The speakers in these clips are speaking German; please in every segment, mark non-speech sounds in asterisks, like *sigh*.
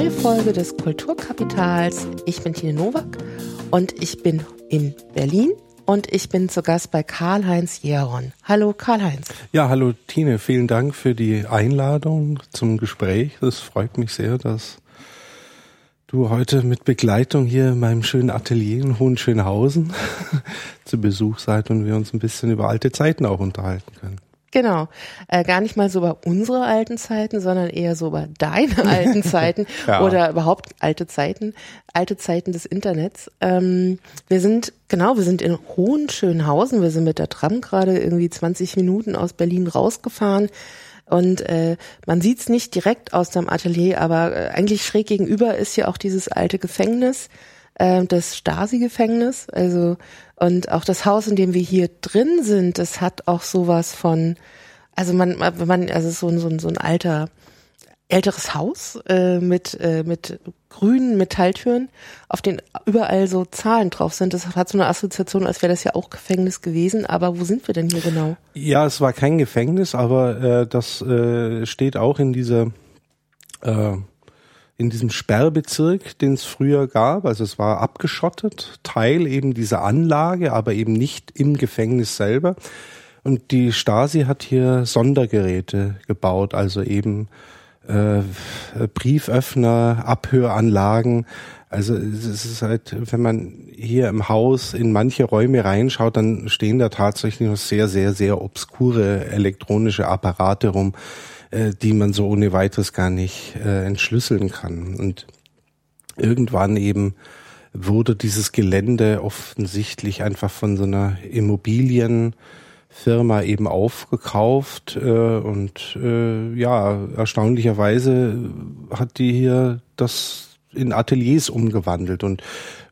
neue Folge des Kulturkapitals. Ich bin Tine Nowak und ich bin in Berlin und ich bin zu Gast bei Karl-Heinz Jeron. Hallo Karl-Heinz. Ja, hallo Tine, vielen Dank für die Einladung zum Gespräch. Es freut mich sehr, dass du heute mit Begleitung hier in meinem schönen Atelier in Hohenschönhausen *laughs* zu Besuch seid und wir uns ein bisschen über alte Zeiten auch unterhalten können. Genau. Äh, gar nicht mal so über unsere alten Zeiten, sondern eher so über deine *laughs* alten Zeiten ja. oder überhaupt alte Zeiten, alte Zeiten des Internets. Ähm, wir sind, genau, wir sind in Hohenschönhausen. Wir sind mit der Tram gerade irgendwie 20 Minuten aus Berlin rausgefahren. Und äh, man sieht's nicht direkt aus dem Atelier, aber äh, eigentlich schräg gegenüber ist ja auch dieses alte Gefängnis, äh, das Stasi-Gefängnis. Also und auch das Haus, in dem wir hier drin sind, das hat auch sowas von, also man, man, also so ein, so ein, so ein alter, älteres Haus äh, mit, äh, mit grünen Metalltüren, auf denen überall so Zahlen drauf sind. Das hat so eine Assoziation, als wäre das ja auch Gefängnis gewesen. Aber wo sind wir denn hier genau? Ja, es war kein Gefängnis, aber äh, das äh, steht auch in dieser äh, in diesem Sperrbezirk, den es früher gab. Also es war abgeschottet, Teil eben dieser Anlage, aber eben nicht im Gefängnis selber. Und die Stasi hat hier Sondergeräte gebaut, also eben äh, Brieföffner, Abhöranlagen. Also es ist halt, wenn man hier im Haus in manche Räume reinschaut, dann stehen da tatsächlich noch sehr, sehr, sehr obskure elektronische Apparate rum äh, die man so ohne weiteres gar nicht äh, entschlüsseln kann. Und irgendwann eben wurde dieses Gelände offensichtlich einfach von so einer Immobilienfirma eben aufgekauft äh, und äh, ja, erstaunlicherweise hat die hier das in Ateliers umgewandelt und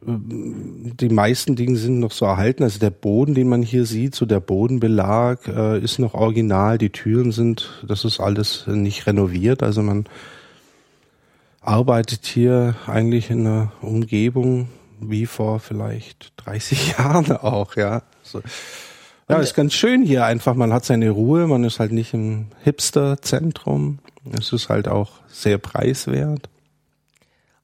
die meisten Dinge sind noch so erhalten. Also der Boden, den man hier sieht, so der Bodenbelag äh, ist noch original. Die Türen sind, das ist alles nicht renoviert. Also man arbeitet hier eigentlich in einer Umgebung wie vor vielleicht 30 *laughs* Jahren auch, ja. So. Ja, ist ganz schön hier einfach. Man hat seine Ruhe, man ist halt nicht im Hipster-Zentrum. Es ist halt auch sehr preiswert.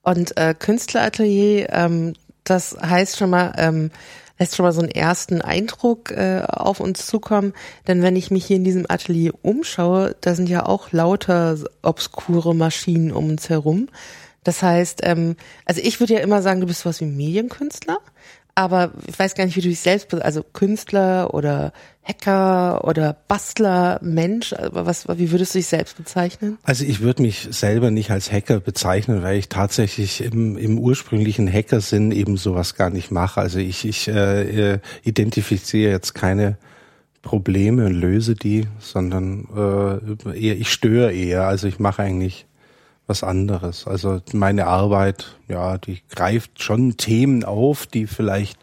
Und äh, Künstleratelier, ähm, das heißt schon mal, ähm, lässt schon mal so einen ersten Eindruck äh, auf uns zukommen. Denn wenn ich mich hier in diesem Atelier umschaue, da sind ja auch lauter obskure Maschinen um uns herum. Das heißt, ähm, also ich würde ja immer sagen, du bist was wie Medienkünstler aber ich weiß gar nicht, wie du dich selbst, also Künstler oder Hacker oder Bastler, Mensch, was, wie würdest du dich selbst bezeichnen? Also ich würde mich selber nicht als Hacker bezeichnen, weil ich tatsächlich im, im ursprünglichen Hackersinn eben sowas gar nicht mache. Also ich, ich äh, identifiziere jetzt keine Probleme und löse die, sondern äh, eher, ich störe eher. Also ich mache eigentlich was anderes. Also meine Arbeit, ja, die greift schon Themen auf, die vielleicht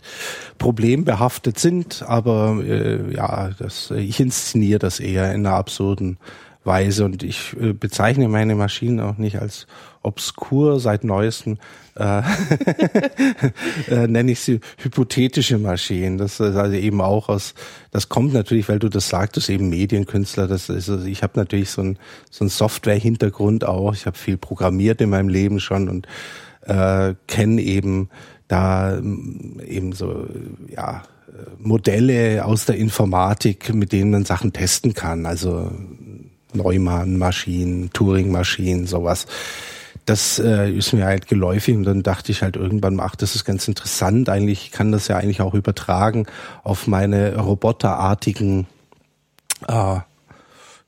problembehaftet sind, aber äh, ja, das, ich inszeniere das eher in einer absurden Weise und ich äh, bezeichne meine Maschinen auch nicht als obskur seit neuestem äh, *laughs* äh, nenne ich sie hypothetische Maschinen. Das ist also eben auch aus, das kommt natürlich, weil du das sagtest, eben Medienkünstler. Das ist, also ich habe natürlich so ein so ein Software-Hintergrund auch. Ich habe viel programmiert in meinem Leben schon und äh, kenne eben da eben so ja Modelle aus der Informatik, mit denen man Sachen testen kann. Also Neumann-Maschinen, Turing-Maschinen, sowas das äh, ist mir halt geläufig und dann dachte ich halt irgendwann, ach, das ist ganz interessant. Eigentlich ich kann das ja eigentlich auch übertragen auf meine roboterartigen äh,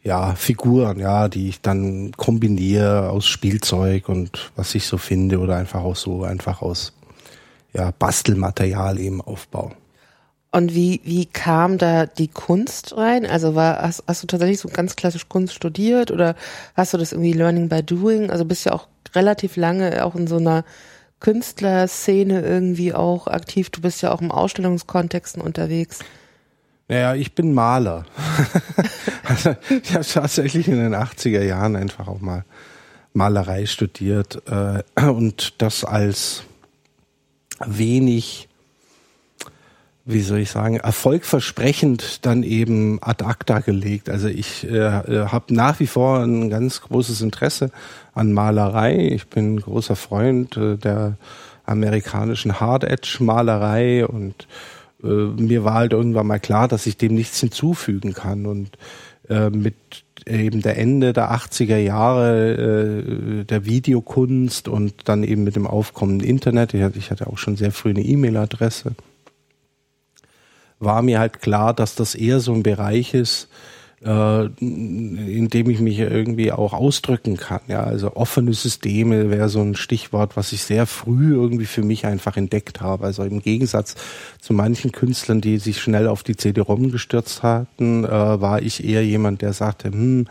ja, Figuren, ja, die ich dann kombiniere aus Spielzeug und was ich so finde oder einfach auch so einfach aus ja, Bastelmaterial eben aufbaue. Und wie, wie kam da die Kunst rein? Also war, hast, hast du tatsächlich so ganz klassisch Kunst studiert oder hast du das irgendwie Learning by Doing? Also bist ja auch relativ lange auch in so einer Künstlerszene irgendwie auch aktiv. Du bist ja auch im Ausstellungskontexten unterwegs. Naja, ich bin Maler. *laughs* also, ich habe tatsächlich in den 80er Jahren einfach auch mal Malerei studiert äh, und das als wenig wie soll ich sagen, erfolgversprechend dann eben ad acta gelegt. Also ich äh, äh habe nach wie vor ein ganz großes Interesse an Malerei. Ich bin großer Freund äh, der amerikanischen Hard Edge Malerei und äh, mir war halt irgendwann mal klar, dass ich dem nichts hinzufügen kann und äh, mit eben der Ende der 80er Jahre äh, der Videokunst und dann eben mit dem aufkommenden Internet, ich hatte, ich hatte auch schon sehr früh eine E-Mail-Adresse, war mir halt klar, dass das eher so ein Bereich ist, äh, in dem ich mich irgendwie auch ausdrücken kann. Ja, also offene Systeme wäre so ein Stichwort, was ich sehr früh irgendwie für mich einfach entdeckt habe. Also im Gegensatz zu manchen Künstlern, die sich schnell auf die CD-ROM gestürzt hatten, äh, war ich eher jemand, der sagte, hm,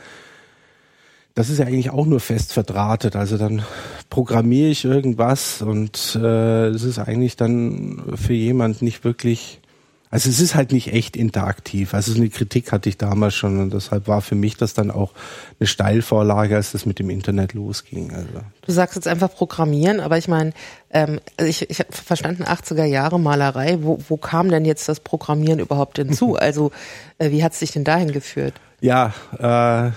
das ist ja eigentlich auch nur fest verdrahtet. Also dann programmiere ich irgendwas und äh, es ist eigentlich dann für jemand nicht wirklich also es ist halt nicht echt interaktiv. Also eine Kritik hatte ich damals schon und deshalb war für mich das dann auch eine Steilvorlage, als das mit dem Internet losging. Also. Du sagst jetzt einfach Programmieren, aber ich meine, ähm, also ich, ich habe verstanden 80er Jahre Malerei. Wo, wo kam denn jetzt das Programmieren überhaupt hinzu? *laughs* Also äh, wie hat es dich denn dahin geführt? Ja, äh, äh,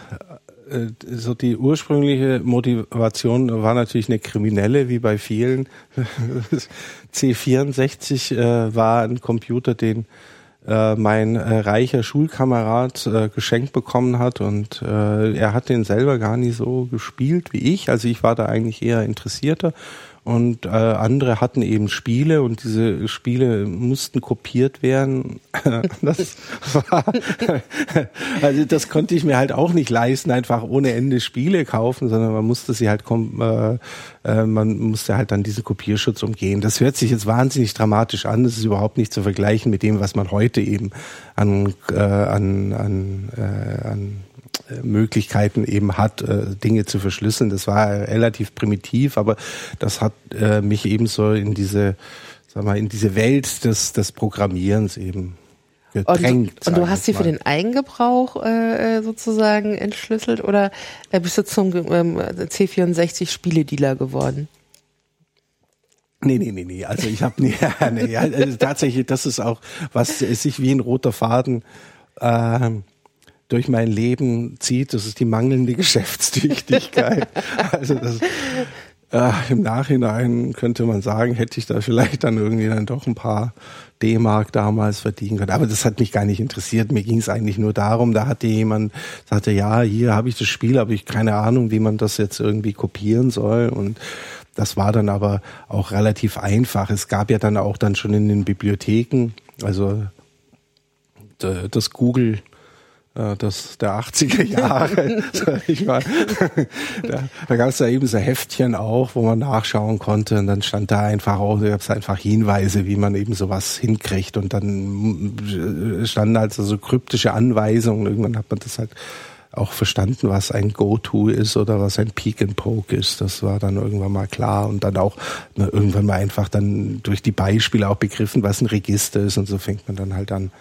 so die ursprüngliche Motivation war natürlich eine kriminelle, wie bei vielen. *laughs* C64 äh, war ein Computer, den äh, mein äh, reicher Schulkamerad äh, geschenkt bekommen hat und äh, er hat den selber gar nicht so gespielt wie ich. Also ich war da eigentlich eher interessierter und äh, andere hatten eben Spiele und diese Spiele mussten kopiert werden. *laughs* das war, also das konnte ich mir halt auch nicht leisten, einfach ohne Ende Spiele kaufen, sondern man musste sie halt äh, äh, man musste halt dann diesen Kopierschutz umgehen. Das hört sich jetzt wahnsinnig dramatisch an. Das ist überhaupt nicht zu vergleichen mit dem, was man heute eben an äh, an an, äh, an Möglichkeiten eben hat, äh, Dinge zu verschlüsseln. Das war relativ primitiv, aber das hat äh, mich eben so in diese, sag mal, in diese Welt des, des Programmierens eben gedrängt. Und, und du hast sie für den Eigengebrauch äh, sozusagen entschlüsselt oder bist du zum ähm, C64 Spieledealer geworden? Nee, nee, nee, nee. Also ich habe *laughs* nee, nee, also tatsächlich, das ist auch, was sich wie ein roter Faden äh, durch mein Leben zieht, das ist die mangelnde *laughs* Geschäftstüchtigkeit. also das, äh, im Nachhinein könnte man sagen, hätte ich da vielleicht dann irgendwie dann doch ein paar D-Mark damals verdienen können. Aber das hat mich gar nicht interessiert. Mir ging es eigentlich nur darum, da hatte jemand, sagte, ja, hier habe ich das Spiel, aber ich keine Ahnung, wie man das jetzt irgendwie kopieren soll. Und das war dann aber auch relativ einfach. Es gab ja dann auch dann schon in den Bibliotheken, also das Google äh, das der 80er Jahre, *laughs* sag ich mal. *laughs* da, da gab es da eben so Heftchen auch, wo man nachschauen konnte und dann stand da einfach auch, da gab es einfach Hinweise, wie man eben sowas hinkriegt und dann äh, standen halt so kryptische Anweisungen. Irgendwann hat man das halt auch verstanden, was ein Go-To ist oder was ein Peek and Poke ist. Das war dann irgendwann mal klar und dann auch ne, irgendwann mal einfach dann durch die Beispiele auch begriffen, was ein Register ist und so fängt man dann halt an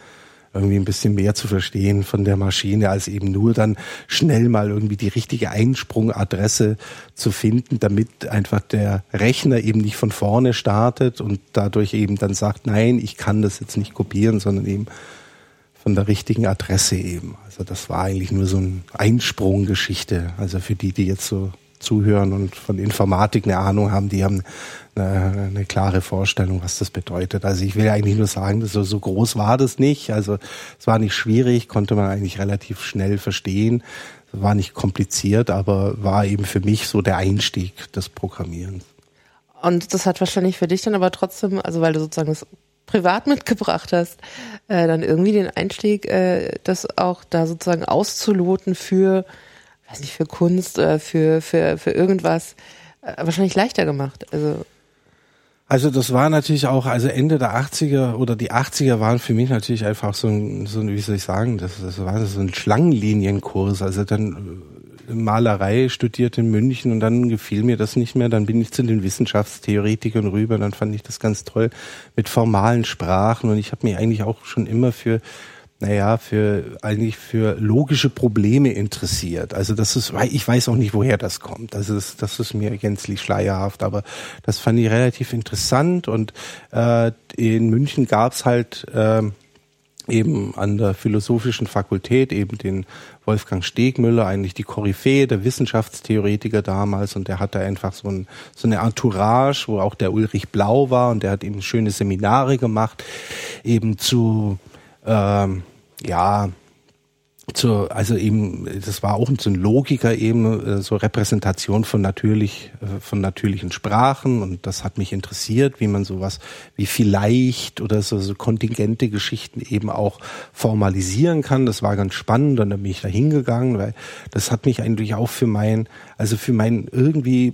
irgendwie ein bisschen mehr zu verstehen von der Maschine, als eben nur dann schnell mal irgendwie die richtige Einsprungadresse zu finden, damit einfach der Rechner eben nicht von vorne startet und dadurch eben dann sagt, nein, ich kann das jetzt nicht kopieren, sondern eben von der richtigen Adresse eben. Also das war eigentlich nur so eine Einsprunggeschichte. Also für die, die jetzt so zuhören und von Informatik eine Ahnung haben, die haben eine, eine klare Vorstellung, was das bedeutet. Also ich will eigentlich nur sagen, so, so groß war das nicht. Also es war nicht schwierig, konnte man eigentlich relativ schnell verstehen. War nicht kompliziert, aber war eben für mich so der Einstieg des Programmierens. Und das hat wahrscheinlich für dich dann aber trotzdem, also weil du sozusagen das privat *laughs* mitgebracht hast, äh, dann irgendwie den Einstieg, äh, das auch da sozusagen auszuloten für, weiß nicht, für Kunst, äh, für, für, für irgendwas, äh, wahrscheinlich leichter gemacht. Also also das war natürlich auch, also Ende der 80er oder die 80er waren für mich natürlich einfach so ein, so ein wie soll ich sagen, das, das war so ein Schlangenlinienkurs. Also dann äh, Malerei studiert in München und dann gefiel mir das nicht mehr. Dann bin ich zu den Wissenschaftstheoretikern rüber. Dann fand ich das ganz toll mit formalen Sprachen und ich habe mich eigentlich auch schon immer für naja, für eigentlich für logische Probleme interessiert. Also das ist, ich weiß auch nicht, woher das kommt. Das ist, das ist mir gänzlich schleierhaft, aber das fand ich relativ interessant und äh, in München gab's halt äh, eben an der philosophischen Fakultät eben den Wolfgang Stegmüller, eigentlich die Koryphäe der Wissenschaftstheoretiker damals und der hatte einfach so, ein, so eine Entourage, wo auch der Ulrich Blau war und der hat eben schöne Seminare gemacht, eben zu ähm, ja, zur, also eben, das war auch so ein Logiker eben, äh, so Repräsentation von natürlich, äh, von natürlichen Sprachen und das hat mich interessiert, wie man sowas wie vielleicht oder so, so kontingente Geschichten eben auch formalisieren kann. Das war ganz spannend und dann bin ich da hingegangen, weil das hat mich eigentlich auch für mein, also für mein irgendwie,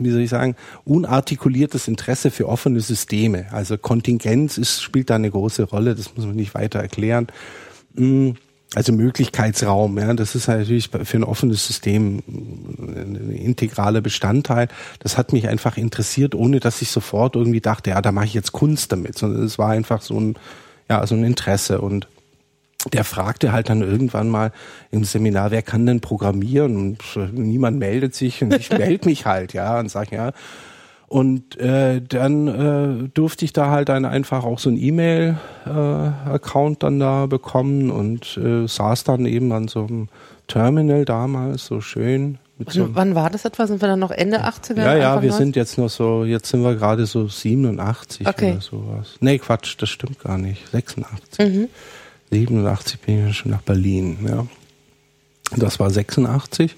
wie soll ich sagen, unartikuliertes Interesse für offene Systeme. Also Kontingenz ist, spielt da eine große Rolle, das muss man nicht weiter erklären. Mm, also Möglichkeitsraum, ja, das ist natürlich für ein offenes System ein integraler Bestandteil. Das hat mich einfach interessiert, ohne dass ich sofort irgendwie dachte, ja, da mache ich jetzt Kunst damit, sondern es war einfach so ein, ja, so ein Interesse und der fragte halt dann irgendwann mal im Seminar, wer kann denn programmieren? Und niemand meldet sich und ich *laughs* melde mich halt, ja, und sage, ja, und äh, dann äh, durfte ich da halt dann einfach auch so ein E-Mail-Account äh, dann da bekommen und äh, saß dann eben an so einem Terminal damals, so schön. Wann, so wann, war das etwa? Sind wir dann noch Ende 80er? Ja, ja, wir 90? sind jetzt noch so, jetzt sind wir gerade so 87 okay. oder sowas. Nee, Quatsch, das stimmt gar nicht. 86. Mhm. 87 bin ich schon nach Berlin, ja. Das war 86.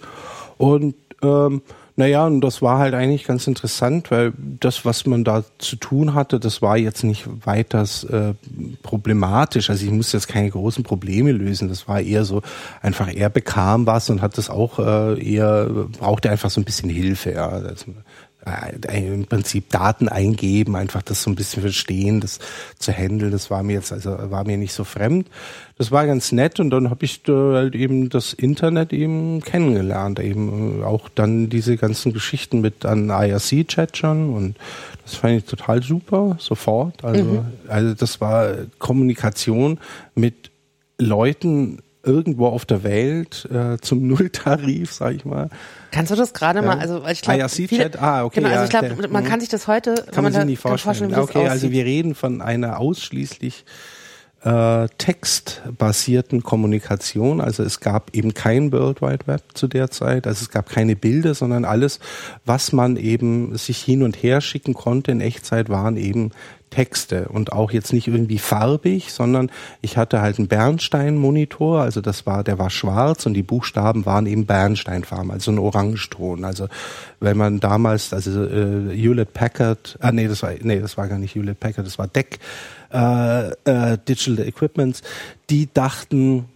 Und ähm, naja, und das war halt eigentlich ganz interessant, weil das, was man da zu tun hatte, das war jetzt nicht weiters äh, problematisch. Also ich musste jetzt keine großen Probleme lösen. Das war eher so, einfach er bekam was und hat das auch äh, eher, brauchte einfach so ein bisschen Hilfe. Ja. Also, im Prinzip Daten eingeben, einfach das so ein bisschen verstehen, das zu handeln, das war mir jetzt, also war mir nicht so fremd. Das war ganz nett und dann habe ich halt eben das Internet eben kennengelernt, eben äh, auch dann diese ganzen Geschichten mit an IRC-Chatchern und das fand ich total super, sofort. Also, mhm. also das war Kommunikation mit Leuten irgendwo auf der Welt äh, zum *laughs* Nulltarif, sag ich mal. Kannst du das gerade ja. mal, also ich glaube, IRC-Chat, ah, okay. Genau, also ich glaube, man kann sich das heute, kann man, man sich nicht vorstellen. vorstellen okay, also wir reden von einer ausschließlich äh, textbasierten Kommunikation. Also es gab eben kein World Wide Web zu der Zeit. Also es gab keine Bilder, sondern alles, was man eben sich hin und her schicken konnte in Echtzeit, waren eben Texte und auch jetzt nicht irgendwie farbig, sondern ich hatte halt einen Bernstein-Monitor, also das war, der war schwarz und die Buchstaben waren eben Bernsteinfarben, also ein Orangeton. Also wenn man damals, also äh, Hewlett Packard, ah nee, das war, nee, das war gar nicht Hewlett Packard, das war DEC, äh, äh, Digital Equipments, die dachten,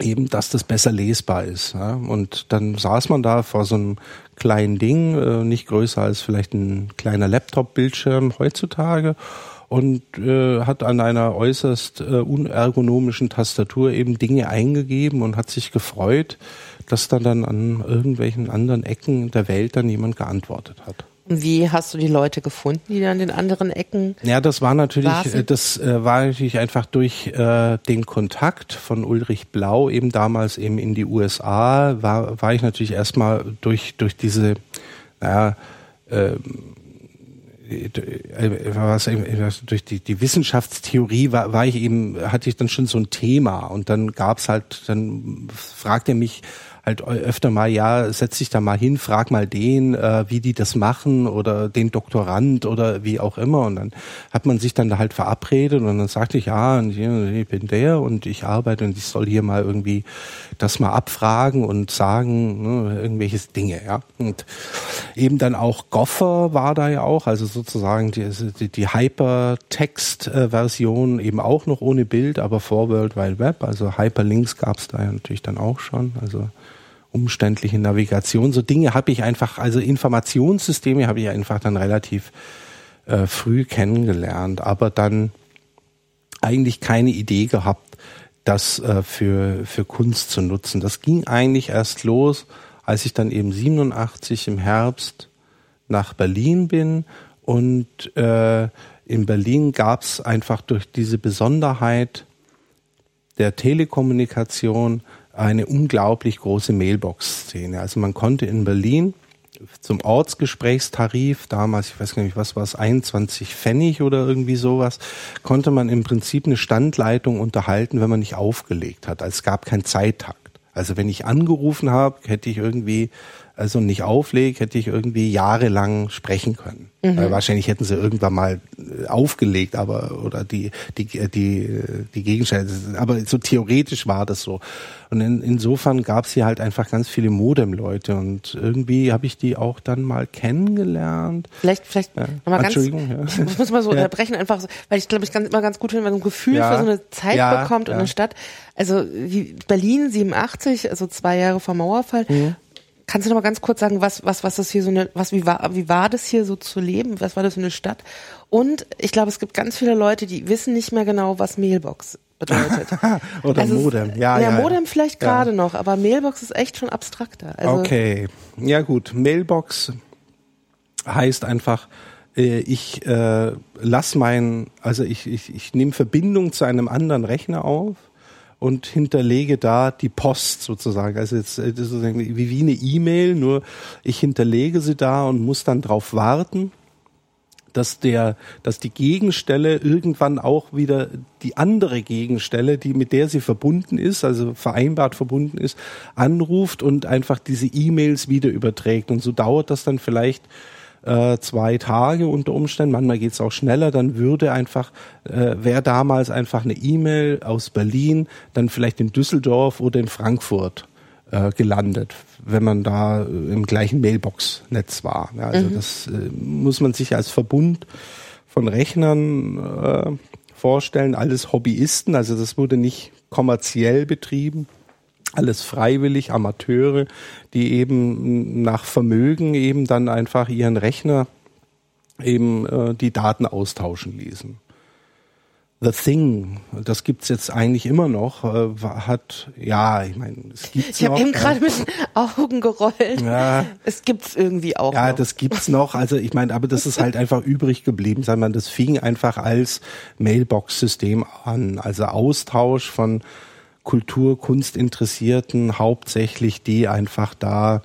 eben, dass das besser lesbar ist. Ja? Und dann saß man da vor so einem kleinen Ding, äh, nicht größer als vielleicht ein kleiner Laptop-Bildschirm heutzutage und äh, hat an einer äußerst äh, unergonomischen Tastatur eben Dinge eingegeben und hat sich gefreut, dass dann dann an irgendwelchen anderen Ecken der Welt dann jemand geantwortet hat. Wie hast du die Leute gefunden, die dann in den anderen Ecken? Ja, das war natürlich, saßen? Äh, das äh, war natürlich einfach durch äh, den Kontakt von Ulrich Blau eben damals eben in die USA, war, war ich natürlich erstmal durch, durch diese, naja, ähm, äh, was, durch die, die Wissenschaftstheorie war, war ich eben, hatte ich dann schon so ein Thema und dann gab's halt, dann fragte er mich, halt öfter mal, ja, setz dich da mal hin, frag mal den, äh, wie die das machen oder den Doktorand oder wie auch immer. Und dann hat man sich dann da halt verabredet und dann sagte ich, ja, ich bin der und ich arbeite und ich soll hier mal irgendwie das mal abfragen und sagen, ne, irgendwelches Dinge, ja. Und eben dann auch Goffer war da ja auch, also sozusagen die, die, die Hypertext-Version eben auch noch ohne Bild, aber vor World Wide Web, also Hyperlinks gab es da ja natürlich dann auch schon, also umständliche Navigation. So Dinge habe ich einfach, also Informationssysteme habe ich einfach dann relativ äh, früh kennengelernt, aber dann eigentlich keine Idee gehabt, das äh, für, für Kunst zu nutzen. Das ging eigentlich erst los, als ich dann eben 87 im Herbst nach Berlin bin und äh, in Berlin gab es einfach durch diese Besonderheit der Telekommunikation eine unglaublich große Mailbox-Szene. Also man konnte in Berlin zum Ortsgesprächstarif damals, ich weiß gar nicht, was war es, 21 Pfennig oder irgendwie sowas, konnte man im Prinzip eine Standleitung unterhalten, wenn man nicht aufgelegt hat. Also es gab keinen Zeittakt. Also wenn ich angerufen habe, hätte ich irgendwie also nicht auflege, hätte ich irgendwie jahrelang sprechen können. Mhm. Äh, wahrscheinlich hätten sie irgendwann mal äh, aufgelegt, aber oder die die die die Gegenstände. Aber so theoretisch war das so. Und in, insofern gab es hier halt einfach ganz viele Modem-Leute und irgendwie habe ich die auch dann mal kennengelernt. Vielleicht vielleicht ja. nochmal ganz. Entschuldigung. Ja. *laughs* Ich muss mal so *laughs* ja. unterbrechen einfach, so, weil ich glaube ich ganz immer ganz gut finde, wenn man ein Gefühl ja. für so eine Zeit bekommt und eine Stadt. Also wie Berlin 87, also zwei Jahre vor Mauerfall. Mhm Kannst du noch mal ganz kurz sagen, was, was, was das hier so eine, was, wie war, wie war das hier so zu leben? Was war das für eine Stadt? Und ich glaube, es gibt ganz viele Leute, die wissen nicht mehr genau, was Mailbox bedeutet. *laughs* Oder also Modem, ja, ja. Ja, Modem vielleicht ja. gerade noch, aber Mailbox ist echt schon abstrakter. Also okay, ja gut, Mailbox heißt einfach, äh, ich äh, lass mein, also ich, ich, ich nehme Verbindung zu einem anderen Rechner auf und hinterlege da die Post sozusagen. Also jetzt äh, sozusagen wie, wie eine E-Mail, nur ich hinterlege sie da und muss dann drauf warten, dass der, dass die Gegenstelle irgendwann auch wieder die andere Gegenstelle, die mit der sie verbunden ist, also vereinbart verbunden ist, anruft und einfach diese E-Mails wieder überträgt. Und so dauert das dann vielleicht äh, zwei Tage unter Umständen, manchmal geht's auch schneller, dann würde einfach, äh, wäre damals einfach eine E-Mail aus Berlin, dann vielleicht in Düsseldorf oder in Frankfurt äh, gelandet, wenn man da äh, im gleichen Mailbox-Netz war. Ja, also mhm. das äh, muss man sich als Verbund von Rechnern äh, vorstellen, alles Hobbyisten, also das wurde nicht kommerziell betrieben alles freiwillig, Amateure, die eben nach Vermögen eben dann einfach ihren Rechner eben äh, die Daten austauschen ließen. The Thing, das gibt's jetzt eigentlich immer noch, äh, hat, ja, ich meine, es gibt's ich noch. Ich habe eben gerade mit den Augen gerollt. Ja, es gibt's irgendwie auch Ja, noch. das gibt's noch. Also ich meine, aber das ist halt einfach übrig geblieben, wir, das fing einfach als Mailbox-System an, also Austausch von Kultur, Kunst Interessierten, hauptsächlich die einfach da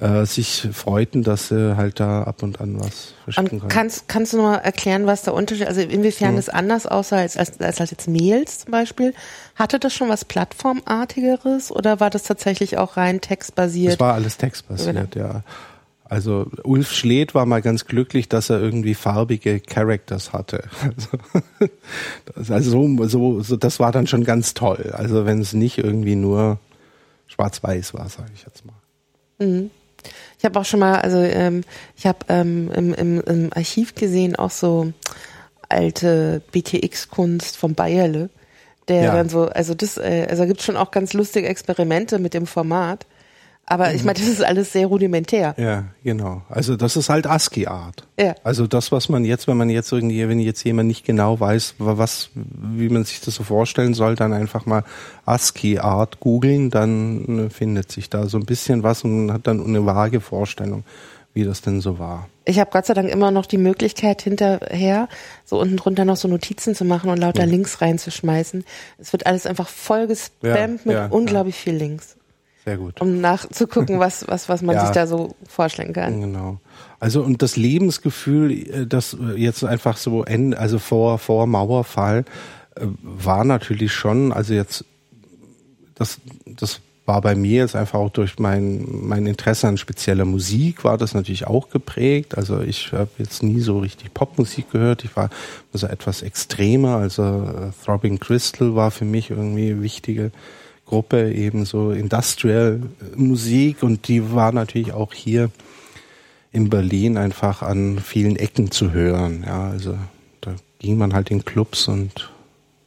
äh, sich freuten, dass sie halt da ab und an was verschicken können. Kannst, kannst du mal erklären, was der Unterschied, also inwiefern hm. es anders aussah als, als, als, als jetzt Mails zum Beispiel? Hatte das schon was Plattformartigeres oder war das tatsächlich auch rein textbasiert? Das war alles textbasiert, genau. ja. Also Ulf Schled war mal ganz glücklich, dass er irgendwie farbige Characters hatte. *laughs* Also, also so, so, so, das war dann schon ganz toll. Also wenn es nicht irgendwie nur schwarz-weiß war, sage ich jetzt mal. Mhm. Ich habe auch schon mal, also ähm, ich habe ähm, im, im, im Archiv gesehen auch so alte BTX-Kunst vom Bayerle, der ja. dann so, also das, äh, also gibt schon auch ganz lustige Experimente mit dem Format. Aber ich meine, das ist alles sehr rudimentär. Ja, genau. Also das ist halt ASCII-Art. Ja. Also das, was man jetzt, wenn man jetzt irgendwie, wenn jetzt jemand nicht genau weiß, was, wie man sich das so vorstellen soll, dann einfach mal ASCII-Art googeln, dann äh, findet sich da so ein bisschen was und hat dann eine vage Vorstellung, wie das denn so war. Ich habe Gott sei Dank immer noch die Möglichkeit, hinterher so unten drunter noch so Notizen zu machen und lauter mhm. Links reinzuschmeißen. Es wird alles einfach voll gespammt ja, mit ja, unglaublich ja. viel Links. Sehr gut. Um nachzugucken, was, was, was man ja, sich da so vorstellen kann. Genau. Also und das Lebensgefühl, äh, das äh, jetzt einfach so end, also vor, vor Mauerfall, äh, war natürlich schon, also jetzt, das, das war bei mir jetzt einfach auch durch mein, mein Interesse an spezieller Musik war das natürlich auch geprägt. Also ich habe jetzt nie so richtig Popmusik gehört. Ich war also etwas extremer. Also Throbbing Crystal war für mich irgendwie wichtige Gruppe eben so Industrial Musik und die war natürlich auch hier in Berlin einfach an vielen Ecken zu hören. Ja, also da ging man halt in Clubs und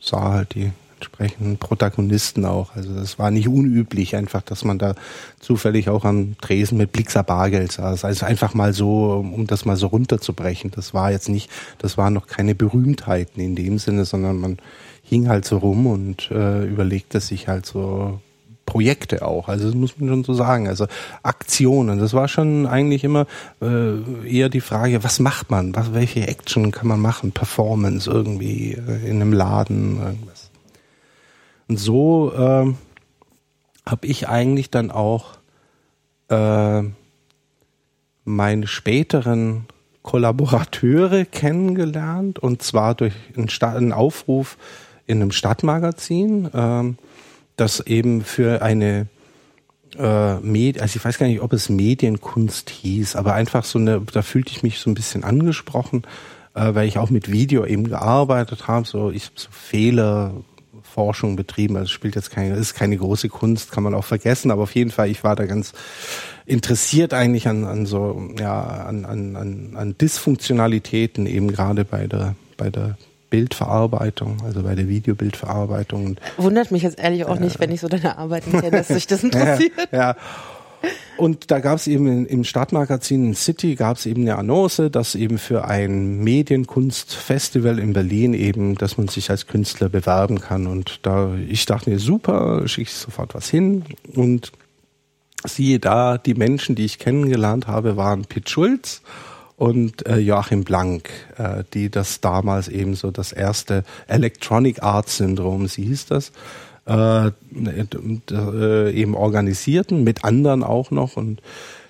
sah halt die entsprechenden Protagonisten auch. Also das war nicht unüblich einfach, dass man da zufällig auch am Tresen mit Blixer Bargeld saß. Also einfach mal so, um das mal so runterzubrechen. Das war jetzt nicht, das waren noch keine Berühmtheiten in dem Sinne, sondern man hing halt so rum und äh, überlegte sich halt so Projekte auch. Also das muss man schon so sagen. Also Aktionen. Das war schon eigentlich immer äh, eher die Frage, was macht man? Was, welche Action kann man machen? Performance irgendwie äh, in einem Laden, irgendwas. Und so äh, habe ich eigentlich dann auch äh, meine späteren Kollaborateure kennengelernt und zwar durch einen, einen Aufruf in einem Stadtmagazin, äh, das eben für eine äh, Med also ich weiß gar nicht, ob es Medienkunst hieß, aber einfach so eine, da fühlte ich mich so ein bisschen angesprochen, äh, weil ich auch mit Video eben gearbeitet habe, so ich so Fehlerforschung betrieben, also spielt jetzt keine, ist keine große Kunst, kann man auch vergessen, aber auf jeden Fall, ich war da ganz interessiert eigentlich an, an so, ja, an, an, an, an Dysfunktionalitäten eben gerade bei der, bei der Bildverarbeitung, also bei der Videobildverarbeitung. Wundert mich jetzt ehrlich auch äh, nicht, wenn ich so deine Arbeiten kenne, dass sich das *laughs* interessiert. ja. Und da gab es eben im Stadtmagazin City gab es eben eine Annonce, dass eben für ein Medienkunstfestival in Berlin eben, dass man sich als Künstler bewerben kann. Und da ich dachte mir, super, schicke ich sofort was hin. Und siehe da, die Menschen, die ich kennengelernt habe, waren Pitt Schulz und äh, Joachim Blank, äh, die das damals eben so das erste Electronic Arts Syndrom, sie hieß das, äh, äh, eben organisierten, mit anderen auch noch und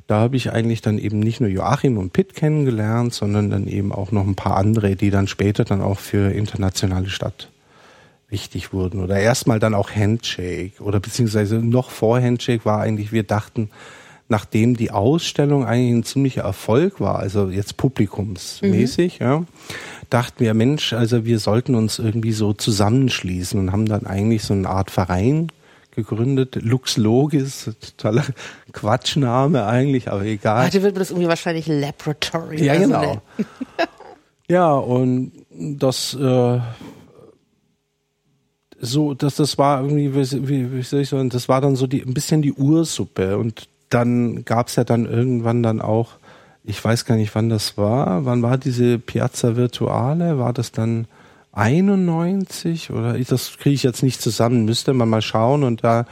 da habe ich eigentlich dann eben nicht nur Joachim und Pitt kennengelernt, sondern dann eben auch noch ein paar andere, die dann später dann auch für internationale Stadt wichtig wurden. Oder erstmal dann auch Handshake oder beziehungsweise noch vor Handshake war eigentlich, wir dachten, nachdem die Ausstellung eigentlich ein ziemlicher Erfolg war, also jetzt publikumsmäßig, mhm. ja, dachten wir, Mensch, also wir sollten uns irgendwie so zusammenschließen und haben dann eigentlich so eine Art Verein gegründet. Lux Logis, totaler *laughs* Quatschname eigentlich, aber egal. Heute wird das irgendwie wahrscheinlich Laboratory. Ja, genau. Ne? ja, und das äh, so, dass das war irgendwie, wie, wie soll ich sagen, das war dann so die ein bisschen die Ursuppe und dann gab's ja dann irgendwann dann auch, ich weiß gar nicht, wann das war. Wann war diese Piazza Virtuale? War das dann 91 oder das kriege ich jetzt nicht zusammen, müsste man mal schauen. Und da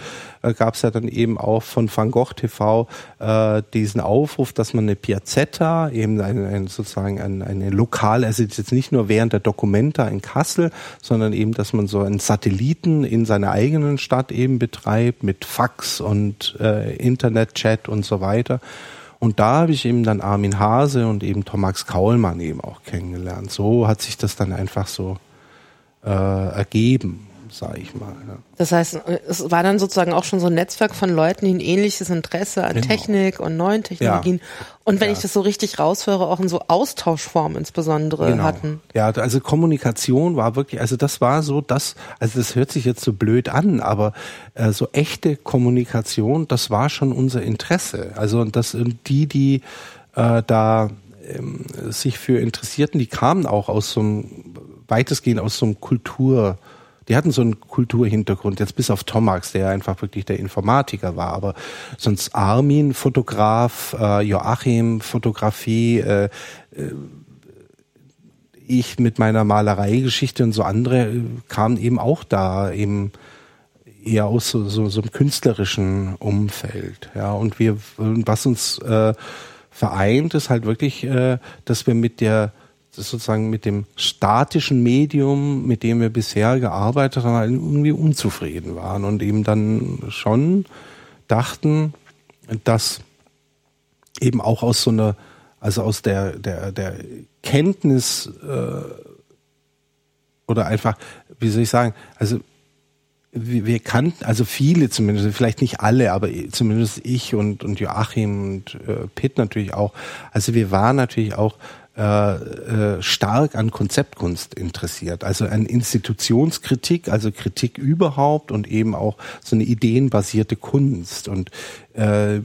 äh, gab es ja dann eben auch von Van Gogh TV äh, diesen Aufruf, dass man eine Piazzetta, eben ein, ein sozusagen ein, eine lokale, also jetzt nicht nur während der Documenta in Kassel, sondern eben, dass man so einen Satelliten in seiner eigenen Stadt eben betreibt mit Fax und äh, Internetchat und so weiter. Und da habe ich eben dann Armin Hase und eben Thomas Kaulmann eben auch kennengelernt. So hat sich das dann einfach so äh, ergeben, sage ich mal. Ja. Das heißt, es war dann sozusagen auch schon so ein Netzwerk von Leuten, die ein ähnliches Interesse an genau. Technik und neuen Technologien ja. und wenn ja. ich das so richtig raushöre, auch in so Austauschformen insbesondere genau. hatten. Ja, also Kommunikation war wirklich, also das war so das, also das hört sich jetzt so blöd an, aber äh, so echte Kommunikation, das war schon unser Interesse. Also das die, die äh, da ähm, sich für interessierten, die kamen auch aus so einem weitestgehend aus so einem Kultur, die hatten so einen Kulturhintergrund, jetzt bis auf Tomax, der einfach wirklich der Informatiker war, aber sonst Armin, Fotograf, äh, Joachim, Fotografie, äh, äh, ich mit meiner Malereigeschichte und so andere kamen eben auch da eben eher aus so, so, so einem künstlerischen Umfeld. Ja, und wir, was uns äh, vereint, ist halt wirklich, äh, dass wir mit der sozusagen mit dem statischen Medium, mit dem wir bisher gearbeitet haben, halt irgendwie unzufrieden waren und eben dann schon dachten, dass eben auch aus so einer, also aus der, der, der Kenntnis äh, oder einfach, wie soll ich sagen, also wir, kannten, also viele zumindest, vielleicht nicht alle, aber zumindest ich und, und Joachim und äh, Pitt natürlich auch. Also wir waren natürlich auch äh, äh, stark an Konzeptkunst interessiert, also an Institutionskritik, also Kritik überhaupt und eben auch so eine ideenbasierte Kunst und äh,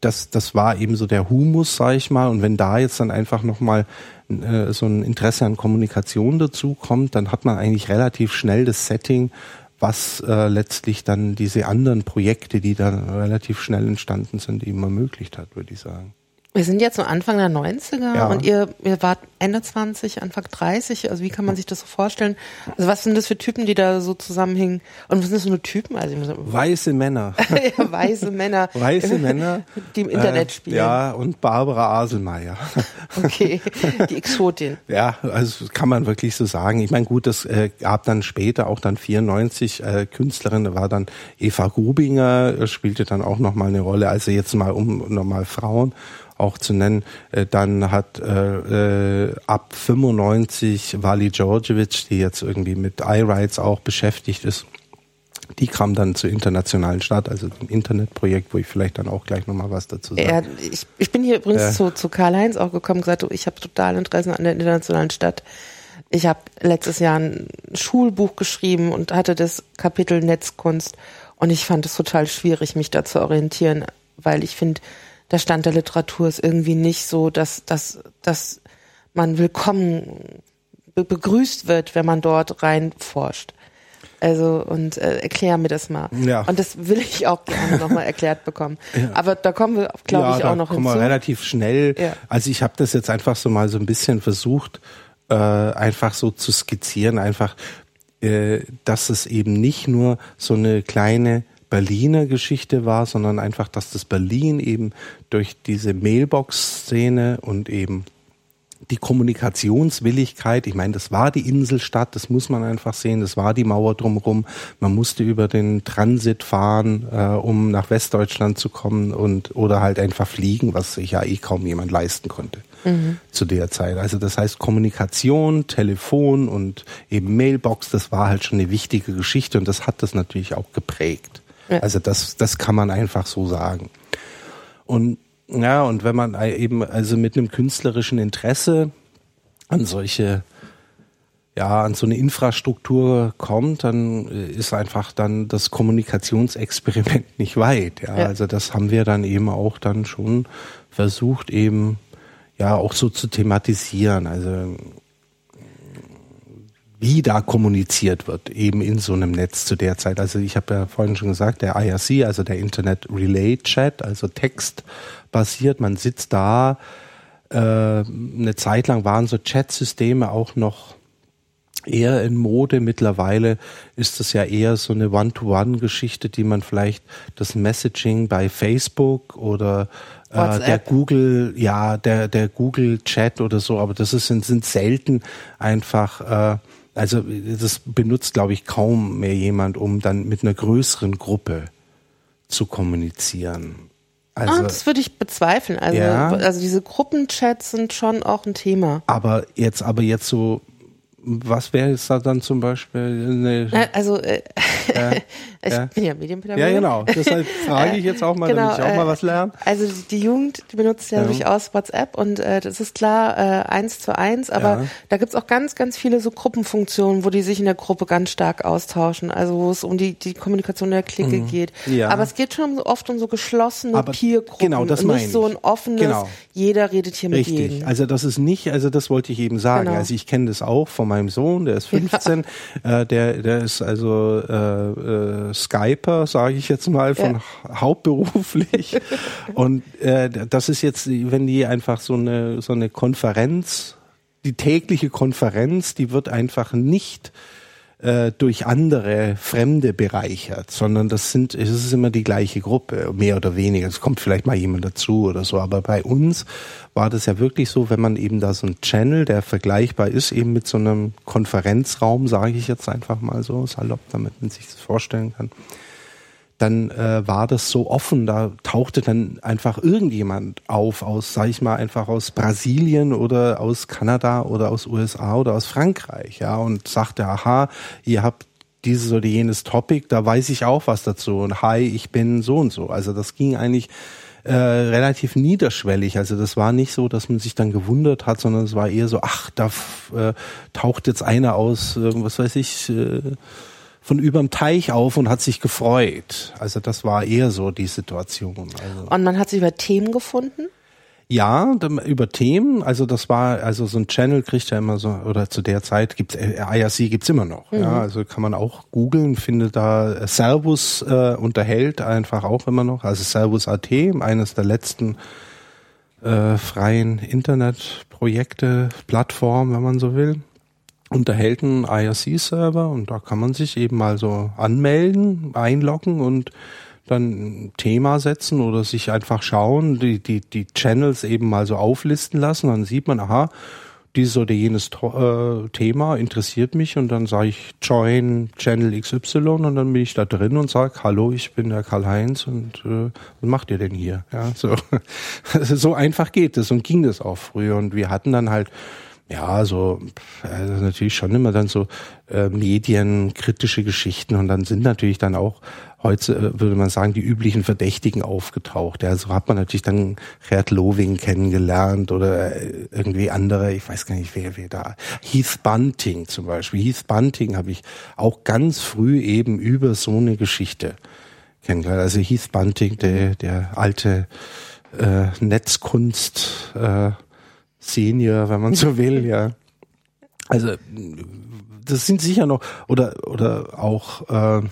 das, das war eben so der Humus, sag ich mal. Und wenn da jetzt dann einfach nochmal äh, so ein Interesse an Kommunikation dazu kommt, dann hat man eigentlich relativ schnell das Setting, was äh, letztlich dann diese anderen Projekte, die dann relativ schnell entstanden sind, eben ermöglicht hat, würde ich sagen. Wir sind jetzt so Anfang der 90er ja. und ihr, ihr wart Ende 20, Anfang 30. Also wie kann man sich das so vorstellen? Also was sind das für Typen, die da so zusammenhängen? Und was sind das für nur Typen? Also weiße Männer. *laughs* ja, weiße Männer. *laughs* Weiße Männer. *laughs* Die im Internet äh, spielen. Ja, und Barbara Aselmeier. okay, die Exotin. Ja, also kann man wirklich so sagen. Ich meine, gut, das äh, gab dann später auch dann 94 äh, Künstlerin, war dann Eva Grubinger, spielte dann auch nochmal eine Rolle. Also jetzt mal um nochmal Frauen auch zu nennen. Äh, dann hat äh, äh, ab 95 Wally Georgievich, die jetzt irgendwie mit iRights auch beschäftigt ist, die kam dann zur internationalen Stadt, also dem Internetprojekt, wo ich vielleicht dann auch gleich nochmal was dazu sage. Ja, ich, ich bin hier übrigens äh, zu, zu Karl-Heinz auch gekommen und gesagt, ich habe total Interesse an der internationalen Stadt. Ich habe letztes Jahr ein Schulbuch geschrieben und hatte das Kapitel Netzkunst und ich fand es total schwierig, mich da zu orientieren, weil ich finde, der Stand der Literatur ist irgendwie nicht so, dass, dass, dass man willkommen begrüßt wird, wenn man dort reinforscht. Also und äh, erklär mir das mal. Ja. Und das will ich auch gerne nochmal erklärt bekommen. *laughs* Ja. Aber da kommen wir, glaube ja, ich, auch noch kommen hinzu. Wir relativ schnell. Ja. Also ich habe das jetzt einfach so mal so ein bisschen versucht, äh, einfach so zu skizzieren, einfach, äh, dass es eben nicht nur so eine kleine Berliner Geschichte war, sondern einfach, dass das Berlin eben durch diese Mailbox-Szene und eben die Kommunikationswilligkeit, ich meine, das war die Inselstadt, das muss man einfach sehen, das war die Mauer drumherum. Man musste über den Transit fahren, äh, um nach Westdeutschland zu kommen und oder halt einfach fliegen, was sich ja eh kaum jemand leisten konnte mhm. zu der Zeit. Also das heißt Kommunikation, Telefon und eben Mailbox, das war halt schon eine wichtige Geschichte und das hat das natürlich auch geprägt. Ja. Also das, das kann man einfach so sagen. Und ja, und wenn man eben also mit einem künstlerischen Interesse an solche ja, an so eine Infrastruktur kommt, dann ist einfach dann das Kommunikationsexperiment *laughs* nicht weit. Ja, ja. also das haben wir dann eben auch dann schon versucht eben ja auch so zu thematisieren. Also wie da kommuniziert wird, eben in so einem Netz zu der Zeit. Also ich habe ja vorhin schon gesagt, der IRC, also der Internet Relay Chat, also textbasiert, man sitzt da. Äh, eine Zeit lang waren so Chat-Systeme auch noch eher in Mode. Mittlerweile ist es ja eher so eine One-to-One-Geschichte, die man vielleicht das Messaging bei Facebook oder äh, der Google, ja, der, der Google Chat oder so, aber das ist, sind, sind selten einfach äh, also das benutzt, glaube ich, kaum mehr jemand, um dann mit einer größeren Gruppe zu kommunizieren. Also, ah, das würde ich bezweifeln. Also, ja, also diese Gruppenchats sind schon auch ein Thema. Aber jetzt, aber jetzt so was wäre es da dann zum Beispiel? Eine, also äh, äh, *laughs* ich ja. bin ja Medienpädagogin. Ja, genau. Deshalb frage ich jetzt auch mal, genau, damit ich auch mal was lerne. Also die Jugend die benutzt ja, ja. durchaus WhatsApp und äh, das ist klar äh, eins zu eins, aber ja. da gibt's auch ganz, ganz viele so Gruppenfunktionen, wo die sich in der Gruppe ganz stark austauschen. Also wo es um die, die Kommunikation der Clique mhm. geht. Ja. Aber es geht schon oft um so geschlossene Peergruppen genau, das und nicht so ein offenes, genau. jeder redet hier Richtig. mit jedem. Also das ist nicht, also das wollte ich eben sagen. Genau. Also ich kenne das auch vom meinem Sohn, der ist 15, ja. äh, der, der ist also äh, äh, Skyper, sage ich jetzt mal, von ja. hauptberuflich. *laughs* Und äh, das ist jetzt, wenn die einfach so eine, so eine Konferenz, die tägliche Konferenz, die wird einfach nicht äh, durch andere Fremde bereichert, sondern das sind, es ist immer die gleiche Gruppe, mehr oder weniger. Es kommt vielleicht mal jemand dazu oder so, aber bei uns war das ja wirklich so, wenn man eben da so ein Channel, der vergleichbar ist, eben mit so einem Konferenzraum, sage ich jetzt einfach mal so salopp, damit man sich das vorstellen kann dann äh, war das so offen, da tauchte dann einfach irgendjemand auf aus, sag ich mal, einfach aus Brasilien oder aus Kanada oder aus USA oder aus Frankreich, ja, und sagte, aha, ihr habt dieses oder jenes Topic, da weiß ich auch was dazu und hi, ich bin so und so. Also das ging eigentlich äh, relativ niederschwellig. Also das war nicht so, dass man sich dann gewundert hat, sondern es war eher so, ach, da äh, taucht jetzt einer aus, äh, was weiß ich, äh, von überm Teich auf und hat sich gefreut. Also das war eher so die Situation. Also. Und man hat sich über Themen gefunden? Ja, über Themen. Also das war, also so ein Channel kriegt ja immer so, oder zu der Zeit gibt's äh, IRC gibt's immer noch. Mhm. Ja, also kann man auch googeln, findet da äh, Servus äh, unterhält einfach auch immer noch. Also Servus AT, eines der letzten äh, freien Internetprojekte, Plattform, wenn man so will, unterhält einen IRC-Server und da kann man sich eben mal so anmelden, einloggen und dann ein Thema setzen oder sich einfach schauen, die, die, die Channels eben mal so auflisten lassen. Dann sieht man, aha, dieses oder jenes äh, Thema interessiert mich und dann sage ich Join Channel XY und dann bin ich da drin und sage, hallo, ich bin der Karl-Heinz und äh, was macht ihr denn hier? Ja, so, *laughs* so einfach geht es und ging das auch früher und wir hatten dann halt ja, so also natürlich schon immer dann so äh, medienkritische Geschichten und dann sind natürlich dann auch heute äh, würde man sagen die üblichen Verdächtigen aufgetaucht. Ja, so hat man natürlich dann Gerd Loving kennengelernt oder äh, irgendwie andere, ich weiß gar nicht wer wer da. Heath Bunting zum Beispiel. Heath Bunting habe ich auch ganz früh eben über so eine Geschichte kennengelernt. Also Heath Bunting, der der alte äh, Netzkunst äh, Senior, wenn man so *laughs* will, ja. Also das sind sicher noch oder oder auch äh,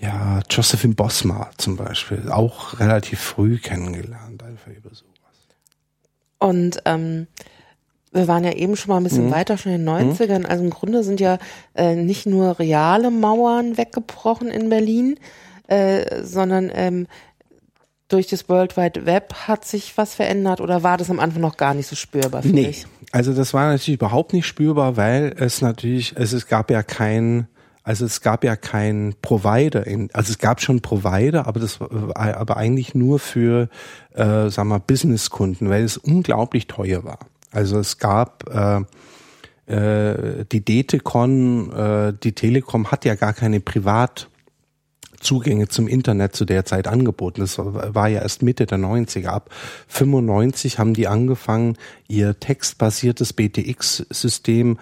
ja Josephine Bosma zum Beispiel auch relativ früh kennengelernt einfach über sowas. Und ähm, wir waren ja eben schon mal ein bisschen mhm. weiter, schon in den 90ern. Mhm. Also im Grunde sind ja äh, nicht nur reale Mauern weggebrochen in Berlin, äh, sondern ähm, durch das World Wide Web hat sich was verändert oder war das am Anfang noch gar nicht so spürbar für nee. dich? Also das war natürlich überhaupt nicht spürbar, weil es natürlich, es, es gab ja kein, also es gab ja kein Provider, in, also es gab schon Provider, aber das war aber eigentlich nur für, äh, sagen wir, Businesskunden, weil es unglaublich teuer war. Also es gab äh, äh, die Detecon, äh, die Telekom hat ja gar keine Privat Zugänge zum Internet zu der Zeit angeboten. Das war ja erst Mitte der 90er. Ab 95 haben die angefangen, ihr textbasiertes BTX-System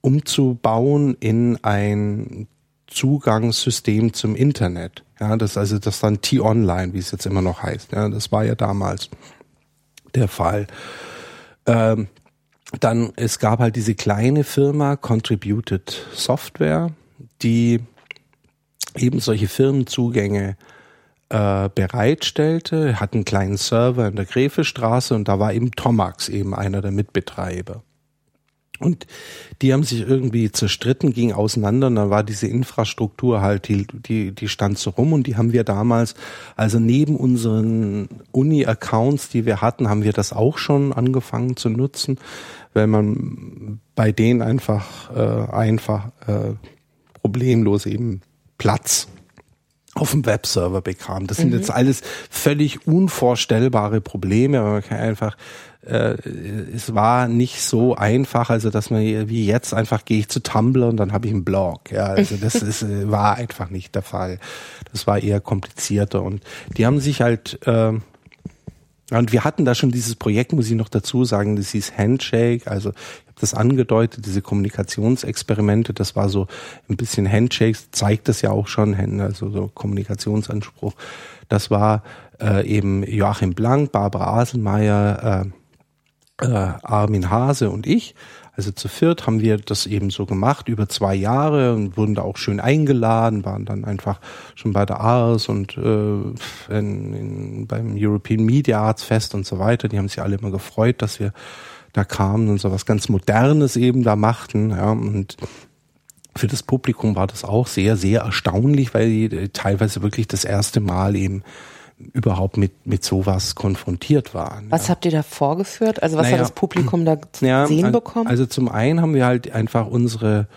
umzubauen in ein Zugangssystem zum Internet. Ja, das also das dann T-Online, wie es jetzt immer noch heißt. Ja, das war ja damals der Fall. Ähm, dann es gab halt diese kleine Firma Contributed Software, die eben solche Firmenzugänge äh, bereitstellte, hat einen kleinen Server in der Gräfestraße und da war eben Tomax eben einer der Mitbetreiber. Und die haben sich irgendwie zerstritten, ging auseinander und dann war diese Infrastruktur halt, die, die, die stand so rum und die haben wir damals, also neben unseren Uni-Accounts, die wir hatten, haben wir das auch schon angefangen zu nutzen, weil man bei denen einfach, äh, einfach äh, problemlos eben Platz auf dem Webserver bekam. Das sind mhm. jetzt alles völlig unvorstellbare Probleme, aber man kann einfach äh, es war nicht so einfach, also dass man wie jetzt einfach gehe ich zu Tumblr und dann habe ich einen Blog. Ja, also das *laughs* ist, äh, war einfach nicht der Fall. Das war eher komplizierter und die haben sich halt äh, und wir hatten da schon dieses Projekt, muss ich noch dazu sagen, das hieß Handshake. Also das angedeutet, diese Kommunikationsexperimente, das war so ein bisschen Handshakes, zeigt das ja auch schon, also so Kommunikationsanspruch. Das war äh, eben Joachim Blank, Barbara Aselmeier, äh, äh, Armin Hase und ich. Also zu viert haben wir das eben so gemacht über zwei Jahre und wurden da auch schön eingeladen, waren dann einfach schon bei der Ars und äh, in, in, beim European Media Arts Fest und so weiter. Die haben sich alle immer gefreut, dass wir da kamen und so was ganz Modernes eben da machten. Ja, und für das Publikum war das auch sehr, sehr erstaunlich, weil die äh, teilweise wirklich das erste Mal eben überhaupt mit, mit sowas konfrontiert waren. Was ja. habt ihr da vorgeführt? Also was naja, hat das Publikum da *clears throat* zu ja, sehen bekommen? Also zum einen haben wir halt einfach unsere,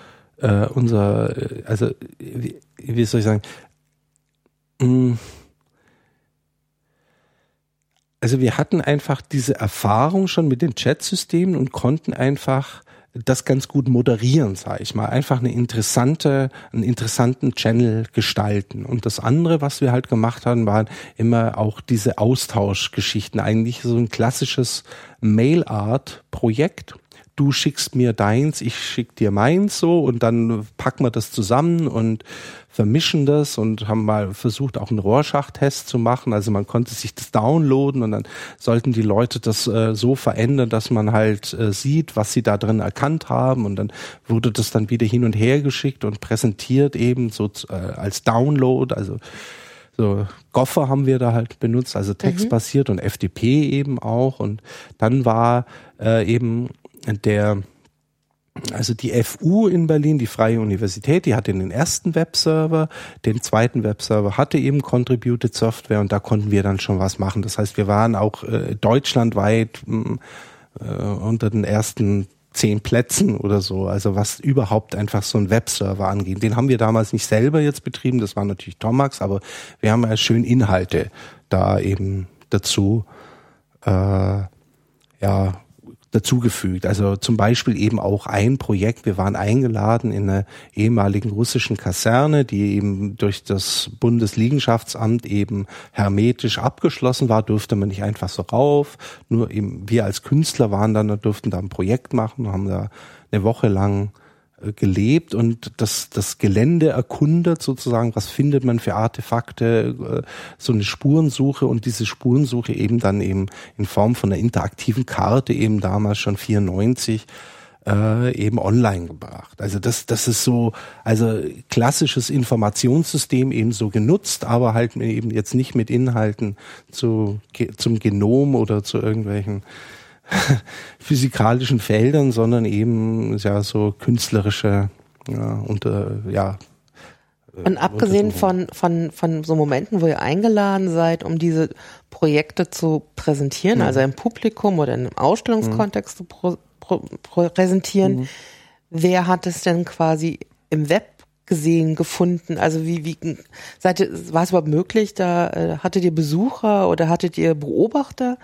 äh, unser, äh, also wie, wie soll ich sagen, mh, mm, also wir hatten einfach diese Erfahrung schon mit den Chatsystemen und konnten einfach das ganz gut moderieren, sage ich mal. Einfach eine interessante, einen interessanten Channel gestalten. Und das andere, was wir halt gemacht haben, waren immer auch diese Austauschgeschichten. Eigentlich so ein klassisches Mail-Art-Projekt du schickst mir deins, ich schick dir meins so und dann packen wir das zusammen und vermischen das und haben mal versucht, auch einen Rorschach-Test zu machen. Also man konnte sich das downloaden und dann sollten die Leute das äh, so verändern, dass man halt äh, sieht, was sie da drin erkannt haben und dann wurde das dann wieder hin und her geschickt und präsentiert eben so äh, als Download. Also so Goffer haben wir da halt benutzt, also textbasiert mhm. und FTP eben auch. Und dann war äh, eben der also die FU in Berlin, die Freie Universität, die hatte den ersten Webserver, den zweiten Webserver hatte eben Contributed Software und da konnten wir dann schon was machen. Das heißt, wir waren auch äh, deutschlandweit äh, unter den ersten zehn Plätzen oder so, also was überhaupt einfach so ein Webserver angeht. Den haben wir damals nicht selber jetzt betrieben, das war natürlich Tomax, aber wir haben ja schön Inhalte da eben dazu äh, ja dazugefügt. Also zum Beispiel eben auch ein Projekt. Wir waren eingeladen in einer ehemaligen russischen Kaserne, die eben durch das Bundesliegenschaftsamt eben hermetisch abgeschlossen war, durfte man nicht einfach so rauf. Nur eben wir als Künstler waren dann, durften da ein Projekt machen, haben da eine Woche lang gelebt und das, das Gelände erkundet sozusagen, was findet man für Artefakte, äh, so eine Spurensuche und diese Spurensuche eben dann eben in Form von einer interaktiven Karte eben damals schon 94 äh, eben online gebracht. Also das, das ist so, also klassisches Informationssystem eben so genutzt, aber halt eben jetzt nicht mit Inhalten zu, zum Genom oder zu irgendwelchen *laughs* physikalischen Feldern, sondern eben ja so künstlerische ja, unter ja äh, und abgesehen von, von, von so Momenten, wo ihr eingeladen seid, um diese Projekte zu präsentieren, mhm. also im Publikum oder im Ausstellungskontext mhm. zu pro, pro, präsentieren, mhm. wer hat es denn quasi im Web gesehen, gefunden? Also wie, wie seid ihr, war es überhaupt möglich? Da äh, hattet ihr Besucher oder hattet ihr Beobachter?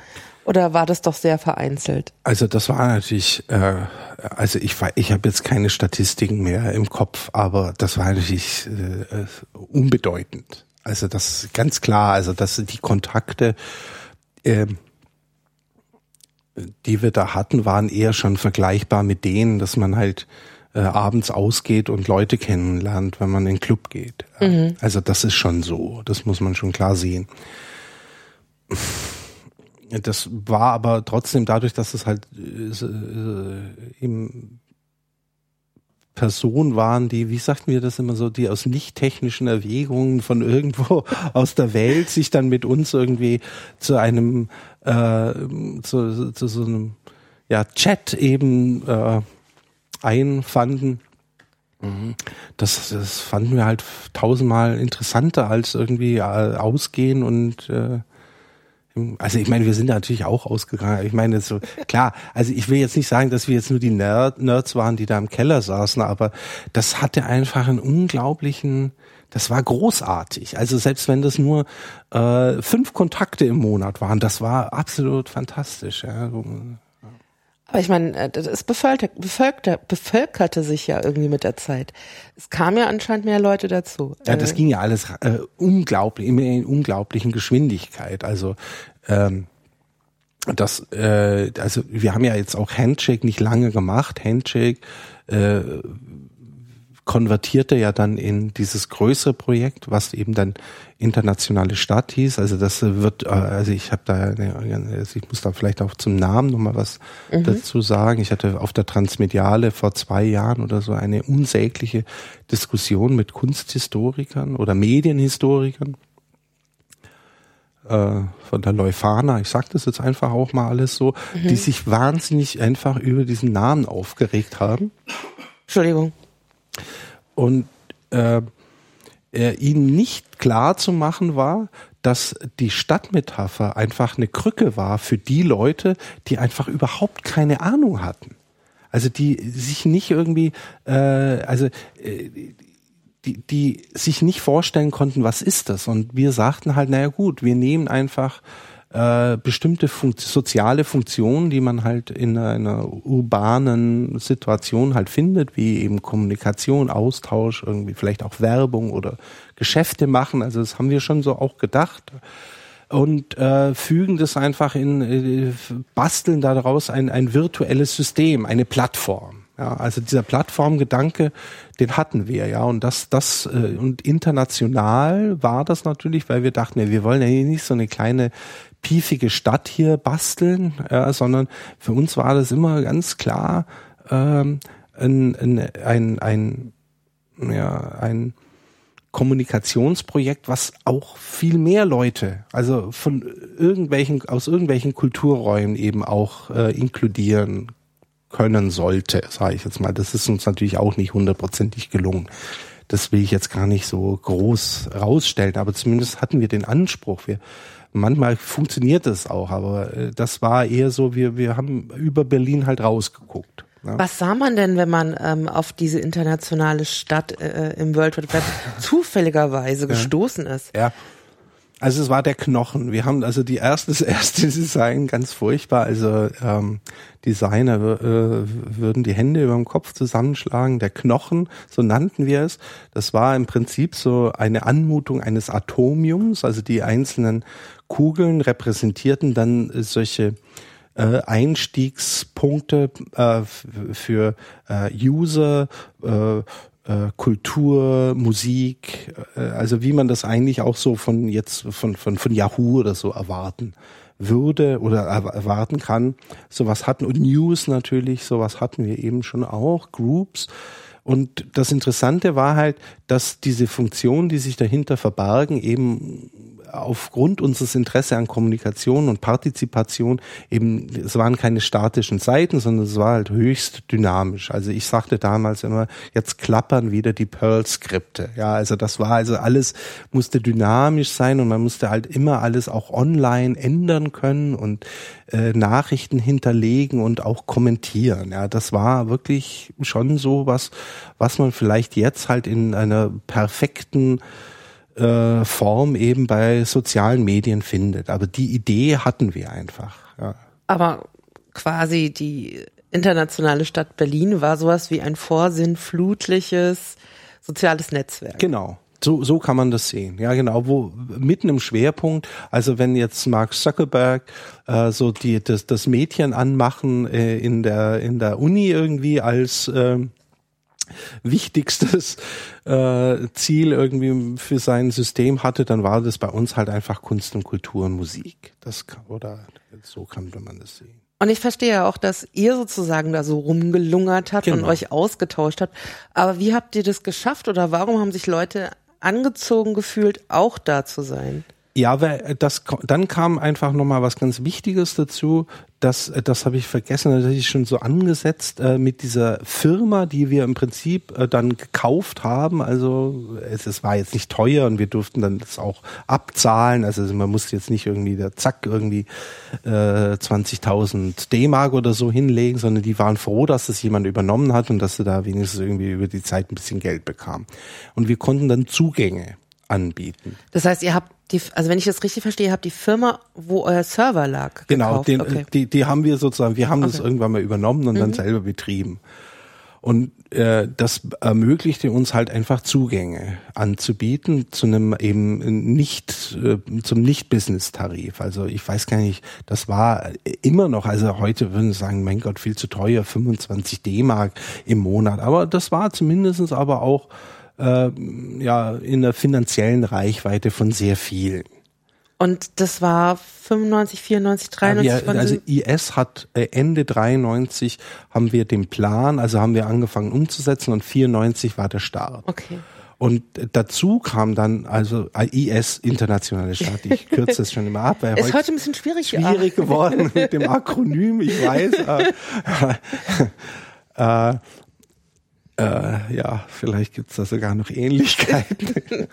Oder war das doch sehr vereinzelt? Also das war natürlich, äh, also ich ich habe jetzt keine Statistiken mehr im Kopf, aber das war natürlich äh, unbedeutend. Also das ganz klar, also dass die Kontakte, äh, die wir da hatten, waren eher schon vergleichbar mit denen, dass man halt äh, abends ausgeht und Leute kennenlernt, wenn man in den Club geht. Mhm. Also das ist schon so, das muss man schon klar sehen. Das war aber trotzdem dadurch, dass es halt äh, eben Personen waren, die, wie sagten wir das immer so, die aus nicht technischen Erwägungen von irgendwo *laughs* aus der Welt sich dann mit uns irgendwie zu einem, äh, zu, zu so einem ja, Chat eben äh, einfanden. Mhm. Das, das fanden wir halt tausendmal interessanter als irgendwie äh, ausgehen und äh, also ich meine, wir sind natürlich auch ausgegangen. Ich meine, so klar, also ich will jetzt nicht sagen, dass wir jetzt nur die Nerd, Nerds waren, die da im Keller saßen, aber das hatte einfach einen unglaublichen, das war großartig. Also selbst wenn das nur äh, fünf Kontakte im Monat waren, das war absolut fantastisch. Ja. Aber ich meine, äh, es bevölkerte, bevölkerte, bevölkerte sich ja irgendwie mit der Zeit. Es kam ja anscheinend mehr Leute dazu. Ja, das äh, ging ja alles äh, unglaublich, immer in unglaublichen Geschwindigkeit. Also ähm, das, äh, also wir haben ja jetzt auch Handshake nicht lange gemacht. Handshake äh, konvertierte ja dann in dieses größere Projekt, was eben dann internationale Stadt hieß. Also das wird, äh, also ich habe da, also ich muss da vielleicht auch zum Namen nochmal was mhm. dazu sagen. Ich hatte auf der Transmediale vor zwei Jahren oder so eine unsägliche Diskussion mit Kunsthistorikern oder Medienhistorikern äh, von der Leuphana, ich sage das jetzt einfach auch mal alles so, mhm. die sich wahnsinnig einfach über diesen Namen aufgeregt haben. Entschuldigung und äh, ihnen nicht klar zu machen war, dass die Stadtmetapher einfach eine Krücke war für die Leute, die einfach überhaupt keine Ahnung hatten. Also die sich nicht irgendwie, äh, also äh, die, die sich nicht vorstellen konnten, was ist das? Und wir sagten halt, naja gut, wir nehmen einfach äh, bestimmte Funkt soziale Funktionen, die man halt in einer urbanen Situation halt findet, wie eben Kommunikation, Austausch, irgendwie vielleicht auch Werbung oder Geschäfte machen. Also das haben wir schon so auch gedacht und äh, fügen das einfach in, äh, basteln daraus ein, ein virtuelles System, eine Plattform. Ja, also dieser Plattformgedanke, den hatten wir ja und das, das äh, und international war das natürlich, weil wir dachten, wir wollen ja hier nicht so eine kleine piefige Stadt hier basteln, ja, sondern für uns war das immer ganz klar ähm, ein, ein, ein, ein, ja, ein Kommunikationsprojekt, was auch viel mehr Leute, also von irgendwelchen, aus irgendwelchen Kulturräumen eben auch äh, inkludieren können sollte, sage ich jetzt mal. Das ist uns natürlich auch nicht hundertprozentig gelungen. Das will ich jetzt gar nicht so groß rausstellen, aber zumindest hatten wir den Anspruch. Wir, manchmal funktioniert das auch, aber äh, das war eher so, wir, wir haben über Berlin halt rausgeguckt. Ja. Was sah man denn, wenn man ähm, auf diese internationale Stadt äh, im World Wide Web *laughs* zufälligerweise gestoßen ist? Ja. Also es war der Knochen. Wir haben also die erste, *laughs* das erste Design ganz furchtbar. Also ähm, Designer äh, würden die Hände über dem Kopf zusammenschlagen. Der Knochen, so nannten wir es, das war im Prinzip so eine Anmutung eines Atomiums. Also die einzelnen Kugeln repräsentierten dann solche äh, Einstiegspunkte äh, für äh, User, äh, äh, Kultur, Musik, äh, also wie man das eigentlich auch so von jetzt von von von Yahoo oder so erwarten würde oder erwarten kann. Sowas hatten und News natürlich, sowas hatten wir eben schon auch, Groups. Und das Interessante war halt, dass diese Funktionen, die sich dahinter verbergen, eben aufgrund unseres Interesse an Kommunikation und Partizipation eben, es waren keine statischen Seiten, sondern es war halt höchst dynamisch. Also ich sagte damals immer, jetzt klappern wieder die Perl-Skripte. Ja, also das war also alles musste dynamisch sein und man musste halt immer alles auch online ändern können und äh, Nachrichten hinterlegen und auch kommentieren. Ja, das war wirklich schon so was, was man vielleicht jetzt halt in einer perfekten äh, Form eben bei sozialen Medien findet. Aber die Idee hatten wir einfach. Ja. Aber quasi die internationale Stadt Berlin war sowas wie ein vorsinnflutliches soziales Netzwerk. Genau. So, so kann man das sehen. Ja, genau. Wo mitten im Schwerpunkt, also wenn jetzt Mark Zuckerberg äh, so die das, das Mädchen anmachen äh, in der in der Uni irgendwie als äh, wichtigstes äh, Ziel irgendwie für sein System hatte, dann war das bei uns halt einfach Kunst und Kultur und Musik. Das kann, oder so kann man das sehen. Und ich verstehe ja auch, dass ihr sozusagen da so rumgelungert habt genau. und euch ausgetauscht habt. Aber wie habt ihr das geschafft oder warum haben sich Leute angezogen gefühlt, auch da zu sein? Ja, weil das dann kam einfach nochmal was ganz Wichtiges dazu. Das, das habe ich vergessen, das hatte ich schon so angesetzt äh, mit dieser Firma, die wir im Prinzip äh, dann gekauft haben. Also es, es war jetzt nicht teuer und wir durften dann das auch abzahlen. Also man musste jetzt nicht irgendwie der Zack irgendwie äh, 20.000 D-Mark oder so hinlegen, sondern die waren froh, dass das jemand übernommen hat und dass sie da wenigstens irgendwie über die Zeit ein bisschen Geld bekam. Und wir konnten dann Zugänge anbieten. Das heißt, ihr habt die, also wenn ich das richtig verstehe, habt die Firma, wo euer Server lag. Genau, den, okay. die, die haben wir sozusagen, wir haben okay. das irgendwann mal übernommen und mhm. dann selber betrieben. Und äh, das ermöglichte uns halt einfach Zugänge anzubieten zu einem eben nicht äh, zum Nicht-Business-Tarif. Also ich weiß gar nicht, das war immer noch, also heute würden sie sagen, mein Gott, viel zu teuer, 25 D-Mark im Monat. Aber das war zumindestens aber auch äh, ja in der finanziellen Reichweite von sehr vielen. Und das war 95, 94, 93? Ja, wir, also IS hat äh, Ende 93 haben wir den Plan, also haben wir angefangen umzusetzen und 94 war der Start. Okay. Und dazu kam dann also IS, internationale Stadt. Ich kürze es schon immer ab. Weil *laughs* ist heute ein bisschen schwierig. Schwierig geworden *laughs* mit dem Akronym, ich weiß. *laughs* äh, äh, äh, ja, vielleicht gibt's da sogar noch Ähnlichkeiten. *laughs*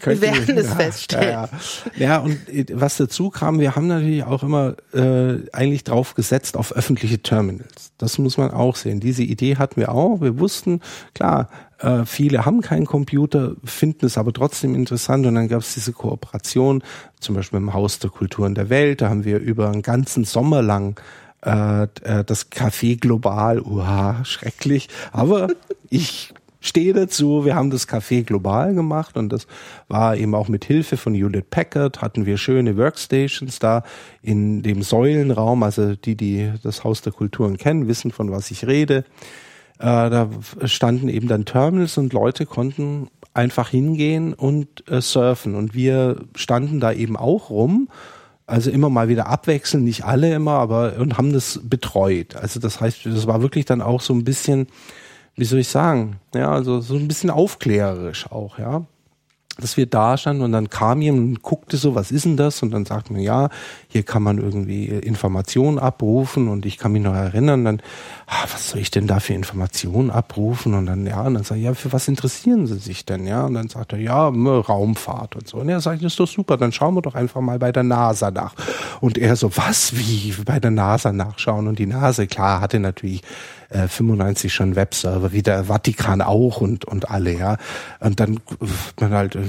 *laughs* wir werden es feststellen. Ja, ja. ja, und was dazu kam, wir haben natürlich auch immer äh, eigentlich drauf gesetzt auf öffentliche Terminals. Das muss man auch sehen. Diese Idee hatten wir auch. Wir wussten, klar, äh, viele haben keinen Computer, finden es aber trotzdem interessant. Und dann gab es diese Kooperation, zum Beispiel im Haus der Kulturen der Welt. Da haben wir über einen ganzen Sommer lang äh, äh, das Café Global, uha, schrecklich. Aber *laughs* ich stehe dazu, wir haben das Café global gemacht und das war eben auch mit Hilfe von Hewlett Packard, hatten wir schöne Workstations da in dem Säulenraum, also die, die das Haus der Kulturen kennen, wissen, von was ich rede. Äh, da standen eben dann Terminals und Leute konnten einfach hingehen und äh, surfen und wir standen da eben auch rum also immer mal wieder abwechseln, nicht alle immer, aber und haben das betreut. Also das heißt, das war wirklich dann auch so ein bisschen wie soll ich sagen, ja, also so ein bisschen aufklärerisch auch, ja dass wir da standen und dann kam jemand und guckte so, was ist denn das? Und dann sagt man, ja, hier kann man irgendwie Informationen abrufen und ich kann mich noch erinnern, dann, ah, was soll ich denn da für Informationen abrufen? Und dann, ja, und dann sage ich, ja, für was interessieren Sie sich denn? Ja, und dann sagt er, ja, Raumfahrt und so. Und er sagt, das ist doch super, dann schauen wir doch einfach mal bei der NASA nach. Und er so, was, wie, bei der NASA nachschauen? Und die NASA, klar, hatte natürlich äh, 95 schon Webserver, wie der Vatikan auch und, und alle, ja. Und dann man halt, äh,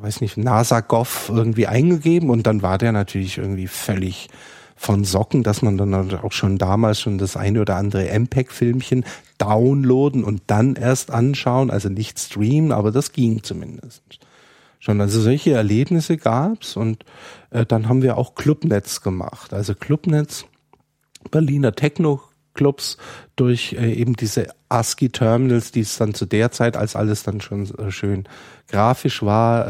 weiß nicht, NASA-Gov irgendwie eingegeben und dann war der natürlich irgendwie völlig von Socken, dass man dann halt auch schon damals schon das eine oder andere MPEG-Filmchen downloaden und dann erst anschauen, also nicht streamen, aber das ging zumindest schon. Also solche Erlebnisse gab's und äh, dann haben wir auch Clubnetz gemacht. Also Clubnetz, Berliner Techno Clubs durch äh, eben diese ASCII-Terminals, die es dann zu der Zeit, als alles dann schon äh, schön grafisch war,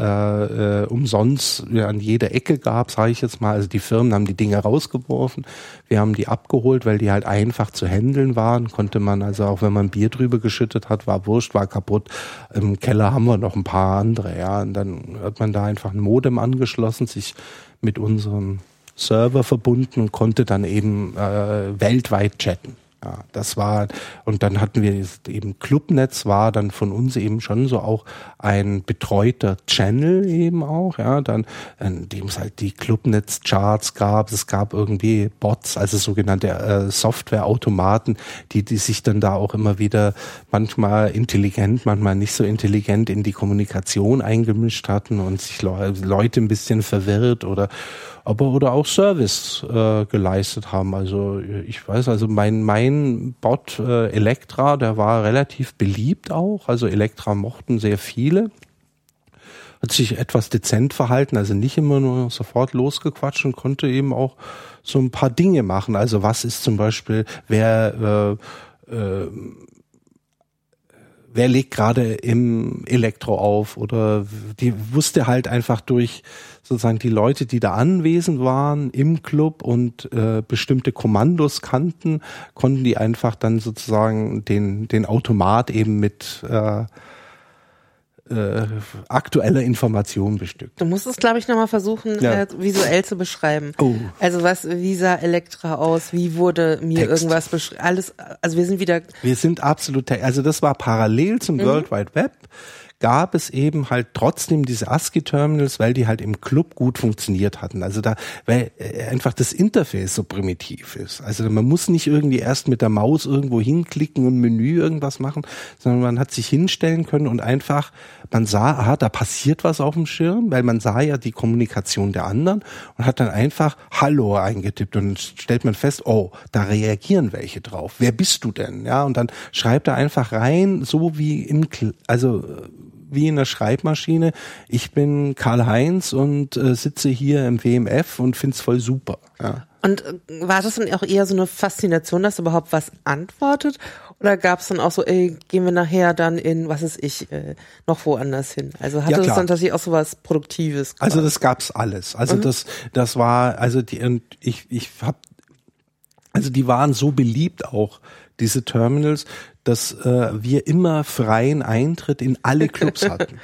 äh, äh, umsonst ja, an jeder Ecke gab, sage ich jetzt mal. Also die Firmen haben die Dinge rausgeworfen, wir haben die abgeholt, weil die halt einfach zu handeln waren. Konnte man also auch, wenn man Bier drüber geschüttet hat, war wurscht, war kaputt. Im Keller haben wir noch ein paar andere, ja. Und dann hat man da einfach ein Modem angeschlossen, sich mit unserem Server verbunden und konnte dann eben äh, weltweit chatten. Ja, das war, und dann hatten wir eben Clubnetz war dann von uns eben schon so auch ein betreuter Channel eben auch, ja, dann, in dem es halt die Clubnetz-Charts gab, es gab irgendwie Bots, also sogenannte äh, Softwareautomaten, die, die sich dann da auch immer wieder manchmal intelligent, manchmal nicht so intelligent in die Kommunikation eingemischt hatten und sich Leute ein bisschen verwirrt oder aber oder auch Service äh, geleistet haben. Also ich weiß, also mein mein Bot äh, Elektra, der war relativ beliebt auch. Also Elektra mochten sehr viele. Hat sich etwas dezent verhalten, also nicht immer nur sofort losgequatscht und konnte eben auch so ein paar Dinge machen. Also was ist zum Beispiel, wer äh, äh, wer legt gerade im Elektro auf? Oder die wusste halt einfach durch sozusagen die Leute, die da anwesend waren im Club und äh, bestimmte Kommandos kannten, konnten die einfach dann sozusagen den den Automat eben mit äh, äh, aktueller Information bestückt. Du musst es, glaube ich, nochmal versuchen, ja. äh, visuell zu beschreiben. Oh. Also was, wie sah Elektra aus? Wie wurde mir Text. irgendwas beschrieben? Alles, also wir sind wieder. Wir sind absolut, also das war parallel zum mhm. World Wide Web gab es eben halt trotzdem diese ASCII-Terminals, weil die halt im Club gut funktioniert hatten. Also da, weil äh, einfach das Interface so primitiv ist. Also man muss nicht irgendwie erst mit der Maus irgendwo hinklicken und Menü irgendwas machen, sondern man hat sich hinstellen können und einfach, man sah, aha, da passiert was auf dem Schirm, weil man sah ja die Kommunikation der anderen und hat dann einfach Hallo eingetippt und stellt man fest, oh, da reagieren welche drauf. Wer bist du denn? Ja, und dann schreibt er einfach rein, so wie im, also wie in der Schreibmaschine. Ich bin Karl-Heinz und äh, sitze hier im WMF und find's voll super. Ja. Und äh, war das dann auch eher so eine Faszination, dass überhaupt was antwortet? Oder gab es dann auch so, ey, gehen wir nachher dann in, was ist ich, äh, noch woanders hin? Also hatte ja, das dann tatsächlich auch so was Produktives? Quasi? Also das gab's alles. Also mhm. das, das war, also die, und ich, ich hab, also die waren so beliebt auch, diese Terminals, dass äh, wir immer freien Eintritt in alle Clubs *laughs* hatten.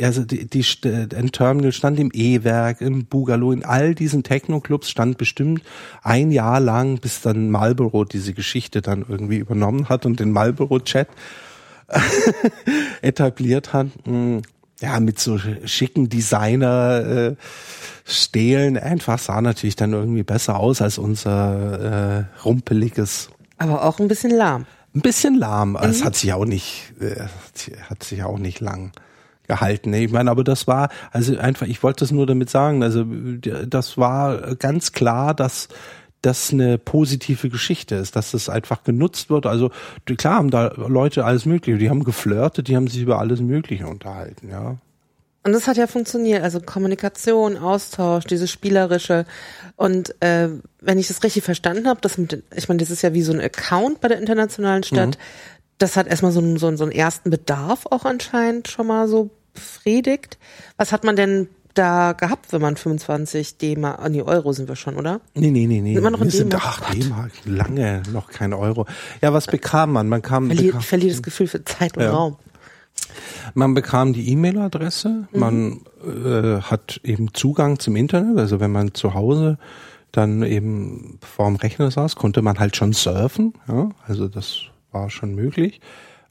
also die, die, ein Terminal stand im E-Werk, im Bugalo, in all diesen Techno-Clubs stand bestimmt ein Jahr lang, bis dann Marlboro diese Geschichte dann irgendwie übernommen hat und den Marlboro-Chat *laughs* etabliert hat. Ja, mit so schicken Designer äh, Stehlen einfach sah natürlich dann irgendwie besser aus als unser äh, rumpeliges. Aber auch ein bisschen lahm ein bisschen lahm. Mhm. Es hat sich auch nicht, äh, hat sich auch nicht lang gehalten. Ich meine, aber das war, also einfach, ich wollte das nur damit sagen, also das war ganz klar, dass das eine positive Geschichte ist, dass das einfach genutzt wird. Also klar haben da Leute alles Mögliche, die haben geflirtet, die haben sich über alles Mögliche unterhalten, ja. Und das hat ja funktioniert, also Kommunikation, Austausch, dieses spielerische. Und äh, wenn ich das richtig verstanden habe, das mit, ich meine, das ist ja wie so ein Account bei der internationalen Stadt. Mhm. Das hat erstmal so einen, so, einen, so einen ersten Bedarf auch anscheinend schon mal so befriedigt. Was hat man denn da gehabt, wenn man 25 D-Mark, nee, Euro sind wir schon, oder? Nee, nee, nee, nee. Sind wir noch in sind, ach, D-Mark, lange noch kein Euro. Ja, was bekam man? Man kam, Verlier, bekam, ich verliere das Gefühl für Zeit und Ja. Raum. man bekam die E-Mail-Adresse, man äh, hat eben Zugang zum Internet, also wenn man zu Hause dann eben vorm Rechner saß, konnte man halt schon surfen, ja, also das war schon möglich.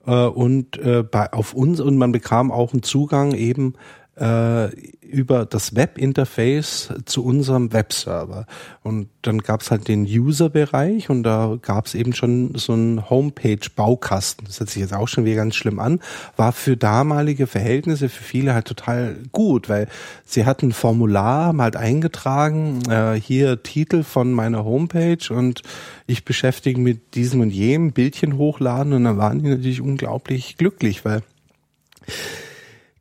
Äh, und äh, bei auf uns und man bekam auch einen Zugang eben äh, über das Webinterface zu unserem Webserver. Und dann gab's halt den User-Bereich und da gab's eben schon so einen Homepage-Baukasten. Das hört sich jetzt auch schon wieder ganz schlimm an. War für damalige Verhältnisse für viele halt total gut, weil sie hatten ein Formular, haben halt eingetragen, äh, hier Titel von meiner Homepage und ich beschäftige mit diesem und jenem, Bildchen hochladen und dann waren die natürlich unglaublich glücklich, weil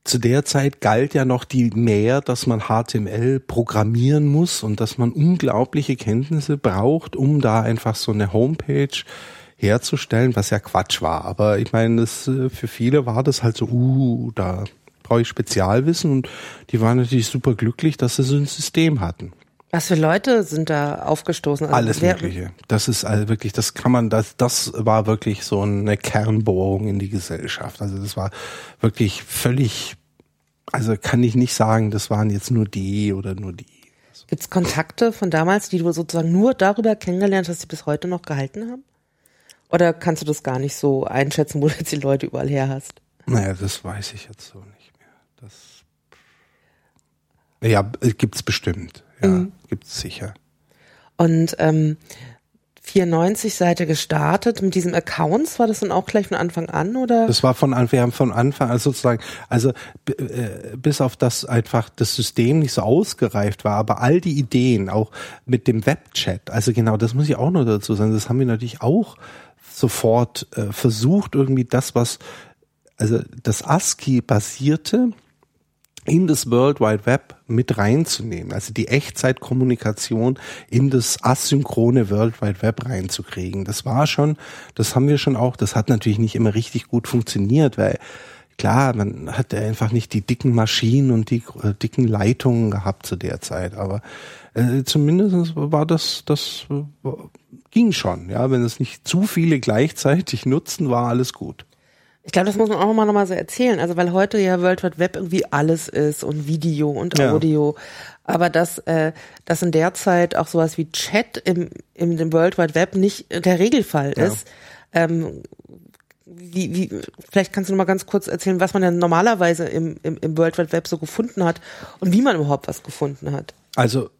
zu der Zeit galt ja noch die mehr, dass man HTML programmieren muss und dass man unglaubliche Kenntnisse braucht, um da einfach so eine Homepage herzustellen, was ja Quatsch war. Aber ich meine, das, äh, für viele war das halt so, uh, da brauche ich Spezialwissen und die waren natürlich super glücklich, dass sie so ein System hatten. Was für Leute sind da aufgestoßen? Also Alles Mögliche. Das ist also wirklich, das kann man, das, das war wirklich so eine Kernbohrung in die Gesellschaft. Also das war wirklich völlig, also kann ich nicht sagen, das waren jetzt nur die oder nur die. Gibt's Kontakte von damals, die du sozusagen nur darüber kennengelernt hast, die bis heute noch gehalten haben? Oder kannst du das gar nicht so einschätzen, wo du jetzt die Leute überall her hast? Naja, das weiß ich jetzt so nicht mehr. Das, ja, gibt's bestimmt. Ja, gibt's sicher. Und ähm, 94 seid ihr gestartet mit diesem Accounts, war das dann auch gleich von Anfang an oder? Das war von Anfang, wir haben von Anfang an sozusagen, also äh, bis auf das einfach das System nicht so ausgereift war, aber all die Ideen, auch mit dem Webchat, also genau, das muss ich auch noch dazu sagen, das haben wir natürlich auch sofort äh, versucht, irgendwie das, was, also das ASCII-basierte, in das World Wide Web mit reinzunehmen, also die Echtzeitkommunikation in das asynchrone World Wide Web reinzukriegen. Das war schon, das haben wir schon auch, das hat natürlich nicht immer richtig gut funktioniert, weil klar, man hatte einfach nicht die dicken Maschinen und die äh, dicken Leitungen gehabt zu der Zeit, aber äh, zumindest war das, das äh, ging schon, ja, wenn es nicht zu viele gleichzeitig nutzen, war alles gut. Ich glaube, das muss man auch mal nochmal so erzählen. Also weil heute ja World Wide Web irgendwie alles ist und Video und Ja. Audio. Aber dass, äh, dass in der Zeit auch sowas wie Chat im, im dem World Wide Web nicht der Regelfall Ja. ist. Ähm, wie, wie, vielleicht kannst du noch mal ganz kurz erzählen, was man denn normalerweise im, im, im World Wide Web so gefunden hat und wie man überhaupt was gefunden hat. Also,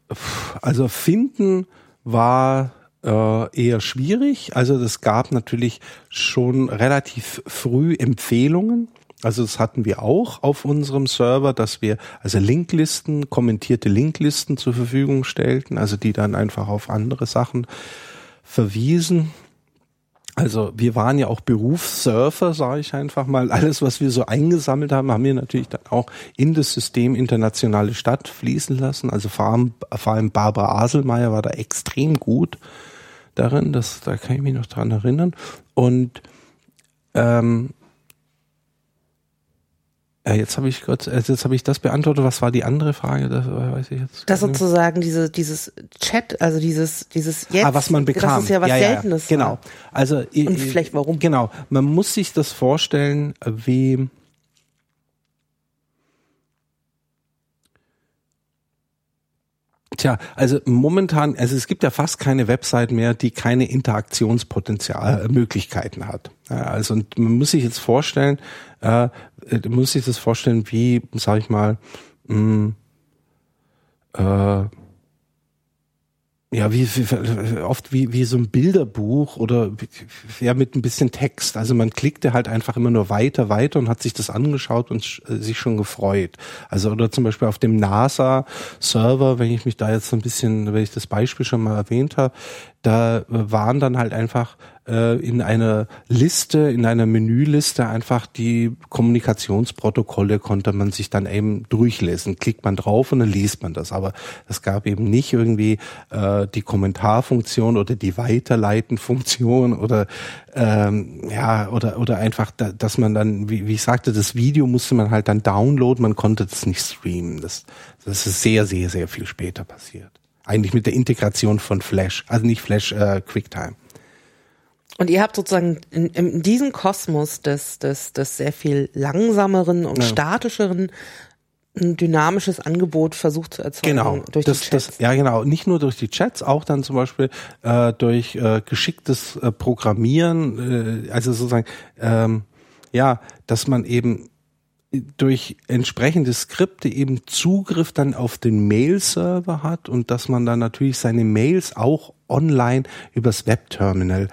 also finden war eher schwierig. Also es gab natürlich schon relativ früh Empfehlungen. Also das hatten wir auch auf unserem Server, dass wir also Linklisten, kommentierte Linklisten zur Verfügung stellten, also die dann einfach auf andere Sachen verwiesen. Also wir waren ja auch Berufssurfer, sage ich einfach mal. Alles, was wir so eingesammelt haben, haben wir natürlich dann auch in das System internationale Stadt fließen lassen. Also vor allem, vor allem Barbara Aselmeier war da extrem gut darin. Das, da kann ich mich noch dran erinnern. Und ähm, ja, jetzt habe ich Gott, also jetzt habe ich das beantwortet. Was war die andere Frage? Das weiß ich jetzt. Das sozusagen diese, dieses Chat, also dieses, dieses jetzt. ah, was man bekam. Das ist ja was Seltenes. Genau. war. Also Und äh, vielleicht warum? Genau. Man muss sich das vorstellen, äh, wie Tja, also momentan, also es gibt ja fast keine Website mehr, die keine Interaktionspotenzial, äh, hat. Ja, also und man muss sich jetzt vorstellen, äh, äh, muss sich das vorstellen, wie, sag ich mal, mh, äh, ja, wie, wie oft wie, wie so ein Bilderbuch oder ja mit ein bisschen Text. Also man klickte halt einfach immer nur weiter, weiter und hat sich das angeschaut und sch- äh, sich schon gefreut. Also oder zum Beispiel auf dem NASA-Server, wenn ich mich da jetzt so ein bisschen, wenn ich das Beispiel schon mal erwähnt habe, da waren dann halt einfach äh, in einer Liste, in einer Menüliste einfach die Kommunikationsprotokolle konnte man sich dann eben durchlesen. Klickt man drauf und dann liest man das. Aber es gab eben nicht irgendwie äh, die Kommentarfunktion oder die Weiterleitenfunktion oder ähm, ja oder oder einfach, da, dass man dann, wie, wie ich sagte, das Video musste man halt dann downloaden. Man konnte das nicht streamen. Das, das ist sehr sehr sehr viel später passiert. Eigentlich mit der Integration von Flash, also nicht Flash, äh, QuickTime. Und ihr habt sozusagen in, in diesem Kosmos des, des, des sehr viel langsameren und ja. statischeren ein dynamisches Angebot versucht zu erzeugen genau, durch das, die Chats. Das, ja, genau. Nicht nur durch die Chats, auch dann zum Beispiel äh, durch äh, geschicktes äh, Programmieren, äh, also sozusagen, ähm, ja, dass man eben durch entsprechende Skripte eben Zugriff dann auf den Mail-Server hat und dass man dann natürlich seine Mails auch online übers Webterminal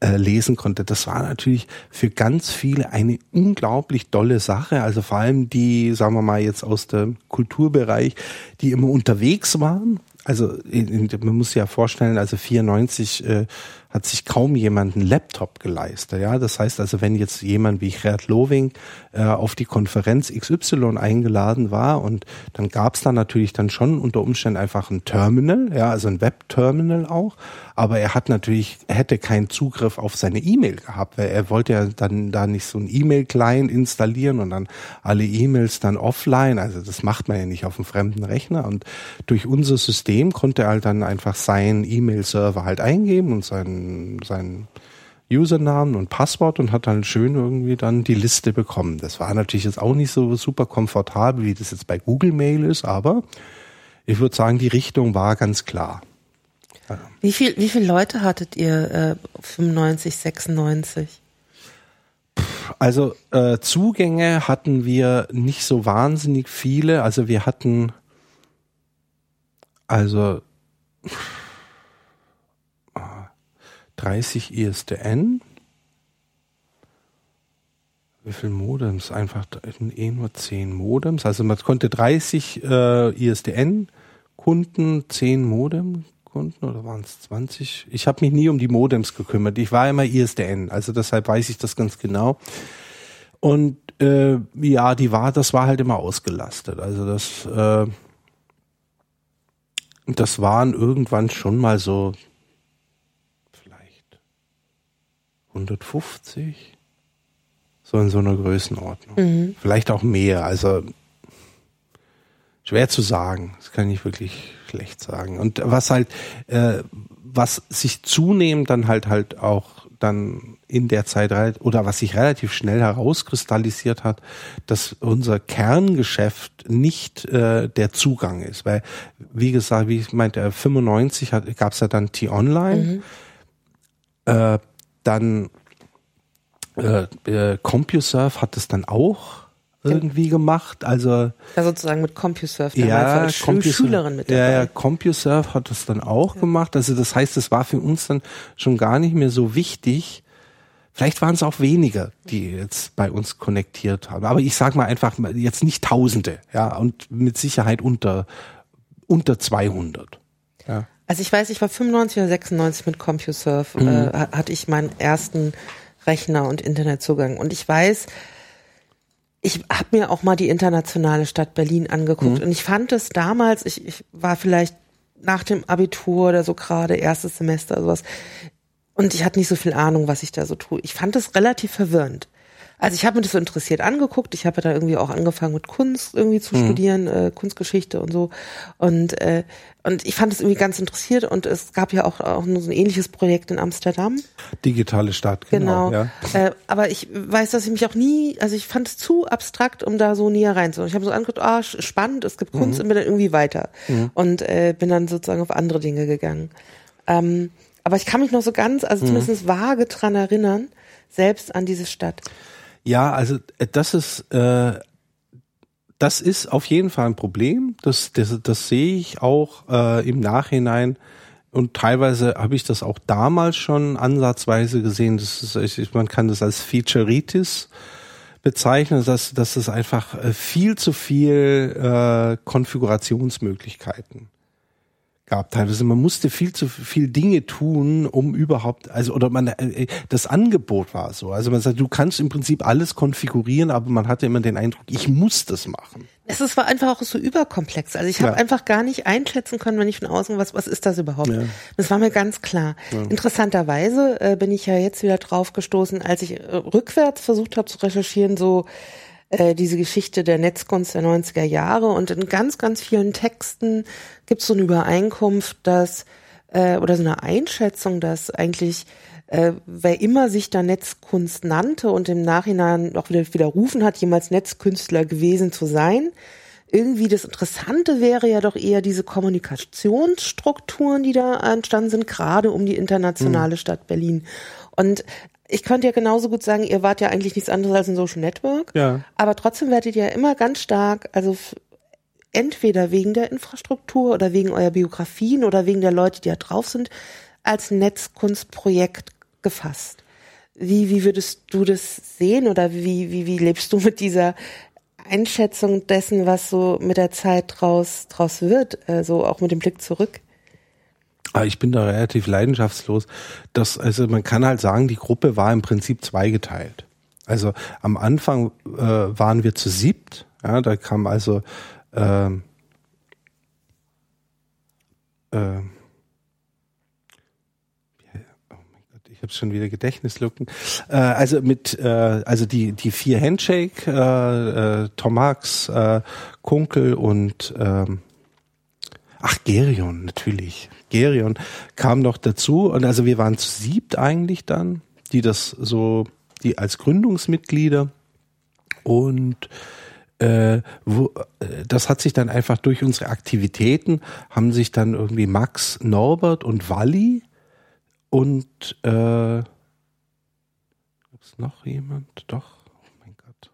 äh, lesen konnte. Das war natürlich für ganz viele eine unglaublich tolle Sache. Also vor allem die, sagen wir mal jetzt aus dem Kulturbereich, die immer unterwegs waren. Also man muss sich ja vorstellen, also 94 äh, hat sich kaum jemand einen Laptop geleistet. Ja, das heißt also, wenn jetzt jemand wie Gerd Loving äh, auf die Konferenz XY eingeladen war und dann gab es da natürlich dann schon unter Umständen einfach ein Terminal, ja, also ein Webterminal auch, aber er hat natürlich, hätte keinen Zugriff auf seine E-Mail gehabt, weil er wollte ja dann da nicht so ein E-Mail-Client installieren und dann alle E-Mails dann offline, also das macht man ja nicht auf einem fremden Rechner. Und durch unser System konnte er halt dann einfach seinen E-Mail-Server halt eingeben und seinen seinen, Usernamen und Passwort und hat dann schön irgendwie dann die Liste bekommen. Das war natürlich jetzt auch nicht so super komfortabel, wie das jetzt bei Google Mail ist, aber ich würde sagen, die Richtung war ganz klar. Wie viel, wie viele Leute hattet ihr äh, 95, 96? Also äh, Zugänge hatten wir nicht so wahnsinnig viele. Also wir hatten also 30 ISDN. Wie viel Modems? Einfach eh nur 10 Modems. Also man konnte 30 äh, ISDN-Kunden, 10 Modem-Kunden oder waren es 20? Ich habe mich nie um die Modems gekümmert. Ich war immer ISDN, also deshalb weiß ich das ganz genau. Und äh, ja, die war, das war halt immer ausgelastet. Also das, äh, das waren irgendwann schon mal so 150? So in so einer Größenordnung. Mhm. Vielleicht auch mehr. Also schwer zu sagen. Das kann ich wirklich schlecht sagen. Und was halt, äh, was sich zunehmend dann halt halt auch dann in der Zeit oder was sich relativ schnell herauskristallisiert hat, dass unser Kerngeschäft nicht äh, der Zugang ist, weil wie gesagt, wie ich meinte, 95 gab es ja dann T-Online. Mhm. Äh, dann äh, äh, CompuServe hat es dann auch irgendwie gemacht. Also ja, sozusagen mit CompuServe ja, als CompuServe, Schülerin mit dabei. Ja, ja, CompuServe hat es dann auch ja. gemacht. Also das heißt, es war für uns dann schon gar nicht mehr so wichtig. Vielleicht waren es auch weniger, die jetzt bei uns konnektiert haben. Aber ich sage mal einfach jetzt nicht Tausende, ja, und mit Sicherheit unter unter 200. Also ich weiß, ich war 95 oder 96 mit CompuServe, mhm. äh, hatte ich meinen ersten Rechner und Internetzugang. Und ich weiß, ich habe mir auch mal die internationale Stadt Berlin angeguckt mhm. und ich fand es damals, ich, ich war vielleicht nach dem Abitur oder so gerade, erstes Semester, sowas, und ich hatte nicht so viel Ahnung, was ich da so tue. Ich fand es relativ verwirrend. Also ich habe mir das so interessiert angeguckt. Ich habe ja da irgendwie auch angefangen mit Kunst irgendwie zu mhm. studieren, äh, Kunstgeschichte und so. Und äh, und ich fand es irgendwie ganz interessiert und es gab ja auch, auch nur so ein ähnliches Projekt in Amsterdam. Digitale Stadt, genau. genau. Ja. Äh, aber ich weiß, dass ich mich auch nie, also ich fand es zu abstrakt, um da so näher reinzuholen. Ich habe so angeguckt, ah, spannend, es gibt Kunst mhm. und bin dann irgendwie weiter. Mhm. Und äh, bin dann sozusagen auf andere Dinge gegangen. Ähm, aber ich kann mich noch so ganz, also mhm. zumindest vage dran erinnern, selbst an diese Stadt. Ja, also äh, das ist äh, das ist auf jeden Fall ein Problem. Das, das, das sehe ich auch äh, im Nachhinein. Und teilweise habe ich das auch damals schon ansatzweise gesehen. Das ist, man kann das als Featureitis bezeichnen, dass, dass es einfach äh, viel zu viel äh, Konfigurationsmöglichkeiten gab teilweise. Man musste viel zu viel Dinge tun, um überhaupt, also oder man äh, das Angebot war so. Also man sagt, du kannst im Prinzip alles konfigurieren, aber man hatte immer den Eindruck, ich muss das machen. Es ist, war einfach auch so überkomplex. Also ich habe ja. einfach gar nicht einschätzen können, wenn ich von außen was, was ist das überhaupt? Ja. Das war mir ganz klar. Ja. Interessanterweise äh, bin ich ja jetzt wieder drauf gestoßen, als ich äh, rückwärts versucht habe zu recherchieren, so äh, diese Geschichte der Netzkunst der 90er Jahre und in ganz, ganz vielen Texten gibt es so eine Übereinkunft, dass äh, oder so eine Einschätzung, dass eigentlich äh, wer immer sich da Netzkunst nannte und im Nachhinein auch wieder widerrufen hat, jemals Netzkünstler gewesen zu sein, irgendwie das Interessante wäre ja doch eher diese Kommunikationsstrukturen, die da entstanden sind, gerade um die internationale mhm. Stadt Berlin. Und ich könnte ja genauso gut sagen, ihr wart ja eigentlich nichts anderes als ein Social Network. Ja. Aber trotzdem werdet ihr ja immer ganz stark, also entweder wegen der Infrastruktur oder wegen eurer Biografien oder wegen der Leute, die da drauf sind, als Netzkunstprojekt gefasst. Wie, wie würdest du das sehen oder wie, wie, wie lebst du mit dieser Einschätzung dessen, was so mit der Zeit draus, draus wird, so auch mit dem Blick zurück? Ich bin da relativ leidenschaftslos. Das, also man kann halt sagen, die Gruppe war im Prinzip zweigeteilt. Also am Anfang äh, waren wir zu siebt. Ja, da kam also äh, äh, ich habe schon wieder Gedächtnislucken. Äh, also mit, äh, also die die vier Handshake, äh, äh, Tomax, äh, Kunkel und ähm, ach Gerion natürlich. Gerion kam noch dazu und also wir waren zu siebt eigentlich dann, die das so, die als Gründungsmitglieder und äh, wo, äh, das hat sich dann einfach durch unsere Aktivitäten haben sich dann irgendwie Max, Norbert und Walli und äh, gibt's noch jemand? Doch. Oh mein Gott.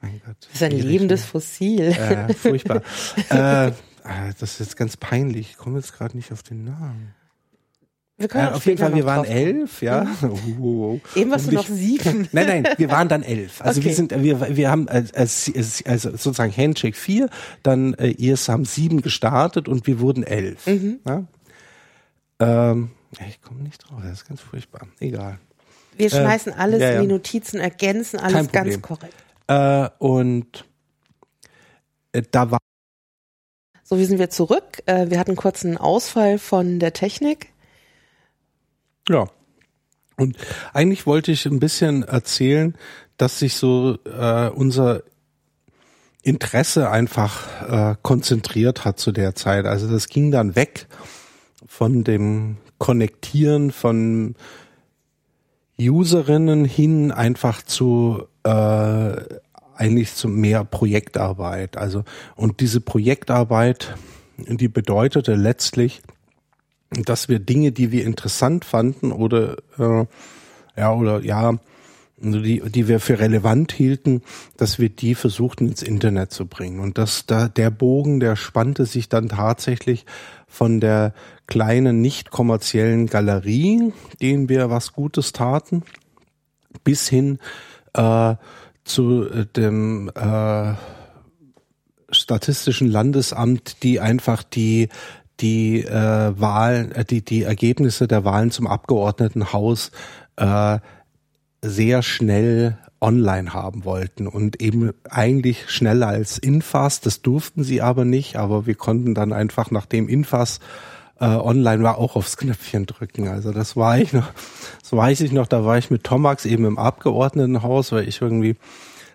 Mein Gott. Das ist ein lebendes Fossil. Äh, furchtbar. *laughs* äh, das ist jetzt ganz peinlich. Ich komme jetzt gerade nicht auf den Namen. Wir können äh, auf jeden Fall, wir waren elf, ja. Mhm. *laughs* Oh, Eben warst du noch sieben. *laughs* nein, nein, wir waren dann elf. Also okay. wir sind, wir, wir haben als, also sozusagen Handshake vier, dann äh, ihr haben sieben gestartet und wir wurden elf. Mhm. Ja? Ähm, ich komme nicht drauf, das ist ganz furchtbar. Egal. Wir äh, schmeißen alles ja, ja. in die Notizen, ergänzen alles ganz korrekt. Äh, und äh, da war so, wie sind wir zurück? Äh, wir hatten kurz einen Ausfall von der Technik. Ja. Und eigentlich wollte ich ein bisschen erzählen, dass sich so äh, unser Interesse einfach äh, konzentriert hat zu der Zeit. Also das ging dann weg von dem Konnektieren von Userinnen hin einfach zu äh, eigentlich zu mehr Projektarbeit. Also und diese Projektarbeit, die bedeutete letztlich, dass wir Dinge, die wir interessant fanden oder äh, ja oder ja, die, die wir für relevant hielten, dass wir die versuchten ins Internet zu bringen. Und dass da der Bogen, der spannte sich dann tatsächlich von der kleinen nicht kommerziellen Galerie, denen wir was Gutes taten, bis hin äh, zu äh, dem äh, Statistischen Landesamt, die einfach die die äh, Wahlen, äh, die die Ergebnisse der Wahlen zum Abgeordnetenhaus äh, sehr schnell online haben wollten und eben eigentlich schneller als Infas. Das durften sie aber nicht, aber wir konnten dann einfach nachdem Infas äh, online war auch aufs Knöpfchen drücken. Also das war ich noch, das weiß ich noch, da war ich mit Tomax eben im Abgeordnetenhaus, weil ich irgendwie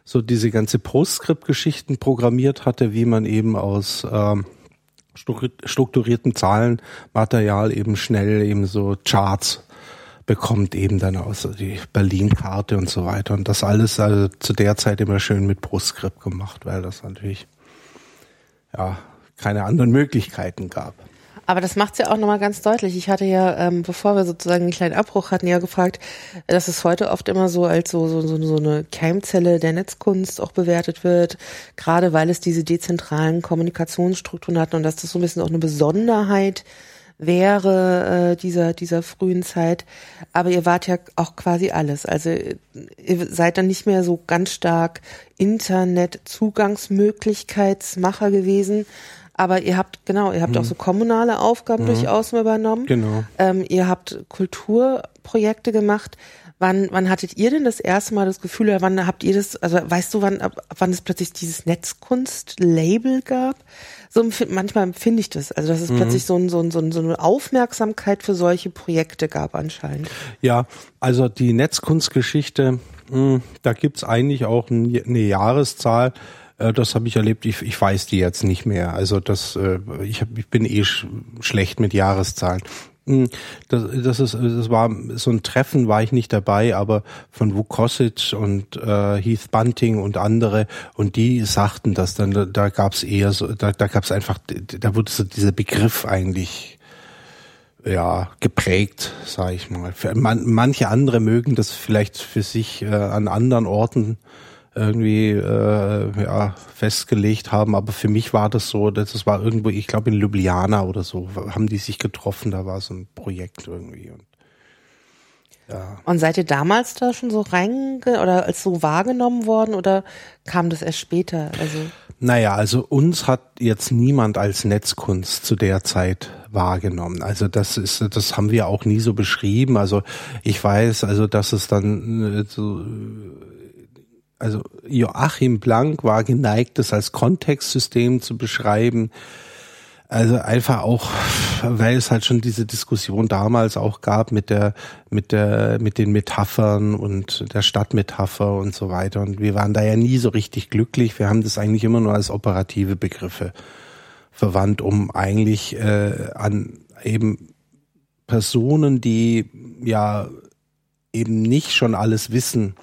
so diese ganze Postscript-Geschichten programmiert hatte, wie man eben aus ähm, strukturiertem Zahlenmaterial eben schnell eben so Charts bekommt eben dann aus die Berlin-Karte und so weiter. Und das alles also zu der Zeit immer schön mit PostScript gemacht, weil das natürlich ja keine anderen Möglichkeiten gab. Aber das macht es ja auch nochmal ganz deutlich. Ich hatte ja, ähm, bevor wir sozusagen einen kleinen Abbruch hatten, ja gefragt, dass es heute oft immer so als so, so, so, so eine Keimzelle der Netzkunst auch bewertet wird, gerade weil es diese dezentralen Kommunikationsstrukturen hat und dass das so ein bisschen auch eine Besonderheit wäre äh, dieser dieser frühen Zeit. Aber ihr wart ja auch quasi alles. Also ihr seid dann nicht mehr so ganz stark Internet-Zugangsmöglichkeitsmacher gewesen, aber ihr habt, genau, ihr habt mhm. auch so kommunale Aufgaben mhm. durchaus übernommen. Genau. Ähm, ihr habt Kulturprojekte gemacht. Wann, wann hattet ihr denn das erste Mal das Gefühl, oder wann habt ihr das, also weißt du, wann, ab, wann es plötzlich dieses Netzkunst-Label gab? So manchmal empfinde ich das, also dass es mhm. plötzlich so, ein, so, ein, so eine Aufmerksamkeit für solche Projekte gab anscheinend. Ja, also die Netzkunstgeschichte, hm, da gibt's eigentlich auch eine Jahreszahl, äh, das habe ich erlebt. Ich, ich weiß die jetzt nicht mehr. Also das, äh, ich, hab, ich bin eh sch schlecht mit Jahreszahlen. Hm, das, das, ist, das war so ein Treffen, war ich nicht dabei, aber von Vukosic und äh, Heath Bunting und andere und die sagten das dann, da, da gab es eher so, da, da gab es einfach, da wurde so dieser Begriff eigentlich ja geprägt, sage ich mal. Man, manche andere mögen das vielleicht für sich äh, an anderen Orten irgendwie äh, ja, festgelegt haben. Aber für mich war das so, das war irgendwo, ich glaube in Ljubljana oder so, haben die sich getroffen, da war so ein Projekt irgendwie. Und, ja. und seid ihr damals da schon so rein oder als so wahrgenommen worden oder kam das erst später? Also naja, also uns hat jetzt niemand als Netzkunst zu der Zeit wahrgenommen. Also das ist, das haben wir auch nie so beschrieben. Also ich weiß, also dass es dann äh, so also Joachim Blank war geneigt, das als Kontextsystem zu beschreiben. Also einfach auch, weil es halt schon diese Diskussion damals auch gab mit der, mit der, mit den Metaphern und der Stadtmetapher und so weiter. Und wir waren da ja nie so richtig glücklich. Wir haben das eigentlich immer nur als operative Begriffe verwandt, um eigentlich äh, an eben Personen, die ja eben nicht schon alles wissen,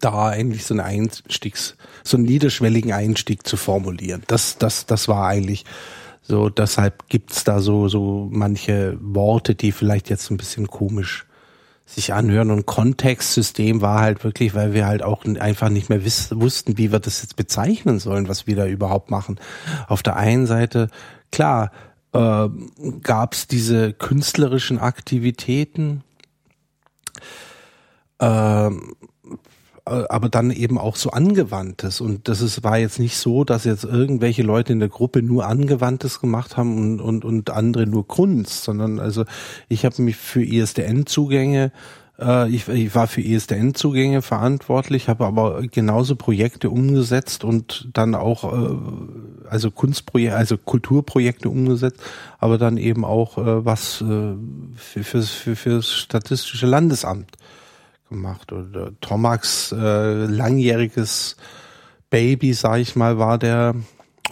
da eigentlich so einen Einstiegs, so einen niederschwelligen Einstieg zu formulieren. Das, das, das war eigentlich so, deshalb gibt's da so, so manche Worte, die vielleicht jetzt ein bisschen komisch sich anhören. Und Kontextsystem war halt wirklich, weil wir halt auch einfach nicht mehr wiss, wussten, wie wir das jetzt bezeichnen sollen, was wir da überhaupt machen. Auf der einen Seite, klar, äh, gab's diese künstlerischen Aktivitäten, äh, äh, aber dann eben auch so Angewandtes. Und das ist, war jetzt nicht so, dass jetzt irgendwelche Leute in der Gruppe nur Angewandtes gemacht haben und, und, und andere nur Kunst, sondern also ich habe mich für ISDN-Zugänge äh, ich, ich war für ISDN-Zugänge verantwortlich, habe aber genauso Projekte umgesetzt und dann auch äh, also Kunstprojekte, also Kulturprojekte umgesetzt, aber dann eben auch äh, was äh, für, für, für, für das Statistische Landesamt gemacht. Oder Tomax äh, langjähriges Baby, sag ich mal, war der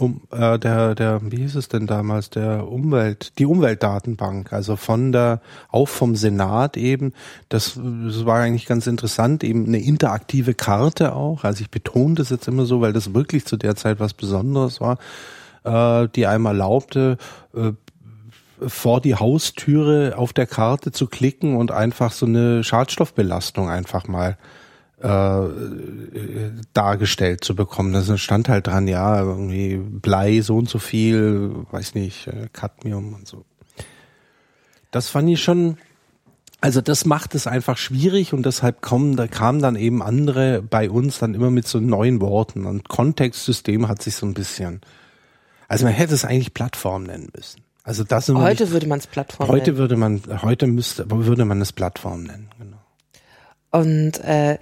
um, äh, der, der, wie hieß es denn damals, der Umwelt, die Umweltdatenbank, also von der, auch vom Senat eben, das, das war eigentlich ganz interessant, eben eine interaktive Karte auch, also ich betone das jetzt immer so, weil das wirklich zu der Zeit was Besonderes war, äh, die einem erlaubte, äh, vor die Haustüre auf der Karte zu klicken und einfach so eine Schadstoffbelastung einfach mal äh, dargestellt zu bekommen. Da stand halt dran, ja, irgendwie Blei so und so viel, weiß nicht, äh, Cadmium und so. Das fand ich schon, also das macht es einfach schwierig und deshalb kommen, da kamen dann eben andere bei uns dann immer mit so neuen Worten und Kontextsystem hat sich so ein bisschen, also man hätte es eigentlich Plattform nennen müssen. Also das heute nicht, würde man es Plattform heute nennen. würde man heute müsste würde man es Plattform nennen genau. Und äh,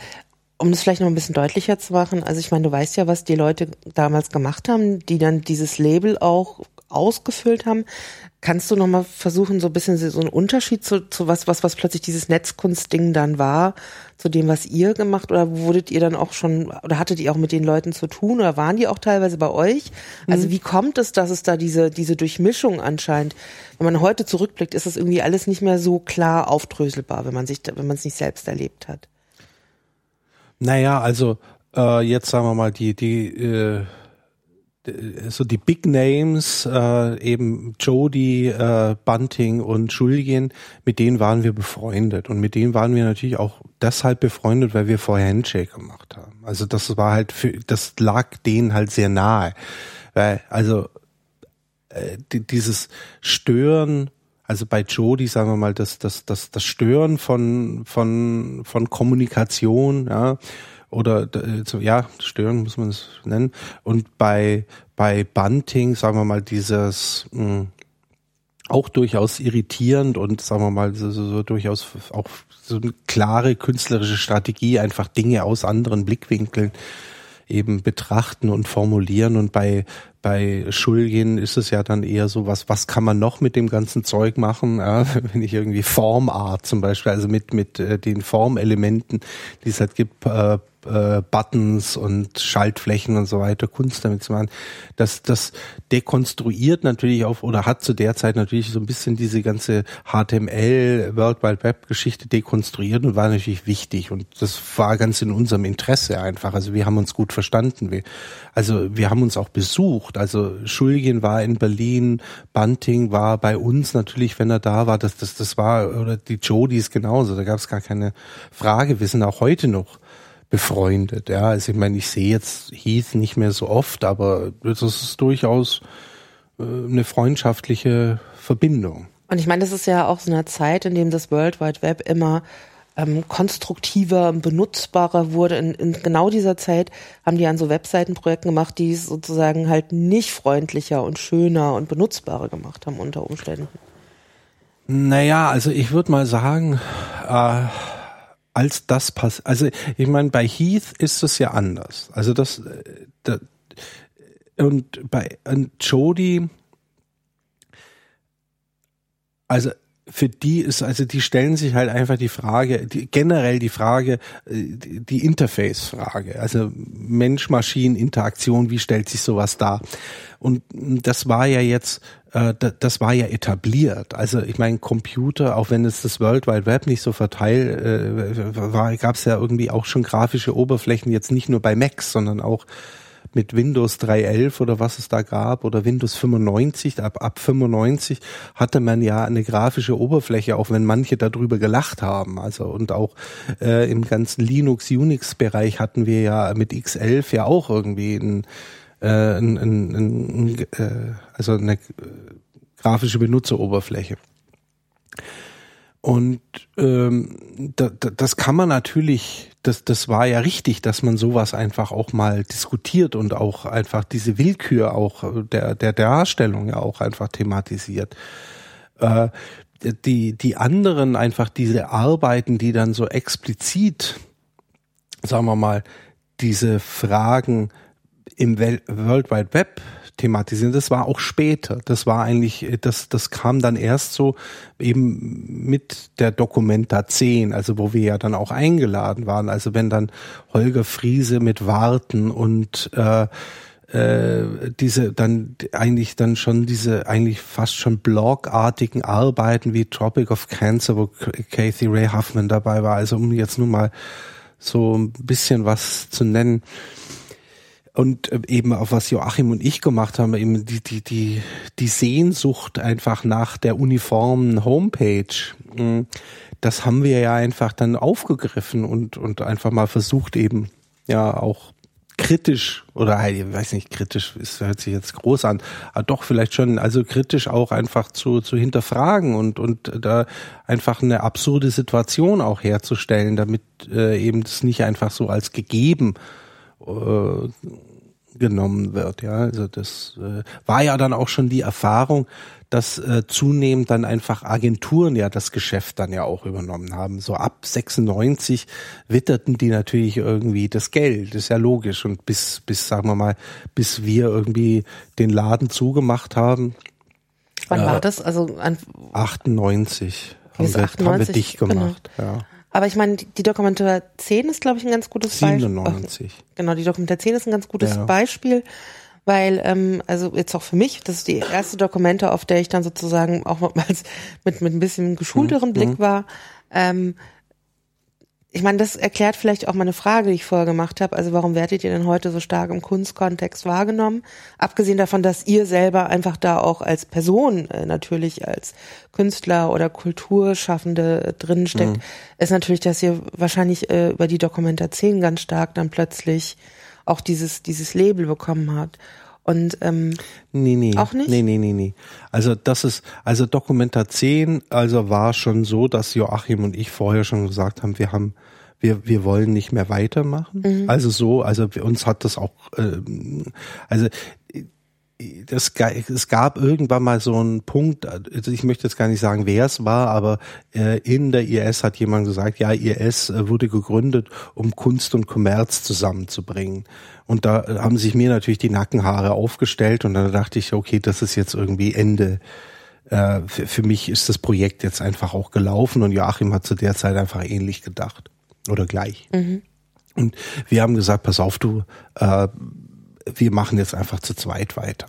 um das vielleicht noch ein bisschen deutlicher zu machen, also ich meine, du weißt ja, was die Leute damals gemacht haben, die dann dieses Label auch ausgefüllt haben. Kannst du noch mal versuchen, so ein bisschen so einen Unterschied zu, zu was, was, was plötzlich dieses Netzkunstding dann war, zu dem, was ihr gemacht oder wurdet ihr dann auch schon oder hattet ihr auch mit den Leuten zu tun oder waren die auch teilweise bei euch? Also mhm. wie kommt es, dass es da diese, diese Durchmischung anscheinend, wenn man heute zurückblickt, ist das irgendwie alles nicht mehr so klar aufdröselbar, wenn man sich, wenn man es nicht selbst erlebt hat? Naja, also äh, jetzt sagen wir mal, die, die äh so die Big Names, äh, eben Jody, äh, Bunting und Julian, mit denen waren wir befreundet. Und mit denen waren wir natürlich auch deshalb befreundet, weil wir vorher Handshake gemacht haben. Also das war halt für, das lag denen halt sehr nahe. Weil, also äh, die, dieses Stören, also bei Jody, sagen wir mal, das, das, das, das Stören von, von, von Kommunikation, ja, oder äh, ja, stören muss man es nennen. Und bei, bei Bunting, sagen wir mal, dieses mh, hm, auch durchaus irritierend und sagen wir mal so, so, so durchaus auch so eine klare künstlerische Strategie, einfach Dinge aus anderen Blickwinkeln eben betrachten und formulieren. Und bei, bei Schulgin ist es ja dann eher so, was, was kann man noch mit dem ganzen Zeug machen? Ja, *laughs* wenn ich irgendwie Formart zum Beispiel, also mit, mit äh, den Formelementen, die es halt gibt, äh, äh, Buttons und Schaltflächen und so weiter, Kunst damit zu machen. Das, das dekonstruiert natürlich auf oder hat zu der Zeit natürlich so ein bisschen diese ganze HTML, World Wide Web Geschichte dekonstruiert und war natürlich wichtig und das war ganz in unserem Interesse einfach. Also wir haben uns gut verstanden. Wir, also wir haben uns auch besucht. Also Schulgin war in Berlin, Bunting war bei uns natürlich, wenn er da war. Das, das, das war, oder die Jodies genauso. Da gab es gar keine Frage. Wir sind auch heute noch befreundet. Ja, also ich meine, ich sehe jetzt Heath nicht mehr so oft, aber das ist durchaus äh, eine freundschaftliche Verbindung. Und ich meine, das ist ja auch so eine Zeit, in dem das World Wide Web immer ähm, konstruktiver, benutzbarer wurde. In, in genau dieser Zeit haben die an so Webseitenprojekten gemacht, die es sozusagen halt nicht freundlicher und schöner und benutzbarer gemacht haben unter Umständen. Naja, also ich würde mal sagen, äh, als das passiert. Also ich meine, bei Heath ist es ja anders. Also das, äh, das und bei und Jody, also für die ist, also die stellen sich halt einfach die Frage, die, generell die Frage, äh, die Interface-Frage, also Mensch-Maschinen-Interaktion, wie stellt sich sowas dar? Und das war ja jetzt, äh, das war ja etabliert. Also ich meine, Computer, auch wenn es das World Wide Web nicht so verteilt äh, war, gab es ja irgendwie auch schon grafische Oberflächen, jetzt nicht nur bei Macs, sondern auch mit Windows 3.11 oder was es da gab oder Windows 95, ab, ab 95 hatte man ja eine grafische Oberfläche, auch wenn manche darüber gelacht haben. Also und auch äh, im ganzen Linux-Unix-Bereich hatten wir ja mit X11 ja auch irgendwie ein, äh, ein, ein, ein, äh, also eine äh, grafische Benutzeroberfläche. Und ähm, da, da, das kann man natürlich, das, das war ja richtig, dass man sowas einfach auch mal diskutiert und auch einfach diese Willkür auch der, der Darstellung ja auch einfach thematisiert. Äh, die, die anderen einfach diese Arbeiten, die dann so explizit, sagen wir mal, diese Fragen im World Wide Web thematisieren. Das war auch später. Das war eigentlich, das, das kam dann erst so eben mit der Dokumenta 10, also wo wir ja dann auch eingeladen waren. Also wenn dann Holger Friese mit Warten und äh, äh, diese dann eigentlich dann schon diese eigentlich fast schon blogartigen Arbeiten wie Tropic of Cancer, wo Kathy Ray Huffman dabei war. Also um jetzt nur mal so ein bisschen was zu nennen und äh, eben auf was Joachim und ich gemacht haben, eben die, die, die, die Sehnsucht einfach nach der uniformen Homepage. Mm, das haben wir ja einfach dann aufgegriffen und, und einfach mal versucht eben, ja, auch kritisch oder halt, ich weiß nicht, kritisch ist, hört sich jetzt groß an, aber doch vielleicht schon, also kritisch auch einfach zu, zu hinterfragen und, und da einfach eine absurde Situation auch herzustellen, damit äh, eben das nicht einfach so als gegeben äh, genommen wird. Ja, also das äh, war ja dann auch schon die Erfahrung, dass äh, zunehmend dann einfach Agenturen ja das Geschäft dann ja auch übernommen haben. So ab 96 witterten die natürlich irgendwie das Geld, das ist ja logisch. Und bis, bis sagen wir mal, bis wir irgendwie den Laden zugemacht haben. Wann äh, war das? Also an 98 haben wir, 98, haben wir dicht gemacht. Genau. Ja. Aber ich meine, die Dokumenta 10 ist, glaube ich, ein ganz gutes Beispiel. 97. Genau, die Dokumenta 10 ist ein ganz gutes ja. Beispiel, weil, ähm, also jetzt auch für mich, das ist die erste Dokumente, auf der ich dann sozusagen auch nochmals *laughs* mit, mit ein bisschen geschulteren mhm. Blick mhm. war. Ähm, ich meine, das erklärt vielleicht auch mal eine Frage, die ich vorher gemacht habe. Also warum werdet ihr denn heute so stark im Kunstkontext wahrgenommen? Abgesehen davon, dass ihr selber einfach da auch als Person äh, natürlich als Künstler oder Kulturschaffende äh, drin steckt, mhm. ist natürlich, dass ihr wahrscheinlich äh, über die Dokumentation ganz stark dann plötzlich auch dieses dieses Label bekommen habt. Und ähm, nee, nee, auch nicht? Nee, nee, nee, nee. Also das ist, also Dokumenta 10, also war schon so, dass Joachim und ich vorher schon gesagt haben, wir haben wir, wir wollen nicht mehr weitermachen. Mhm. Also so, also uns hat das auch, äh, also das, es gab irgendwann mal so einen Punkt, also ich möchte jetzt gar nicht sagen, wer es war, aber äh, in der IS hat jemand gesagt, ja, IS äh, wurde gegründet, um Kunst und Kommerz zusammenzubringen. Und da haben sich mir natürlich die Nackenhaare aufgestellt und dann dachte ich, okay, das ist jetzt irgendwie Ende. Äh, für, für mich ist das Projekt jetzt einfach auch gelaufen und Joachim hat zu der Zeit einfach ähnlich gedacht oder gleich. Mhm. Und wir haben gesagt, pass auf, du, äh, wir machen jetzt einfach zu zweit weiter.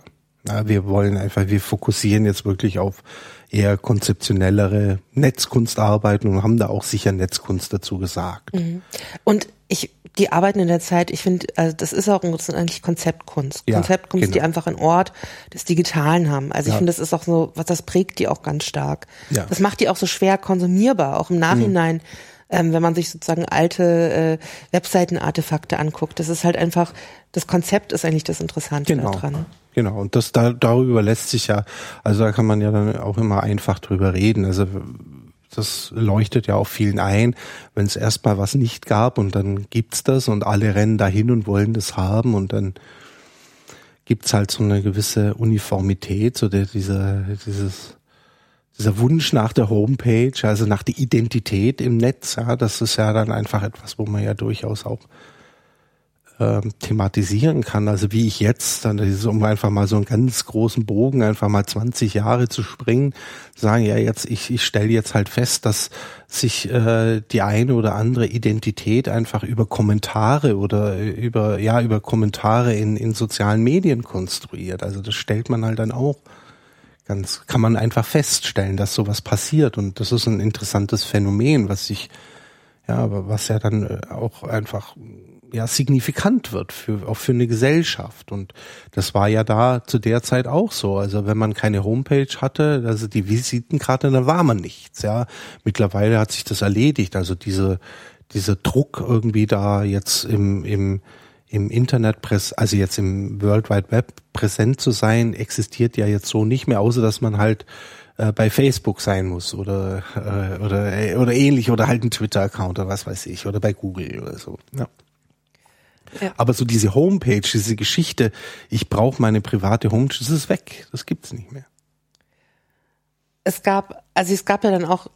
Ja, wir wollen einfach, wir fokussieren jetzt wirklich auf eher konzeptionellere Netzkunstarbeiten und haben da auch sicher Netzkunst dazu gesagt. Mhm. Und ich, die arbeiten in der Zeit, ich finde, also das ist auch das eigentlich Konzeptkunst. Ja, Konzeptkunst, genau. die einfach einen Ort des Digitalen haben. Also ich ja. finde, das ist auch so, was das prägt die auch ganz stark. Ja. Das macht die auch so schwer konsumierbar, auch im Nachhinein. Mhm ähm, wenn man sich sozusagen alte äh, Webseitenartefakte anguckt. Das ist halt einfach, das Konzept ist eigentlich das Interessante genau. daran. Genau, und das da, darüber lässt sich ja, also da kann man ja dann auch immer einfach drüber reden. Also das leuchtet ja auch vielen ein, wenn es erstmal was nicht gab und dann gibt's das und alle rennen dahin und wollen das haben und dann gibt's halt so eine gewisse Uniformität, so der, dieser, dieses dieser Wunsch nach der Homepage, also nach der Identität im Netz, ja, das ist ja dann einfach etwas, wo man ja durchaus auch ähm, thematisieren kann. Also wie ich jetzt, dann ist um einfach mal so einen ganz großen Bogen, einfach mal 20 Jahre zu springen, sagen, ja, jetzt, ich, ich stelle jetzt halt fest, dass sich äh, die eine oder andere Identität einfach über Kommentare oder über, ja, über Kommentare in, in sozialen Medien konstruiert. Also das stellt man halt dann auch ganz, kann man einfach feststellen, dass sowas passiert und das ist ein interessantes Phänomen, was sich, ja, was ja dann äh, auch einfach ja signifikant wird für auch für eine Gesellschaft und das war ja da zu der Zeit auch so. Also wenn man keine Homepage hatte, also die Visitenkarte, dann war man nichts. Ja, mittlerweile hat sich das erledigt. Also diese dieser Druck irgendwie da jetzt im im im Internet, also jetzt im World Wide Web präsent zu sein, existiert ja jetzt so nicht mehr, außer dass man halt äh, bei Facebook sein muss oder äh, oder äh, oder ähnlich oder halt ein Twitter-Account oder was weiß ich oder bei Google oder so. Ja. Ja. Aber so diese Homepage, diese Geschichte, ich brauche meine private Homepage, das ist weg, das gibt's nicht mehr. Es gab, also es gab ja dann auch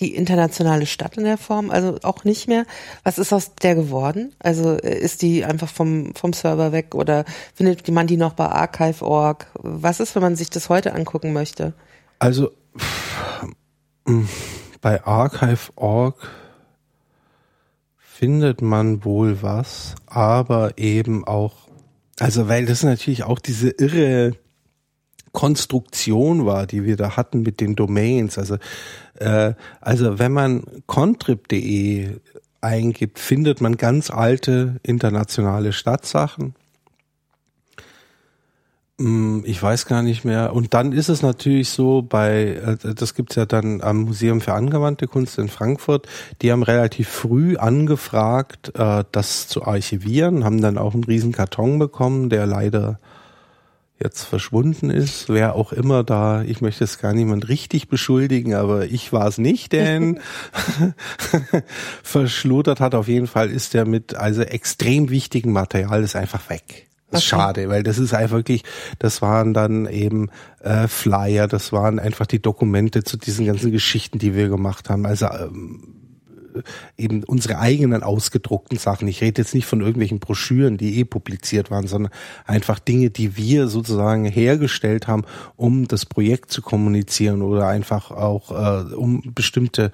die internationale Stadt in der Form, also auch nicht mehr. Was ist aus der geworden? Also äh, ist die einfach vom, vom Server weg oder findet man die noch bei archive.org? Was ist, wenn man sich das heute angucken möchte? Also bei archive.org findet man wohl was, aber eben auch, also weil das natürlich auch diese irre Konstruktion war, die wir da hatten mit den Domains. Also, äh, also wenn man contrib.de eingibt, findet man ganz alte internationale Stadtsachen. Hm, ich weiß gar nicht mehr. Und dann ist es natürlich so bei, äh, das gibt's ja dann am Museum für angewandte Kunst in Frankfurt, die haben relativ früh angefragt, äh, das zu archivieren, haben dann auch einen riesen Karton bekommen, der leider jetzt verschwunden ist, wer auch immer da, ich möchte es gar niemand richtig beschuldigen, aber ich war es nicht, denn *laughs* verschludert hat auf jeden Fall ist der mit also extrem wichtigen Material ist einfach weg. Okay. schade, weil das ist einfach wirklich, das waren dann eben äh, Flyer, das waren einfach die Dokumente zu diesen ganzen Geschichten, die wir gemacht haben. Also ähm, eben unsere eigenen ausgedruckten Sachen. Ich rede jetzt nicht von irgendwelchen Broschüren, die eh publiziert waren, sondern einfach Dinge, die wir sozusagen hergestellt haben, um das Projekt zu kommunizieren oder einfach auch äh, um bestimmte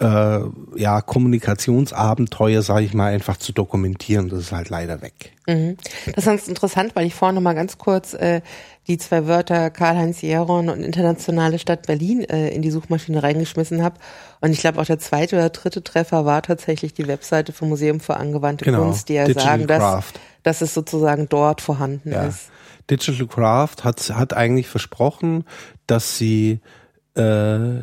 äh, ja Kommunikationsabenteuer, sage ich mal, einfach zu dokumentieren. Das ist halt leider weg. Mhm. Das ist ganz interessant, weil ich vorhin noch mal ganz kurz äh, die zwei Wörter Karl-Heinz Jeron und internationale Stadt Berlin äh, in die Suchmaschine reingeschmissen habe. Und ich glaube auch der zweite oder dritte Treffer war tatsächlich die Webseite vom Museum für angewandte genau. Kunst, die ja Digital sagen, dass, dass es sozusagen dort vorhanden ja. ist. Digital Craft hat, hat eigentlich versprochen, dass sie äh,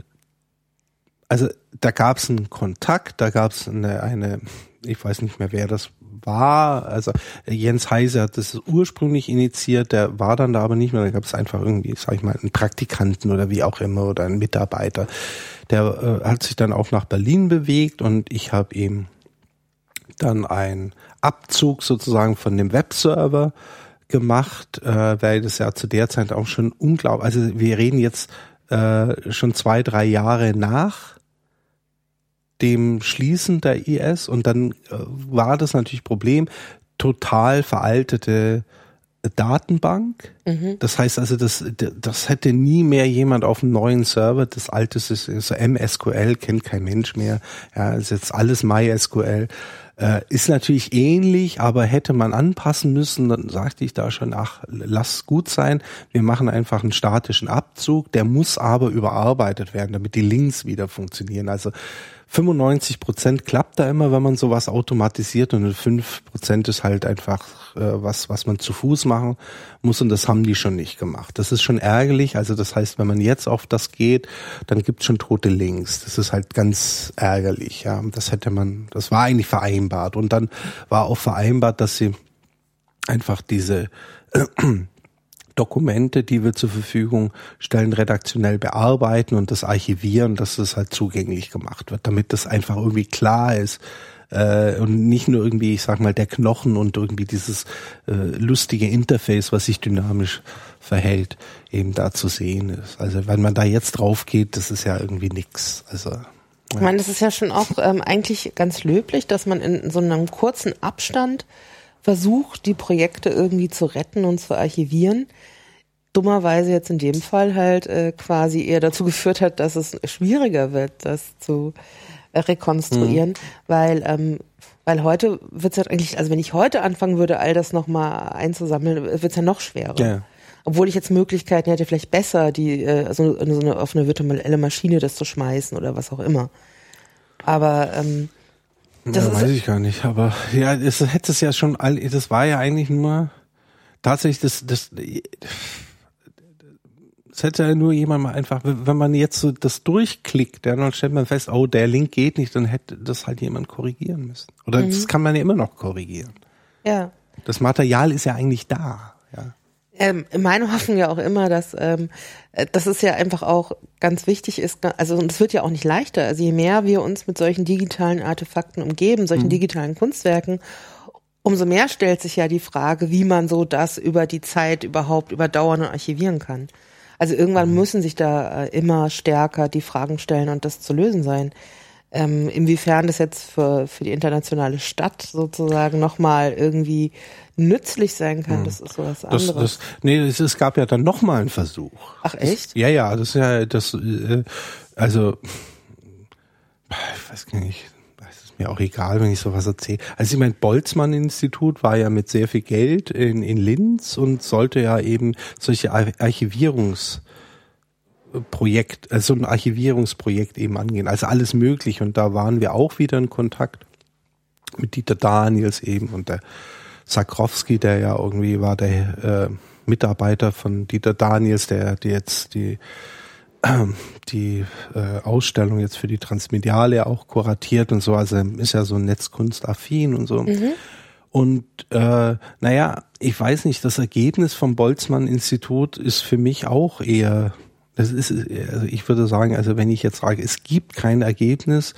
also da gab es einen Kontakt, da gab es eine, eine, ich weiß nicht mehr, wer das war. Also Jens Heise hat das ursprünglich initiiert, der war dann da aber nicht mehr. Da gab es einfach irgendwie, sag ich mal, einen Praktikanten oder wie auch immer oder einen Mitarbeiter. Der äh, hat sich dann auch nach Berlin bewegt und ich habe ihm dann ein Abzug sozusagen von dem Webserver gemacht, äh, weil das ja zu der Zeit auch schon unglaublich, also wir reden jetzt äh, schon zwei, drei Jahre nach dem Schließen der IS und dann äh, war das natürlich Problem, total veraltete Datenbank. Mhm. Das heißt also, das, das hätte nie mehr jemand auf einem neuen Server. Das alte ist, ist MSQL, kennt kein Mensch mehr. Ja, ist jetzt alles MySQL. Äh, ist natürlich ähnlich, aber hätte man anpassen müssen, dann sagte ich da schon, ach, lass gut sein. Wir machen einfach einen statischen Abzug. Der muss aber überarbeitet werden, damit die Links wieder funktionieren. Also 95 Prozent klappt da immer, wenn man sowas automatisiert und 5 Prozent ist halt einfach äh, was, was man zu Fuß machen muss und das haben die schon nicht gemacht. Das ist schon ärgerlich. Also das heißt, wenn man jetzt auf das geht, dann gibt es schon tote Links. Das ist halt ganz ärgerlich. Ja, das hätte man, das war eigentlich vereinbart und dann war auch vereinbart, dass sie einfach diese Dokumente, die wir zur Verfügung stellen, redaktionell bearbeiten und das archivieren, dass das halt zugänglich gemacht wird, damit das einfach irgendwie klar ist, äh, und nicht nur irgendwie, ich sag mal, der Knochen und irgendwie dieses äh, lustige Interface, was sich dynamisch verhält, eben da zu sehen ist. Also wenn man da jetzt drauf geht, das ist ja irgendwie nix. Also ja. Ich meine, das ist ja schon auch ähm, eigentlich ganz löblich, dass man in so einem kurzen Abstand versucht, die Projekte irgendwie zu retten und zu archivieren. Dummerweise jetzt in dem Fall halt äh, quasi eher dazu geführt hat, dass es schwieriger wird, das zu rekonstruieren, mhm. weil ähm, weil heute wird es ja eigentlich, also wenn ich heute anfangen würde, all das nochmal einzusammeln, wird es ja noch schwerer. Ja. Obwohl ich jetzt Möglichkeiten hätte, vielleicht besser die äh, so, so eine, auf eine virtuelle Maschine das zu schmeißen oder was auch immer. Aber ähm, das ja, weiß ich gar nicht, aber ja, es hätte es ja schon all, das war ja eigentlich nur tatsächlich das, das, es hätte ja nur jemand mal einfach, wenn man jetzt so das durchklickt, dann stellt man fest, oh, der Link geht nicht, dann hätte das halt jemand korrigieren müssen. Oder mhm. das kann man ja immer noch korrigieren. Ja. Das Material ist ja eigentlich da. Ähm, meine Hoffnung ja auch immer, dass ähm, äh, dass es ja einfach auch ganz wichtig ist, ne, also und es wird ja auch nicht leichter. Also je mehr wir uns mit solchen digitalen Artefakten umgeben, solchen mhm. digitalen Kunstwerken, umso mehr stellt sich ja die Frage, wie man so das über die Zeit überhaupt überdauern und archivieren kann. Also irgendwann mhm. müssen sich da äh, immer stärker die Fragen stellen und das zu lösen sein. Ähm, inwiefern das jetzt für, für die internationale Stadt sozusagen nochmal irgendwie nützlich sein kann, hm. das ist sowas anderes. Das, nee, es, es gab ja dann nochmal einen Versuch. Ach echt? Das, ja, ja, das ist ja, das, äh, also, ich weiß gar nicht, es ist mir auch egal, wenn ich sowas erzähle. Also ich meine, Boltzmann-Institut war ja mit sehr viel Geld in, in Linz und sollte ja eben solche Archivierungs- Projekt, also ein Archivierungsprojekt eben angehen. Also alles möglich. Und da waren wir auch wieder in Kontakt mit Dieter Daniels eben und der Sakrowski, der ja irgendwie war der äh, Mitarbeiter von Dieter Daniels, der, der jetzt die äh, *clears throat* die äh, Ausstellung jetzt für die Transmediale auch kuratiert und so, also ist ja so netzkunstaffin und so. Mhm. Und äh, naja, ich weiß nicht, das Ergebnis vom Boltzmann-Institut ist für mich auch eher das ist, also ich würde sagen, also wenn ich jetzt sage, es gibt kein Ergebnis,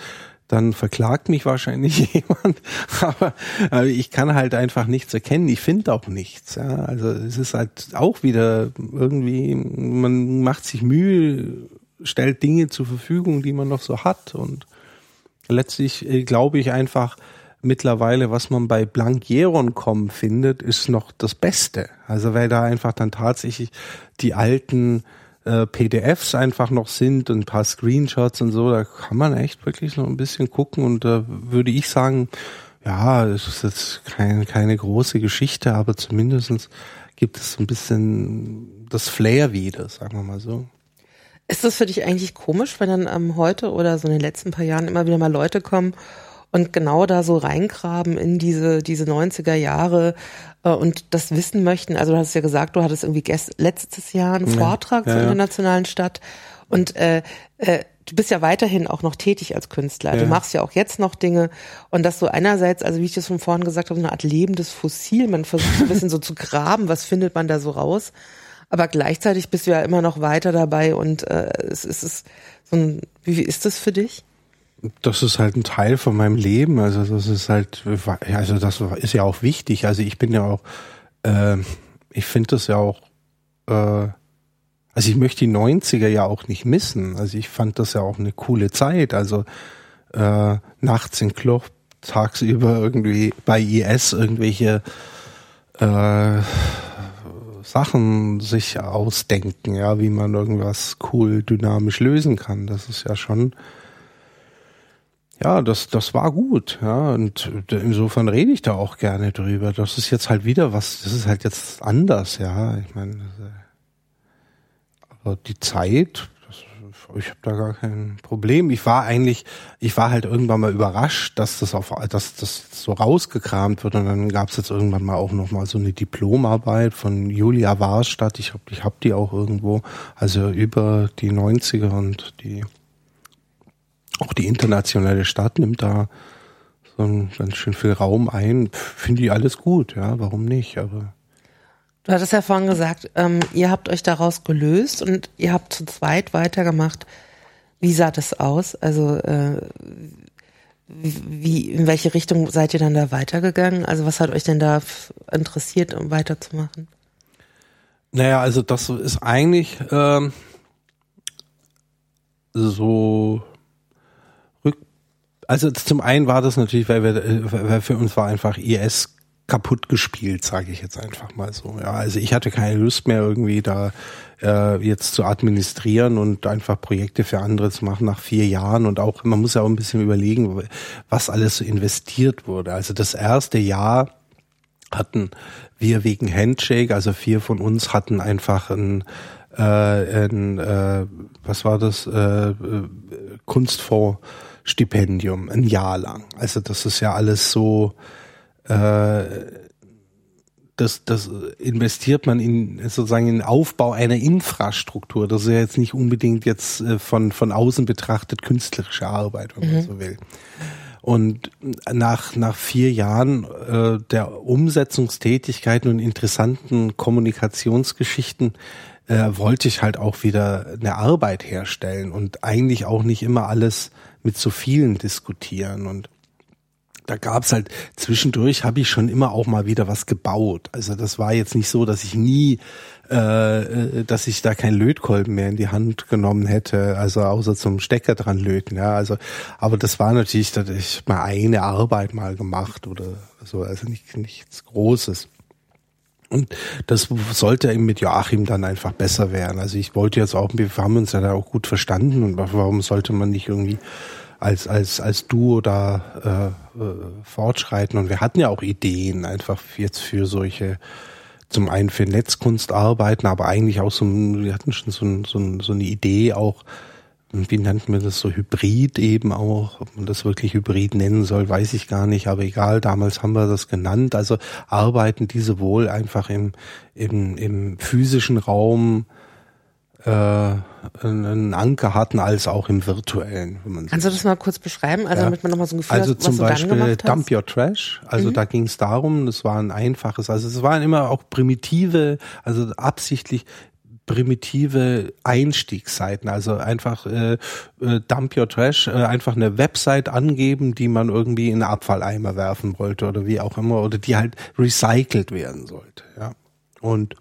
dann verklagt mich wahrscheinlich *laughs* jemand, aber, aber ich kann halt einfach nichts erkennen. Ich finde auch nichts. Ja. Also es ist halt auch wieder irgendwie, man macht sich Mühe, stellt Dinge zur Verfügung, die man noch so hat und letztlich äh, glaube ich einfach mittlerweile, was man bei Blankieron.com findet, ist noch das Beste. Also weil da einfach dann tatsächlich die alten äh, PDFs einfach noch sind und ein paar Screenshots und so, da kann man echt wirklich noch ein bisschen gucken und da würde ich sagen, ja, es ist jetzt kein, keine große Geschichte, aber zumindestens gibt es ein bisschen das Flair wieder, sagen wir mal so. Ist das für dich eigentlich komisch, wenn dann ähm, heute oder so in den letzten paar Jahren immer wieder mal Leute kommen und genau da so reingraben in diese, diese 90er Jahre äh, und das wissen möchten. Also du hast ja gesagt, du hattest irgendwie gest letztes Jahr einen Vortrag ja, zur ja. internationalen Stadt und äh, äh, du bist ja weiterhin auch noch tätig als Künstler. Ja. Du machst ja auch jetzt noch Dinge und das so einerseits, also wie ich das von vorhin gesagt habe, so eine Art lebendes Fossil. Man versucht ein bisschen so zu graben, was findet man da so raus. Aber gleichzeitig bist du ja immer noch weiter dabei und äh, es ist es so ein, wie, wie ist das für dich? Das ist halt ein Teil von meinem Leben. Also das ist halt, also das ist ja auch wichtig. Also ich bin ja auch, äh, ich finde das ja auch, äh, also ich möchte die 90er ja auch nicht missen. Also ich fand das ja auch eine coole Zeit. Also äh, nachts im Club, tagsüber irgendwie bei IS irgendwelche äh, Sachen sich ausdenken, ja, wie man irgendwas cool dynamisch lösen kann. Das ist ja schon ja, das, das war gut, ja, und insofern rede ich da auch gerne drüber. Das ist jetzt halt wieder was, das ist halt jetzt anders, ja. Ich meine, aber die Zeit, das, ich habe da gar kein Problem. Ich war eigentlich, ich war halt irgendwann mal überrascht, dass das auf, dass das so rausgekramt wird und dann gab es jetzt irgendwann mal auch noch mal so eine Diplomarbeit von Julia Warstadt. Ich habe, ich habe die auch irgendwo, also über die 90er und die auch die internationale Stadt nimmt da so ein, ganz schön viel Raum ein. Finde ich alles gut, ja, warum nicht? Aber Du hattest ja vorhin gesagt, ähm, ihr habt euch daraus gelöst und ihr habt zu zweit weitergemacht. Wie sah das aus? Also äh, wie, in welche Richtung seid ihr dann da weitergegangen? Also was hat euch denn da interessiert, um weiterzumachen? Naja, also das ist eigentlich ähm, so also zum einen war das natürlich, weil wir, weil für uns war einfach IS kaputt gespielt, sage ich jetzt einfach mal so. Ja, also ich hatte keine Lust mehr irgendwie da äh, jetzt zu administrieren und einfach Projekte für andere zu machen nach vier Jahren und auch man muss ja auch ein bisschen überlegen, was alles so investiert wurde. Also das erste Jahr hatten wir wegen Handshake, also vier von uns hatten einfach ein, äh, ein äh, was war das, äh, Kunstfonds Stipendium, ein Jahr lang. Also das ist ja alles so, äh, das, das investiert man in sozusagen in den Aufbau einer Infrastruktur. Das ist ja jetzt nicht unbedingt jetzt äh, von, von außen betrachtet künstlerische Arbeit, wenn man mhm. so will. Und nach, nach vier Jahren äh, der Umsetzungstätigkeiten und interessanten Kommunikationsgeschichten äh, wollte ich halt auch wieder eine Arbeit herstellen und eigentlich auch nicht immer alles mit so vielen diskutieren und da gab's halt zwischendurch habe ich schon immer auch mal wieder was gebaut. Also das war jetzt nicht so, dass ich nie, äh, äh, dass ich da kein Lötkolben mehr in die Hand genommen hätte, also außer zum Stecker dran löten. Ja, also aber das war natürlich, dass ich mal eine Arbeit mal gemacht oder so, also nicht, nichts Großes. Und das sollte eben mit Joachim dann einfach besser werden. Also ich wollte jetzt auch, wir haben uns ja da auch gut verstanden und warum sollte man nicht irgendwie als, als, als Duo da äh, äh, fortschreiten? Und wir hatten ja auch Ideen einfach jetzt für solche, zum einen für Netzkunst arbeiten, aber eigentlich auch so, wir hatten schon so, so, so eine Idee auch, wie nannten wir das so Hybrid eben auch, ob man das wirklich Hybrid nennen soll, weiß ich gar nicht, aber egal, damals haben wir das genannt. Also arbeiten diese wohl einfach im, im, im physischen Raum äh, einen Anker hatten als auch im virtuellen. Kannst du das mal kurz beschreiben, also ja. damit man nochmal so ein Gefühl also hat, was zum Beispiel Dump Your Trash, also mhm. da ging es darum, das war ein einfaches, also es waren immer auch primitive, also absichtlich primitive Einstiegsseiten, also einfach äh, äh, Dump Your Trash, äh, einfach eine Website angeben, die man irgendwie in Abfalleimer werfen wollte oder wie auch immer, oder die halt recycelt werden sollte. Ja. Und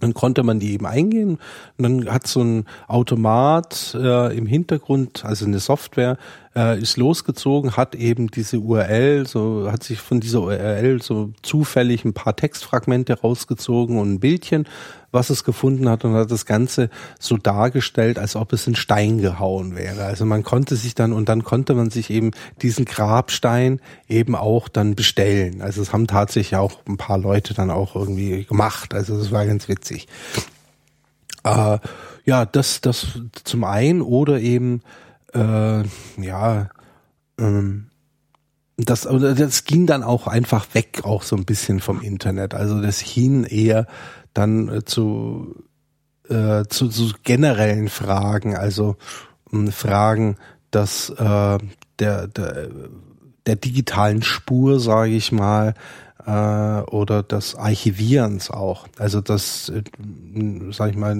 dann konnte man die eben eingehen und dann hat so ein Automat äh, im Hintergrund, also eine Software, äh, ist losgezogen, hat eben diese URL, so hat sich von dieser URL so zufällig ein paar Textfragmente rausgezogen und ein Bildchen, was es gefunden hat und hat das Ganze so dargestellt, als ob es in Stein gehauen wäre. Also man konnte sich dann und dann konnte man sich eben diesen Grabstein eben auch dann bestellen. Also es haben tatsächlich auch ein paar Leute dann auch irgendwie gemacht. Also das war ganz witzig. Äh, ja, das, das zum einen oder eben äh, ja, ähm, das, das ging dann auch einfach weg, auch so ein bisschen vom Internet. Also das hin eher dann äh, zu, äh, zu, zu generellen Fragen, also äh, Fragen, dass äh, der, der, der digitalen Spur, sage ich mal, äh, oder des Archivierens auch. Also das, äh, sage ich mal,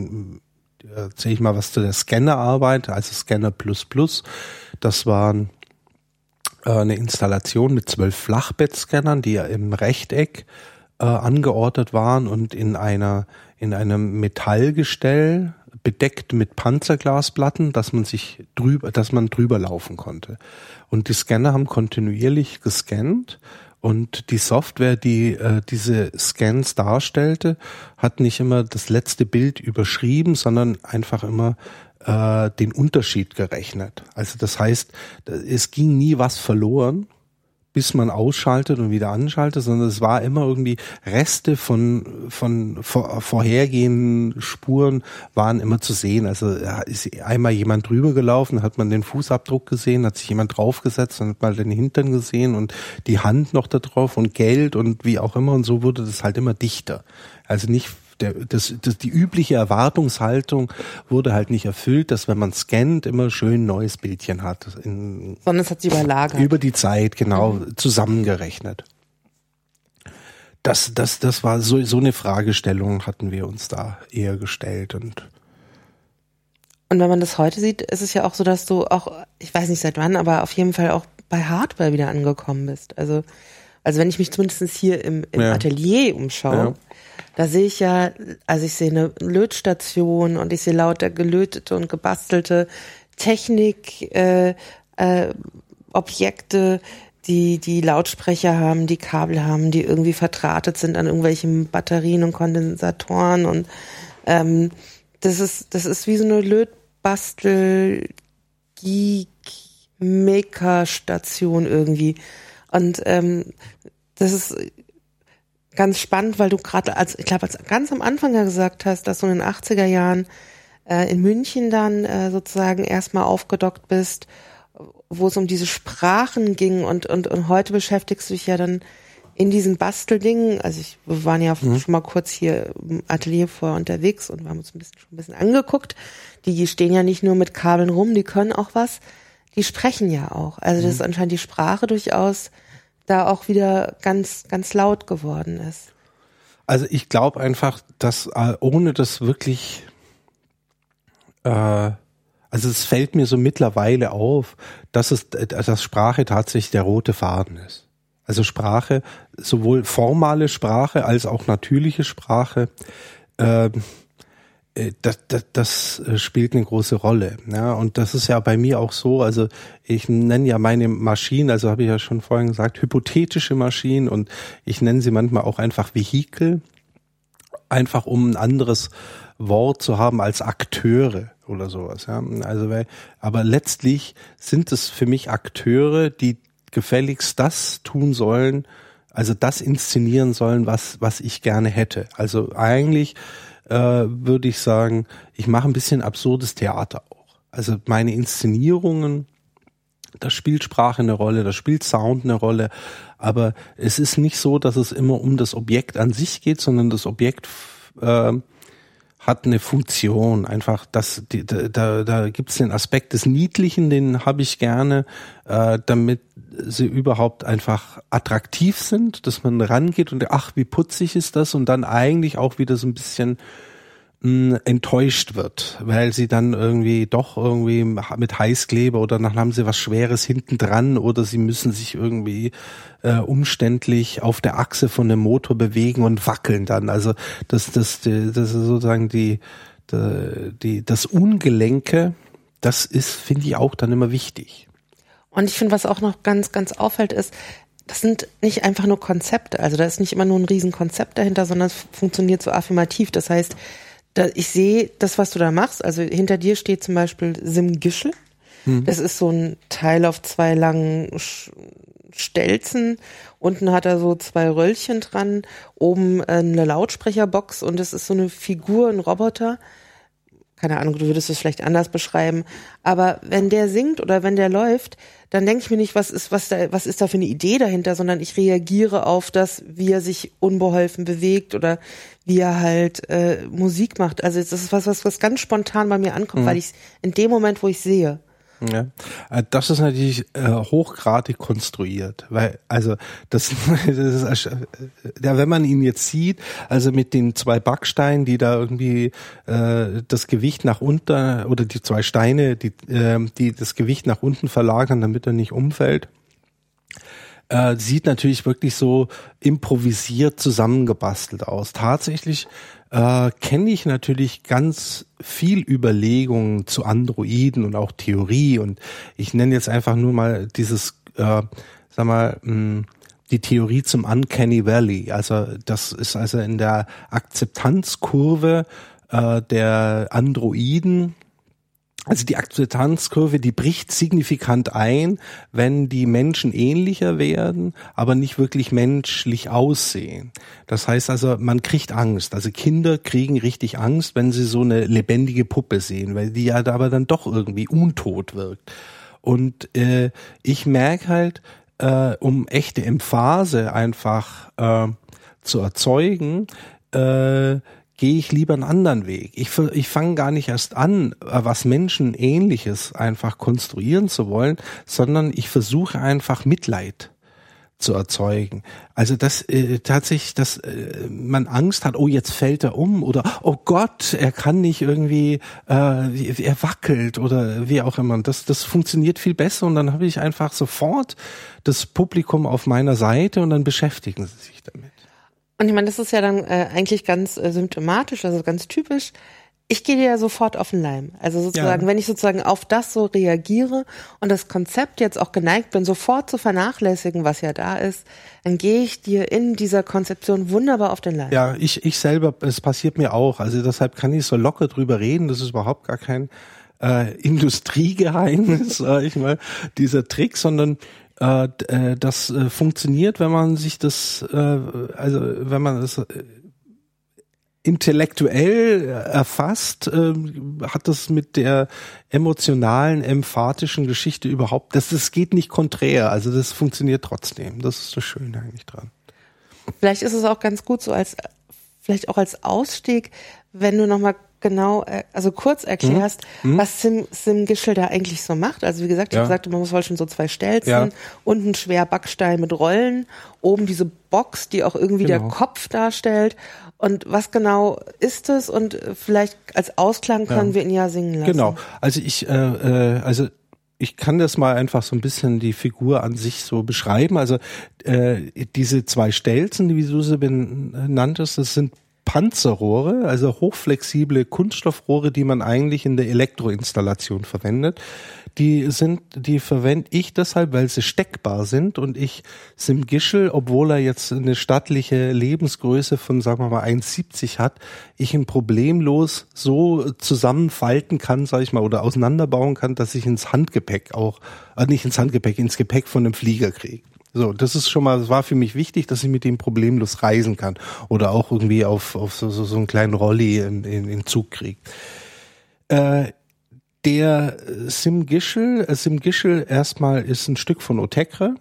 erzähle ich mal was zu der Scannerarbeit, also Scanner Plus Plus. Das waren äh, eine Installation mit zwölf Flachbettscannern, die im Rechteck äh, angeordnet waren und in einer in einem Metallgestell bedeckt mit Panzerglasplatten, dass man sich drüber, dass man drüber laufen konnte. Und die Scanner haben kontinuierlich gescannt und die Software, die äh, diese Scans darstellte, hat nicht immer das letzte Bild überschrieben, sondern einfach immer äh, den Unterschied gerechnet. Also das heißt, es ging nie was verloren, bis man ausschaltet und wieder anschaltet, sondern es war immer irgendwie Reste von, von vor, vorhergehenden Spuren waren immer zu sehen. Also ist einmal jemand drüber gelaufen, hat man den Fußabdruck gesehen, hat sich jemand draufgesetzt, dann hat man den Hintern gesehen und die Hand noch da drauf und Geld und wie auch immer und so wurde das halt immer dichter. Also nicht der, das, das, die übliche Erwartungshaltung wurde halt nicht erfüllt, dass wenn man scannt, immer schön neues Bildchen hat. In, Sondern es hat sich überlagert. Über die Zeit, genau, mhm. zusammengerechnet. Das, das, das war so, so eine Fragestellung hatten wir uns da eher gestellt und und wenn man das heute sieht, ist es ja auch so, dass du auch, ich weiß nicht seit wann, aber auf jeden Fall auch bei Hardware wieder angekommen bist. Also, also wenn ich mich zumindest hier im, im ja. Atelier umschaue, ja. Da sehe ich ja, also ich sehe eine Lötstation und ich sehe lauter gelötete und gebastelte Technik, äh, äh, Objekte, die die Lautsprecher haben, die Kabel haben, die irgendwie verdrahtet sind an irgendwelchen Batterien und Kondensatoren und ähm, das ist das ist wie so eine Lötbastel Geek Maker Station irgendwie und ähm, das ist ganz spannend, weil du gerade als, ich glaube, als ganz am Anfang ja gesagt hast, dass du in den 80er Jahren äh, in München dann äh, sozusagen erstmal aufgedockt bist, wo es um diese Sprachen ging und, und, und heute beschäftigst du dich ja dann in diesen Basteldingen, also ich, wir waren ja mhm. schon mal kurz hier im Atelier vorher unterwegs und wir haben uns ein bisschen, schon ein bisschen angeguckt. Die stehen ja nicht nur mit Kabeln rum, die können auch was. Die sprechen ja auch. Also das mhm. ist anscheinend die Sprache durchaus da auch wieder ganz, ganz laut geworden ist. Also ich glaube einfach, dass äh, ohne das wirklich, äh, also es fällt mir so mittlerweile auf, dass es, dass Sprache tatsächlich der rote Faden ist. Also Sprache, sowohl formale Sprache als auch natürliche Sprache. Äh, äh, das, das, das äh, spielt eine große Rolle. Ja, und das ist ja bei mir auch so. Also ich nenne ja meine Maschinen, also habe ich ja schon vorhin gesagt, hypothetische Maschinen und ich nenne sie manchmal auch einfach Vehikel, einfach um ein anderes Wort zu haben als Akteure oder sowas. Ja, also weil, aber letztlich sind es für mich Akteure, die gefälligst das tun sollen, also das inszenieren sollen, was was ich gerne hätte. Also eigentlich äh, würde ich sagen, ich mache ein bisschen absurdes Theater auch. Also meine Inszenierungen, da spielt Sprache eine Rolle, da spielt Sound eine Rolle, aber es ist nicht so, dass es immer um das Objekt an sich geht, sondern das Objekt äh, hat eine Funktion. Einfach, das, die, da, da gibt es den Aspekt des Niedlichen, den habe ich gerne, äh, damit sie überhaupt einfach attraktiv sind, dass man rangeht und ach, wie putzig ist das und dann eigentlich auch wieder so ein bisschen enttäuscht wird, weil sie dann irgendwie doch irgendwie mit Heißkleber oder dann haben sie was Schweres hinten dran oder sie müssen sich irgendwie äh, umständlich auf der Achse von dem Motor bewegen und wackeln dann. Also das, das, das ist sozusagen die, die, die das Ungelenke, das ist, finde ich, auch dann immer wichtig. Und ich finde, was auch noch ganz, ganz auffällt, ist, das sind nicht einfach nur Konzepte. Also da ist nicht immer nur ein Riesenkonzept dahinter, sondern es funktioniert so affirmativ. Das heißt, ich sehe das, was du da machst. Also hinter dir steht zum Beispiel Sim Gischel. Mhm. Das ist so ein Teil auf zwei langen Stelzen. Unten hat er so zwei Röllchen dran, oben eine Lautsprecherbox und es ist so eine Figur, ein Roboter keine Ahnung, du würdest es vielleicht anders beschreiben, aber wenn der singt oder wenn der läuft, dann denke ich mir nicht, was ist, was da, was ist da für eine Idee dahinter, sondern ich reagiere auf das, wie er sich unbeholfen bewegt oder wie er halt äh, Musik macht. Also das ist was, was, was ganz spontan bei mir ankommt, mhm. weil ich in dem Moment, wo ich sehe. Ja, äh, das ist natürlich äh, hochgradig konstruiert, weil also das, *laughs* das ist, äh, ja, wenn man ihn jetzt sieht, also mit den zwei Backsteinen, die da irgendwie äh, das Gewicht nach unten oder die zwei Steine, die äh, die das Gewicht nach unten verlagern, damit er nicht umfällt, äh, sieht natürlich wirklich so improvisiert zusammengebastelt aus. Tatsächlich äh, kenne ich natürlich ganz viel Überlegungen zu Androiden und auch Theorie und ich nenne jetzt einfach nur mal dieses, äh, sag mal, mh, hm, die Theorie zum Uncanny Valley. Also das ist also in der Akzeptanzkurve äh, der Androiden also die Akzeptanzkurve, die bricht signifikant ein, wenn die Menschen ähnlicher werden, aber nicht wirklich menschlich aussehen. Das heißt also, man kriegt Angst. Also Kinder kriegen richtig Angst, wenn sie so eine lebendige Puppe sehen, weil die ja aber dann doch irgendwie untot wirkt. Und äh, ich merke halt, äh, um echte Emphase einfach äh, zu erzeugen, äh, gehe ich lieber einen anderen Weg. Ich, ich fange gar nicht erst an, äh, was Menschen ähnliches einfach konstruieren zu wollen, sondern ich versuche einfach Mitleid zu erzeugen. Also dass äh, tatsächlich, dass äh, man Angst hat, oh jetzt fällt er um oder oh Gott, er kann nicht irgendwie, äh, er wackelt oder wie auch immer. Das das funktioniert viel besser und dann habe ich einfach sofort das Publikum auf meiner Seite und dann beschäftigen sie sich damit. Und ich meine, das ist ja dann äh, eigentlich ganz äh, symptomatisch, also ganz typisch. Ich gehe dir ja sofort auf den Leim. Also sozusagen, ja. wenn ich sozusagen auf das so reagiere und das Konzept jetzt auch geneigt bin, sofort zu vernachlässigen, was ja da ist, dann gehe ich dir in dieser Konzeption wunderbar auf den Leim. Ja, ich, ich selber, es passiert mir auch. Also deshalb kann ich so locker drüber reden. Das ist überhaupt gar kein äh, *laughs* Industriegeheimnis, sag ich mal, dieser Trick, sondern äh, äh, das äh, funktioniert, wenn man sich das, also wenn man es intellektuell erfasst, äh, hat das mit der emotionalen, emphatischen Geschichte überhaupt, das, das geht nicht konträr, also das funktioniert trotzdem. Das ist das Schöne eigentlich dran. Vielleicht ist es auch ganz gut so als, vielleicht auch als Ausstieg, wenn du nochmal genau, äh, also kurz erklärst, mhm. was Sim, Sim Gischel da eigentlich so macht. Also wie gesagt, ich ja. habe gesagt, man muss wohl schon so zwei Stelzen, ja. unten schwer Backstein mit Rollen, oben diese Box, die auch irgendwie genau. der Kopf darstellt. Und was genau ist es? Und vielleicht als Ausklang können ja. wir ihn ja singen lassen. Genau. Also ich, äh, äh, also ich kann das mal einfach so ein bisschen die Figur an sich so beschreiben. Also äh, diese zwei Stelzen, wie du sie benanntest, das sind Panzerrohre, also hochflexible Kunststoffrohre, die man eigentlich in der Elektroinstallation verwendet. Die sind, die verwende ich deshalb, weil sie steckbar sind und ich Sim Gischel, obwohl er jetzt eine stattliche Lebensgröße von, sagen wir mal, 1,70 hat, ich ihn problemlos so zusammenfalten kann, sage ich mal, oder auseinanderbauen kann, dass ich ins Handgepäck auch, äh, nicht ins Handgepäck, ins Gepäck von einem Flieger kriege. So, das ist schon mal, das war für mich wichtig, dass ich mit dem problemlos reisen kann oder auch irgendwie auf, auf so, so, so einen kleinen Rolli in, in, in Zug kriege. Äh, der Sim Gischel, äh, Sim Gischel erstmal ist ein Stück von Otekre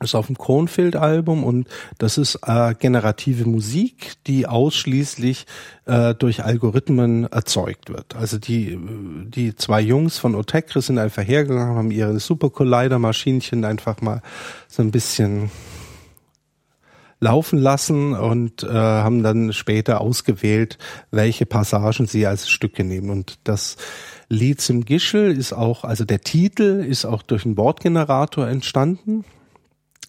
ist auf dem Kronfield-Album und das ist äh, generative Musik, die ausschließlich äh, durch Algorithmen erzeugt wird. Also die die zwei Jungs von Otekre sind einfach hergegangen, haben ihre Super Collider Maschinchen einfach mal so ein bisschen laufen lassen und äh, haben dann später ausgewählt, welche Passagen sie als Stücke nehmen und das Lied zum Gischel ist auch, also der Titel ist auch durch einen Bordgenerator entstanden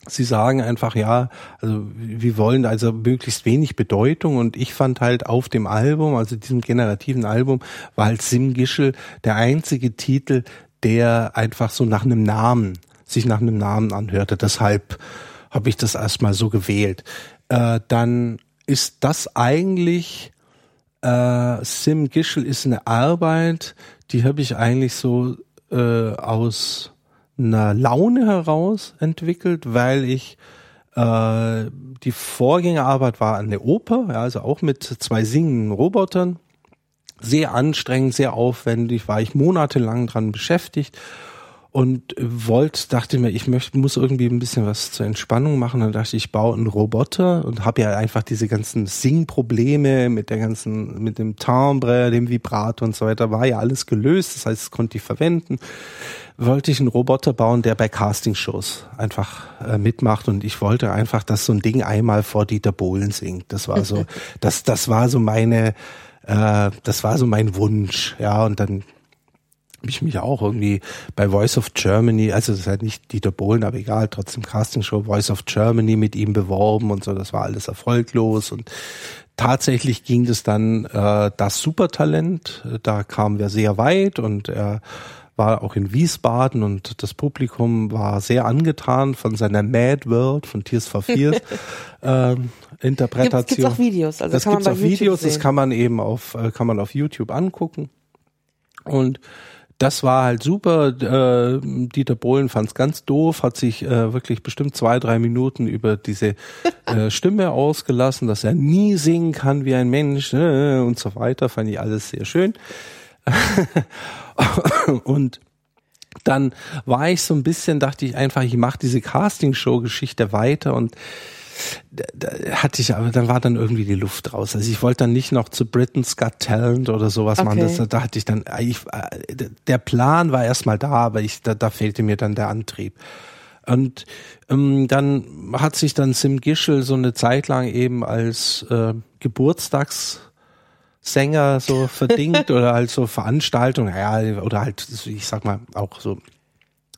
Sie sagen einfach, ja, also wir wollen also möglichst wenig Bedeutung und ich fand halt auf dem Album, also diesem generativen Album, war halt Sim Gischel der einzige Titel, der einfach so nach einem Namen, sich nach einem Namen anhörte. Deshalb habe ich das erstmal so gewählt. Äh, dann ist das eigentlich, äh, Sim Gischel ist eine Arbeit, die habe ich eigentlich so äh, aus einer Laune heraus entwickelt, weil ich äh, die Vorgängerarbeit war eine Oper, ja, also auch mit zwei singenden Robotern. Sehr anstrengend, sehr aufwendig, war ich monatelang dran beschäftigt. Und wollte, dachte mir, ich möchte, muss irgendwie ein bisschen was zur Entspannung machen. Dann dachte ich, ich baue einen Roboter und habe ja einfach diese ganzen Sing-Probleme mit der ganzen, mit dem Timbre, dem Vibrato und so weiter, war ja alles gelöst. Das heißt, das konnte ich verwenden. Wollte ich einen Roboter bauen, der bei Castingshows einfach äh, mitmacht und ich wollte einfach, dass so ein Ding einmal vor Dieter Bohlen singt. Das war so, *laughs* das, das war so meine, äh, das war so mein Wunsch, ja. Und dann ich mich auch irgendwie bei Voice of Germany, also das ist halt nicht Dieter Bohlen, aber egal, trotzdem Castingshow Voice of Germany mit ihm beworben und so, das war alles erfolglos und tatsächlich ging es dann äh, das Supertalent, da kamen wir sehr weit und er war auch in Wiesbaden und das Publikum war sehr angetan von seiner Mad World von Tears for Fears *laughs* ähm, Interpretation. Gibt es auch Videos, also das kann man bei auch Videos, sehen. das kann man eben auf äh, kann man auf YouTube angucken und das war halt super. Äh, Dieter Bohlen fand es ganz doof, hat sich äh, wirklich bestimmt zwei, drei Minuten über diese *laughs* äh, Stimme ausgelassen, dass er nie singen kann wie ein Mensch äh, und so weiter. Fand ich alles sehr schön. *laughs* und dann war ich so ein bisschen, dachte ich einfach, ich mache diese Castingshow-Geschichte weiter und da, da hatte ich aber, dann war dann irgendwie die Luft raus. Also ich wollte dann nicht noch zu Britain's Got Talent oder sowas okay. machen. Das, da hatte ich dann, ich, der Plan war erstmal da, aber ich, da, da fehlte mir dann der Antrieb. Und ähm, dann hat sich dann Sim Gischel so eine Zeit lang eben als äh, Geburtstagssänger so *laughs* verdingt oder halt so Veranstaltungen, ja, oder halt, ich sag mal, auch so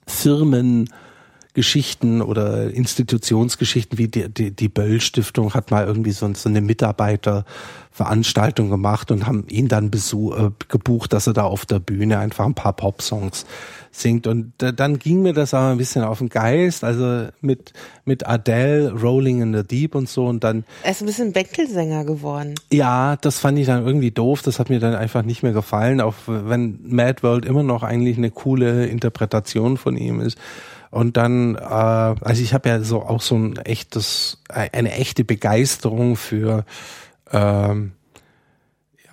Firmen, Geschichten oder Institutionsgeschichten wie die, die, die Böll Stiftung hat mal irgendwie so, so eine Mitarbeiterveranstaltung gemacht und haben ihn dann besuch, äh, gebucht, dass er da auf der Bühne einfach ein paar Popsongs singt. Und äh, dann ging mir das aber ein bisschen auf den Geist, also mit, mit Adele, Rolling in the Deep und so und dann. Er ist ein bisschen Bänkelsänger geworden. Ja, das fand ich dann irgendwie doof, das hat mir dann einfach nicht mehr gefallen, auch wenn Mad World immer noch eigentlich eine coole Interpretation von ihm ist. Und dann, äh, also ich habe ja so auch so ein echtes, eine echte Begeisterung für ähm,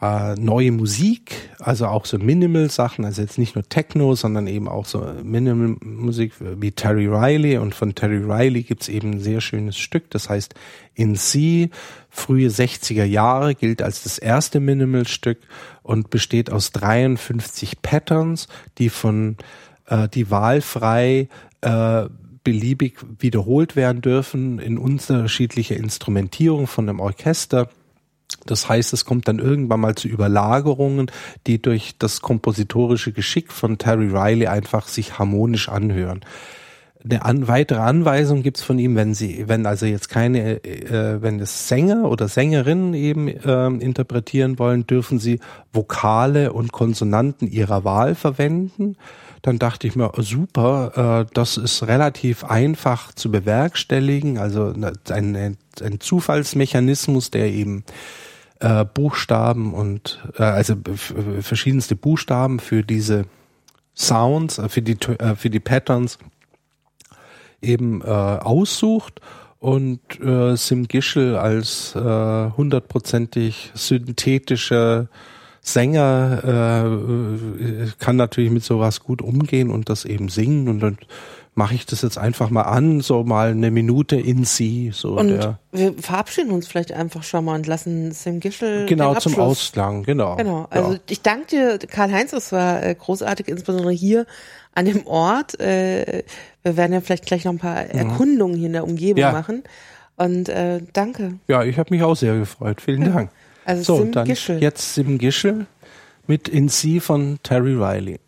ja, neue Musik, also auch so Minimal-Sachen, also jetzt nicht nur Techno, sondern eben auch so Minimal-Musik wie Terry Riley. Und von Terry Riley gibt's eben ein sehr schönes Stück, das heißt In C, frühe 60er Jahre, gilt als das erste Minimal-Stück und besteht aus 53 Patterns, die von äh, die wahlfrei äh, beliebig wiederholt werden dürfen in unterschiedlicher Instrumentierung von einem Orchester. Das heißt, es kommt dann irgendwann mal zu Überlagerungen, die durch das kompositorische Geschick von Terry Riley einfach sich harmonisch anhören. Eine an, weitere Anweisung gibt's von ihm, wenn sie, wenn also jetzt keine, äh, wenn es Sänger oder Sängerinnen eben äh, interpretieren wollen, dürfen sie Vokale und Konsonanten ihrer Wahl verwenden dann dachte ich mir, super, äh, das ist relativ einfach zu bewerkstelligen, also ein, ein Zufallsmechanismus, der eben äh, Buchstaben und äh, also verschiedenste Buchstaben für diese Sounds, äh, für die äh, für die Patterns eben äh, aussucht und äh, Sim Gischel als äh, hundertprozentig synthetische Sänger äh, kann natürlich mit sowas gut umgehen und das eben singen und dann mache ich das jetzt einfach mal an, so mal eine Minute in sie. So und der, wir verabschieden uns vielleicht einfach schon mal und lassen Sim Gischel genau zum Ausklang, genau. Genau. Also ja. ich danke dir, Karl-Heinz, es war äh, großartig, insbesondere hier an dem Ort. Äh, wir werden ja vielleicht gleich noch ein paar mhm. Erkundungen hier in der Umgebung ja. machen. Und äh, danke. Ja, ich habe mich auch sehr gefreut. Vielen Dank. Also so, Sim dann Gischel. jetzt Sim Gischel mit In Sie von Terry Riley.